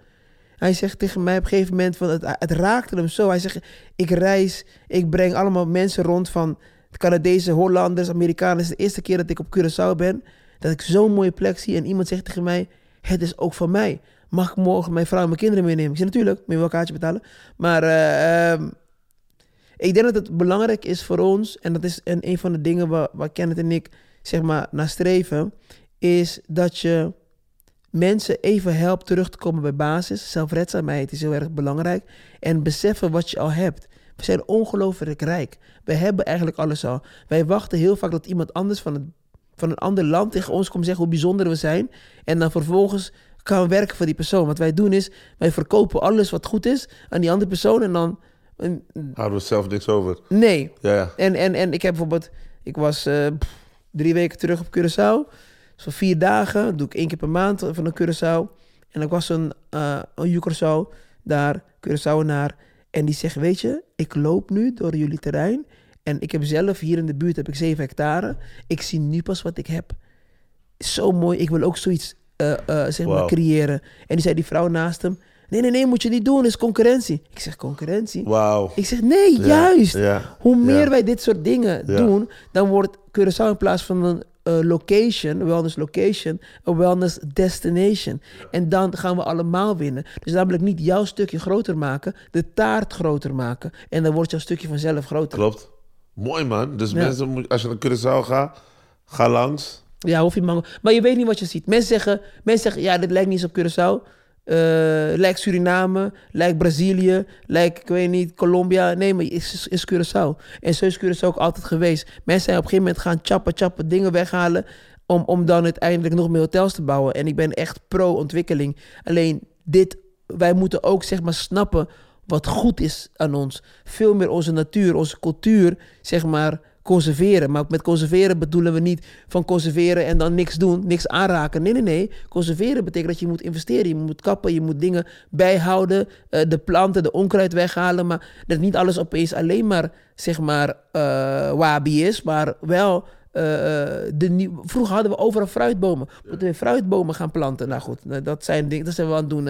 Hij zegt tegen mij op een gegeven moment, van het, het raakte hem zo. Hij zegt, ik reis, ik breng allemaal mensen rond van Canadezen, Hollanders, Amerikanen. De eerste keer dat ik op Curaçao ben. Dat ik zo'n mooie plek zie. En iemand zegt tegen mij, het is ook van mij. Mag ik morgen mijn vrouw en mijn kinderen meenemen? Ik zeg, natuurlijk, moet je wel kaartje betalen. Maar eh, ehm, ik denk dat het belangrijk is voor ons, en dat is een, een van de dingen waar, waar Kenneth en ik zeg maar naar streven, is dat je mensen even helpt terug te komen bij basis. Zelfredzaamheid is heel erg belangrijk. En beseffen wat je al hebt. We zijn ongelooflijk rijk. We hebben eigenlijk alles al. Wij wachten heel vaak dat iemand anders van, het, van een ander land tegen ons komt zeggen hoe bijzonder we zijn. En dan vervolgens gaan we werken voor die persoon. Wat wij doen is, wij verkopen alles wat goed is aan die andere persoon. En dan, en- Houden we zelf niks over. nee, Ja, ja. en, en, en ik heb bijvoorbeeld, ik was eh, drie weken terug op Curaçao. Zo vier dagen, doe ik één keer per maand van een Curaçao. En ik was een, uh, een Curaçao daar, Curaçaoenaar. En die zegt, weet je, ik loop nu door jullie terrein. En ik heb zelf hier in de buurt heb ik 7 hectare. Ik zie nu pas wat ik heb. Zo mooi, ik wil ook zoiets eh, eh, zeg maar creëren. En die zei die vrouw naast hem, nee, nee, nee, moet je niet doen, is concurrentie. Ik zeg, concurrentie? Wauw. Ik zeg, nee, Ja, juist. ja, Hoe meer ja. wij dit soort dingen doen, dan wordt Curaçao in plaats van een eh, location, wellness location, een wellness destination. En dan gaan we allemaal winnen. Dus namelijk niet jouw stukje groter maken, de taart groter maken. En dan wordt jouw stukje vanzelf groter. Klopt. Mooi man. Dus Ja. mensen, als je naar Curaçao gaat, ga langs. Ja, hoef je mango. Maar je weet niet wat je ziet. Mensen zeggen, mensen zeggen ja, dit lijkt niet eens op Curaçao. Eh, lijkt Suriname, lijkt Brazilië, lijkt, ik weet niet, Colombia. Nee, maar is, is Curaçao. En zo is Curaçao ook altijd geweest. Mensen zijn op een gegeven moment gaan chappen, chappen, dingen weghalen... Om, om dan uiteindelijk nog meer hotels te bouwen. En ik ben echt pro-ontwikkeling. Alleen dit, wij moeten ook zeg maar snappen wat goed is aan ons. Veel meer onze natuur, onze cultuur, zeg maar, conserveren. Maar met conserveren bedoelen we niet van conserveren en dan niks doen, niks aanraken. Nee, nee, nee. Conserveren betekent dat je moet investeren. Je moet kappen, je moet dingen bijhouden. eh, de planten, de onkruid weghalen. Maar dat niet alles opeens alleen maar, zeg maar, eh wabi is. Maar wel... eh, de nieuw... Vroeger hadden we overal fruitbomen. We moeten weer fruitbomen gaan planten. Nou goed, dat zijn dingen, dat zijn we aan het doen.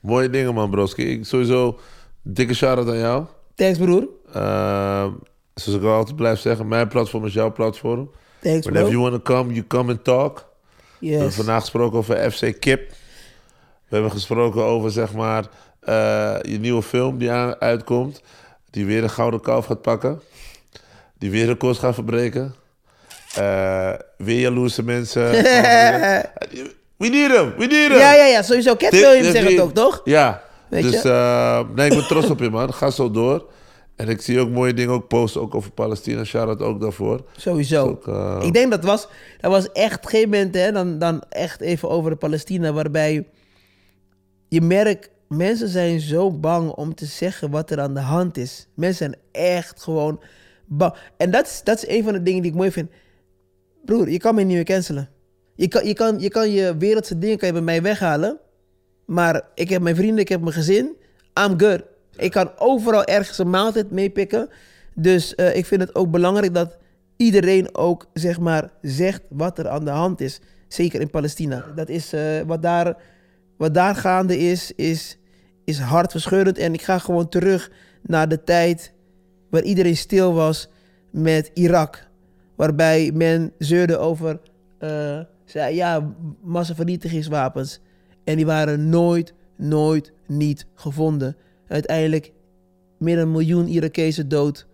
Mooie dingen, man, broski. Ik, sowieso, dikke shout-out aan jou. Thanks, broer. Uh, zoals ik altijd blijf zeggen, mijn platform is jouw platform. Thanks, Whenever bro. you want to come, you come and talk. We hebben vandaag gesproken over FC Kip. We hebben gesproken over, zeg maar, eh, je nieuwe film die aan, uitkomt. Die weer een gouden kalf gaat pakken. Die weer records gaat verbreken. Eh, weer jaloerse mensen. <laughs> we need him, we need him. Ja, ja, ja, sowieso. Cat Williams dit- zegt het ook, toch? Ja, Weet dus je? eh, nee, ik ben trots op je, man. Ga zo door. En ik zie ook mooie dingen ook posten, ook over Palestina. Shout-out ook daarvoor. Sowieso. Ook, eh, Ik denk dat was, dat was echt op een gegeven moment, hè, dan, dan echt even over de Palestina, waarbij je merkt, mensen zijn zo bang om te zeggen wat er aan de hand is. Mensen zijn echt gewoon bang. En dat is, dat is een van de dingen die ik mooi vind. Broer, je kan mij niet meer cancelen. Je kan je, kan, je, kan je wereldse dingen kan je bij mij weghalen. Maar ik heb mijn vrienden, ik heb mijn gezin. I'm good. Ik kan overal ergens een maaltijd meepikken. Dus eh, ik vind het ook belangrijk dat iedereen ook zeg maar zegt wat er aan de hand is. Zeker in Palestina. Dat is eh, wat, daar, wat daar gaande is, is, is hartverscheurend. En ik ga gewoon terug naar de tijd waar iedereen stil was met Irak. Waarbij men zeurde over eh, zei, ja, massavernietigingswapens. En die waren nooit, nooit niet gevonden. Uiteindelijk meer dan een miljoen Irakezen dood.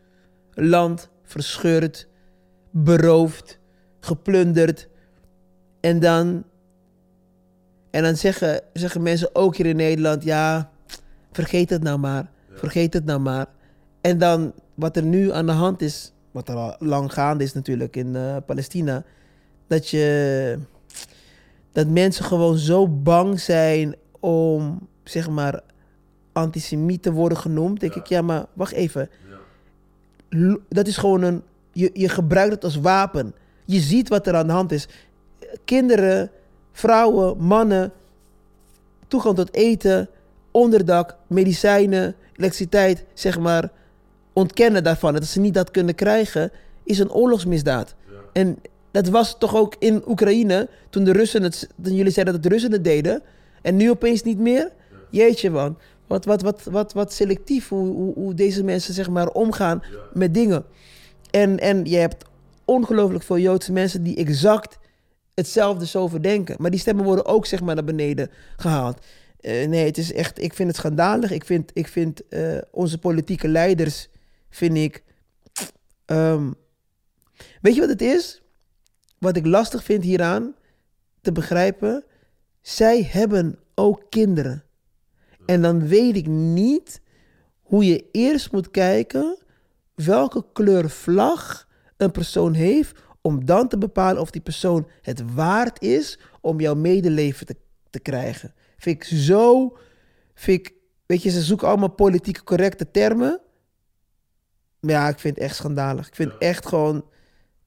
Land verscheurd, beroofd, geplunderd. En dan, en dan zeggen, zeggen mensen ook hier in Nederland: ja, vergeet het nou maar. Vergeet het nou maar. En dan wat er nu aan de hand is, wat er al lang gaande is natuurlijk in eh, Palestina, dat je dat mensen gewoon zo bang zijn om zeg maar antisemiet te worden genoemd. Denk ik, ja, maar wacht even. L- Dat is gewoon een. Je, je gebruikt het als wapen. Je ziet wat er aan de hand is. Kinderen, vrouwen, mannen, toegang tot eten, onderdak, medicijnen, elektriciteit, zeg maar, ontkennen daarvan. Dat ze niet dat kunnen krijgen, is een oorlogsmisdaad. En dat was toch ook in Oekraïne, toen de Russen het, toen jullie zeiden dat de Russen het deden, en nu opeens niet meer? Jeetje man, wat, wat, wat, wat, wat selectief hoe, hoe, hoe deze mensen zeg maar omgaan met dingen. En, en je hebt ongelooflijk veel Joodse mensen die exact hetzelfde zo verdenken. Maar die stemmen worden ook zeg maar naar beneden gehaald. Eh, nee, het is echt, ik vind het schandalig. Ik vind, ik vind eh, onze politieke leiders, vind ik... ehm, weet je wat het is? Wat ik lastig vind hieraan te begrijpen. Zij hebben ook kinderen. En dan weet ik niet hoe je eerst moet kijken welke kleur vlag een persoon heeft om dan te bepalen of die persoon het waard is om jouw medeleven te, te krijgen. Vind ik zo, vind ik, weet je, ze zoeken allemaal politieke correcte termen. Maar ja, ik vind het echt schandalig. Ik vind het echt gewoon,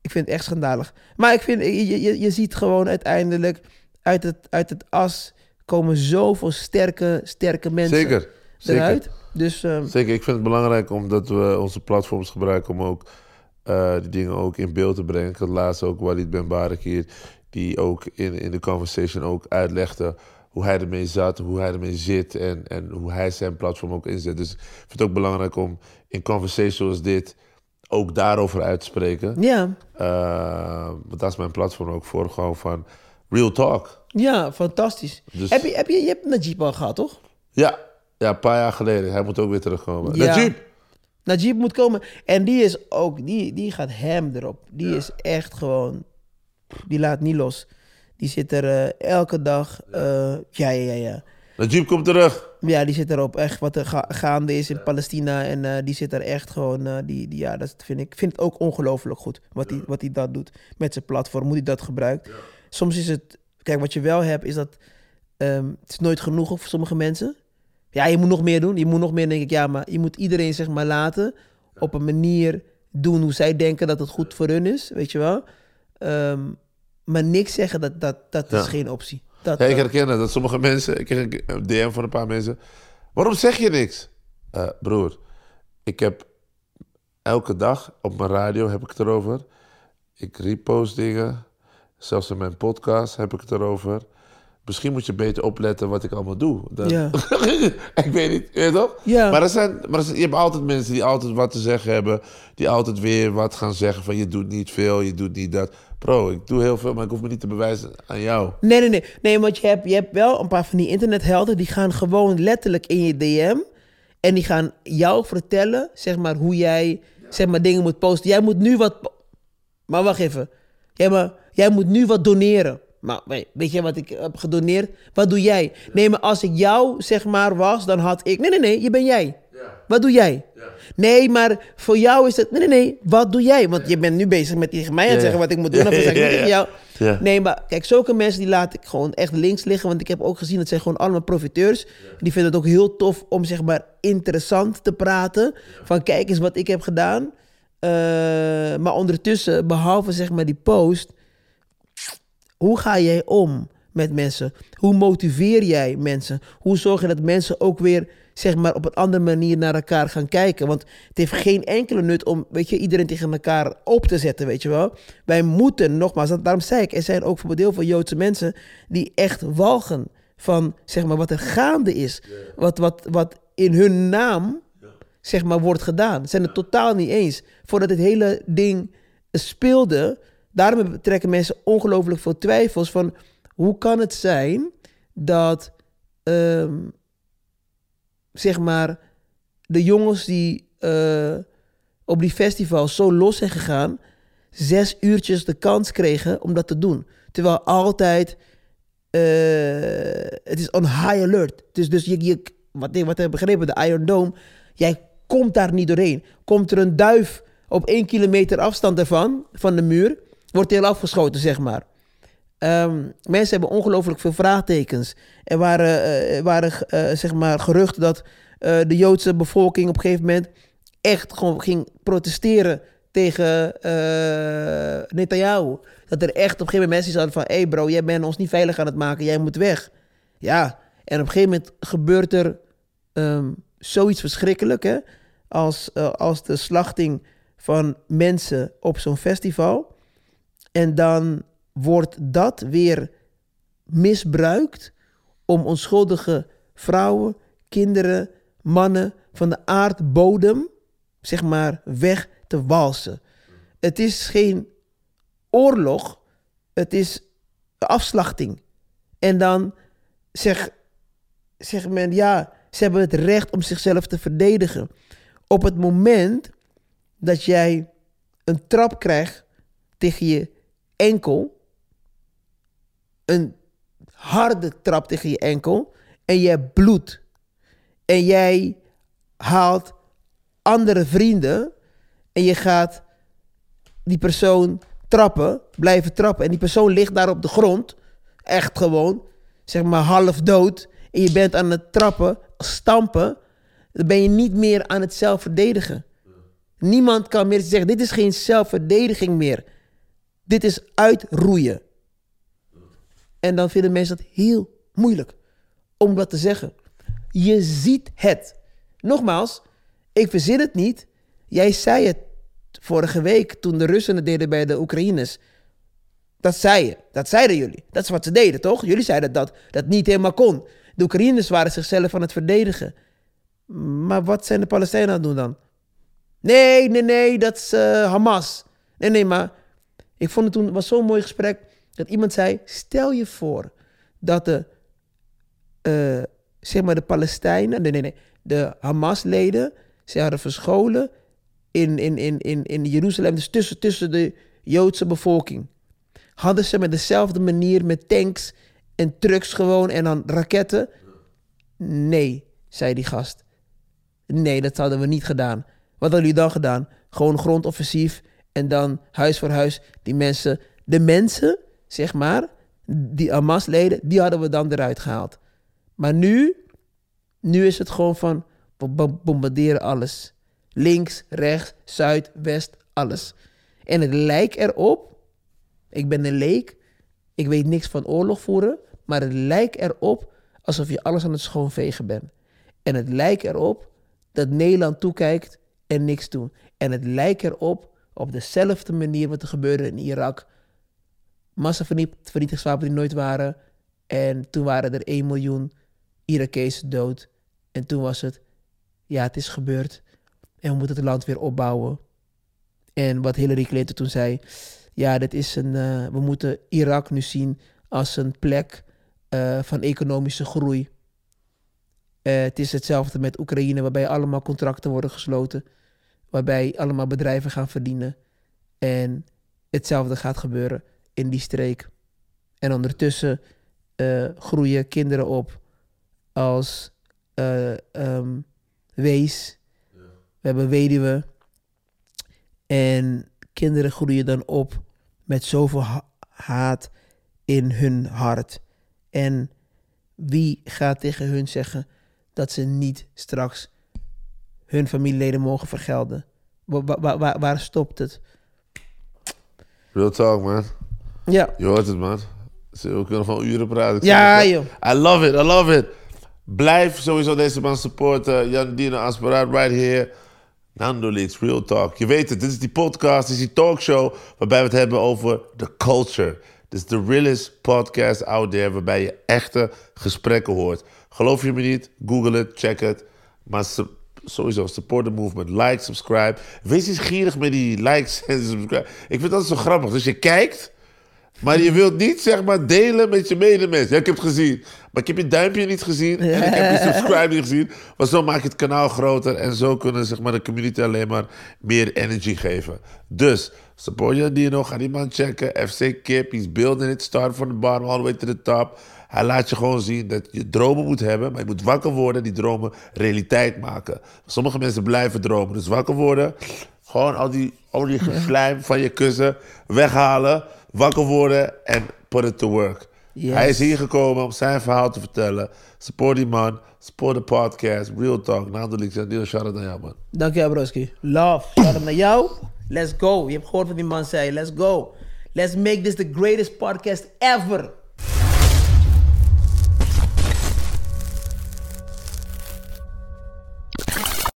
ik vind het echt schandalig. Maar ik vind, je, je, je ziet gewoon uiteindelijk uit het, uit het as komen zoveel sterke, sterke mensen Zeker, zeker. eruit. Dus ehm, Zeker, ik vind het belangrijk omdat we onze platforms gebruiken om ook eh, die dingen ook in beeld te brengen. Ik had laatst ook Walid Ben Barak hier, die ook in, in de conversation ook uitlegde hoe hij ermee zat, hoe hij ermee zit en, en hoe hij zijn platform ook inzet. Dus ik vind het ook belangrijk om in conversations zoals dit ook daarover uit te spreken. ja, Eh, want dat is mijn platform ook voor, gewoon van real talk. Ja, fantastisch. Dus- Heb je, heb je, je hebt Najib al gehad, toch? Ja, ja, een paar jaar geleden. Hij moet ook weer terugkomen. Ja. Najib! Najib moet komen. En die is ook, die, die gaat hem erop. Die is echt gewoon, die laat niet los. Die zit er eh, elke dag, eh, ja, ja, ja, ja. Najib komt terug. Ja, die zit erop echt wat er ga- gaande is in Palestina. En eh, die zit er echt gewoon, die, die, ja, dat vind ik, vind het ook ongelooflijk goed. Wat hij wat hij dat doet met zijn platform, hoe hij dat gebruikt. Soms is het, kijk, wat je wel hebt, is dat ehm, het is nooit genoeg voor sommige mensen. Ja, je moet nog meer doen. Je moet nog meer, denk ik, ja, maar je moet iedereen zeg maar laten op een manier doen hoe zij denken dat het goed voor hun is, weet je wel. Ehm, maar niks zeggen, dat, dat, dat is Ja. geen optie. Dat, Ja, ik dat- herken het, dat sommige mensen... Ik kreeg een- een DM van een paar mensen. Waarom zeg je niks? Eh, broer, ik heb elke dag op mijn radio heb ik het erover. Ik repost dingen. Zelfs in mijn podcast heb ik het erover. Misschien moet je beter opletten wat ik allemaal doe. Dan- Ja. <laughs> ik weet niet, weet je toch? Ja. Maar, er zijn, maar er zijn- je hebt altijd mensen die altijd wat te zeggen hebben. Die altijd weer wat gaan zeggen van je doet niet veel, je doet niet dat. Bro, ik doe heel veel, maar ik hoef me niet te bewijzen aan jou. Nee, nee, nee. Nee, want je hebt, je hebt wel een paar van die internethelden... die gaan gewoon letterlijk in je DM... en die gaan jou vertellen, zeg maar, hoe jij zeg maar, dingen moet posten. Jij moet nu wat... Maar wacht even. Jij, maar, jij moet nu wat doneren. Maar weet, je wat ik heb gedoneerd? Wat doe jij? Nee, maar als ik jou, zeg maar, was, dan had ik... Nee, nee, nee, je ben jij. Wat doe jij? Nee, maar voor jou is het... Nee, nee, nee, wat doe jij? Want je bent nu bezig met tegen mij Ja, ja. zeggen wat ik moet doen. Zeg ik Ja, ja, tegen ja. jou. Ja. Nee, maar kijk, zulke mensen die laat ik gewoon echt links liggen. Want ik heb ook gezien dat zijn gewoon allemaal profiteurs. Die vinden het ook heel tof om zeg maar interessant te praten. Van kijk eens wat ik heb gedaan. Eh, maar ondertussen, behalve zeg maar die post... Hoe ga jij om met mensen? Hoe motiveer jij mensen? Hoe zorg je dat mensen ook weer zeg maar, op een andere manier naar elkaar gaan kijken? Want het heeft geen enkele nut om weet je, iedereen tegen elkaar op te zetten, weet je wel. Wij moeten, nogmaals, daarom zei ik, er zijn ook bijvoorbeeld heel veel Joodse mensen die echt walgen van zeg maar, wat er gaande is. Wat, wat, wat in hun naam zeg maar, wordt gedaan. Ze zijn het totaal niet eens. Voordat dit hele ding speelde, daarom trekken mensen ongelooflijk veel twijfels van hoe kan het zijn dat ehm, zeg maar de jongens die eh, op die festivals zo los zijn gegaan, zes uurtjes de kans kregen om dat te doen. Terwijl altijd eh, het is on high alert. Dus, dus je, je, wat, wat ik heb begrepen, de Iron Dome, jij komt daar niet doorheen. Komt er een duif op één kilometer afstand ervan, van de muur, wordt heel afgeschoten, zeg maar. Ehm, mensen hebben ongelooflijk veel vraagtekens. Er waren, er waren eh, zeg maar geruchten dat eh, de Joodse bevolking op een gegeven moment echt gewoon ging protesteren tegen Netanyahu. Dat er echt op een gegeven moment mensen zouden van... hé hey bro, jij bent ons niet veilig aan het maken, jij moet weg. Ja, en op een gegeven moment gebeurt er ehm, zoiets verschrikkelijk... Hè? Als, eh, als de slachting van mensen op zo'n festival... En dan wordt dat weer misbruikt om onschuldige vrouwen, kinderen, mannen van de aardbodem, zeg maar, weg te walsen. Het is geen oorlog, het is afslachting. En dan zeg, zegt men, ja, ze hebben het recht om zichzelf te verdedigen. Op het moment dat jij een trap krijgt tegen je enkel, een harde trap tegen je enkel, en jij bloedt, en jij haalt andere vrienden, en je gaat die persoon trappen, blijven trappen, en die persoon ligt daar op de grond, echt gewoon, zeg maar half dood, en je bent aan het trappen, stampen, dan ben je niet meer aan het zelf verdedigen. Niemand kan meer zeggen, dit is geen zelfverdediging meer. Dit is uitroeien. En dan vinden mensen het heel moeilijk om dat te zeggen. Je ziet het. Nogmaals, ik verzin het niet. Jij zei het vorige week toen de Russen het deden bij de Oekraïners. Dat zei je. Dat zeiden jullie. Dat is wat ze deden, toch? Jullie zeiden dat dat niet helemaal kon. De Oekraïners waren zichzelf aan het verdedigen. Maar wat zijn de Palestijnen aan het doen dan? Nee, nee, nee, dat is eh, Hamas. Nee, nee, maar ik vond het toen was zo'n mooi gesprek dat iemand zei: stel je voor dat de, eh, zeg maar de Palestijnen, nee, nee, nee, de Hamas-leden, ze hadden verscholen in, in, in, in, in Jeruzalem, dus tussen, tussen de Joodse bevolking. Hadden ze met dezelfde manier met tanks en trucks gewoon en dan raketten? Nee, zei die gast. Nee, dat hadden we niet gedaan. Wat hadden jullie dan gedaan? Gewoon grondoffensief en dan huis voor huis. Die mensen, de mensen, zeg maar, die Hamas-leden, die hadden we dan eruit gehaald. Maar nu, nu is het gewoon van, we bo- bombarderen alles. Links, rechts, zuid, west, alles. En het lijkt erop, ik ben een leek, ik weet niks van oorlog voeren, maar het lijkt erop alsof je alles aan het schoonvegen bent. En het lijkt erop dat Nederland toekijkt en niks doet. En het lijkt erop, op dezelfde manier wat er gebeurde in Irak, massavernietigingswapens die nooit waren. En toen waren er 1 miljoen Irakezen dood. En toen was het, ja, het is gebeurd. En we moeten het land weer opbouwen. En wat Hillary Clinton toen zei, ja, dit is een, eh, we moeten Irak nu zien als een plek eh, van economische groei. Eh, het is hetzelfde met Oekraïne, waarbij allemaal contracten worden gesloten, waarbij allemaal bedrijven gaan verdienen. En hetzelfde gaat gebeuren in die streek. En ondertussen eh, groeien kinderen op als eh, ehm, wees. We hebben weduwe. En kinderen groeien dan op met zoveel ha- haat in hun hart. En wie gaat tegen hun zeggen dat ze niet straks hun familieleden mogen vergelden? Wa- wa- wa- waar, waar stopt het? Real talk, man. Ja, Je hoort het, man. We kunnen van uren praten. Ja, joh. I love it, I love it. Blijf sowieso deze man supporten. Jan Dino Asperaat, right here. Nando Leaks, Real Talk. Je weet het, dit is die podcast, dit is die talkshow... waarbij we het hebben over de culture. Dit is de realest podcast out there... waarbij je echte gesprekken hoort. Geloof je me niet? Google het, check het. Maar su- sowieso, support the movement. Like, subscribe. Wees eens gierig met die likes <laughs> en subscribe. Ik vind dat zo grappig. Dus je kijkt... Maar je wilt niet zeg maar delen met je medemens. Ja, ik heb het gezien. Maar ik heb je duimpje niet gezien. En ik heb je <laughs> subscribe niet gezien. Maar zo maak je het kanaal groter. En zo kunnen zeg maar, de community alleen maar meer energy geven. Dus, support je Dino. Ga die man checken. FC Kip. He's building it. Start from the bottom all the way to the top. Hij laat je gewoon zien dat je dromen moet hebben. Maar je moet wakker worden. Die dromen realiteit maken. Sommige mensen blijven dromen. Dus wakker worden. Gewoon al die, slijm van je kussen weghalen. Wakker worden en put it to work. Yes. Hij is hier gekomen om zijn verhaal te vertellen. Support die man. Support de podcast. Real Talk. Leaks en Dino shout-out naar jou, man. dankjewel broski. Love, shout out naar jou. Let's go. Je hebt gehoord wat die man zei. Let's go. Let's make this the greatest podcast ever.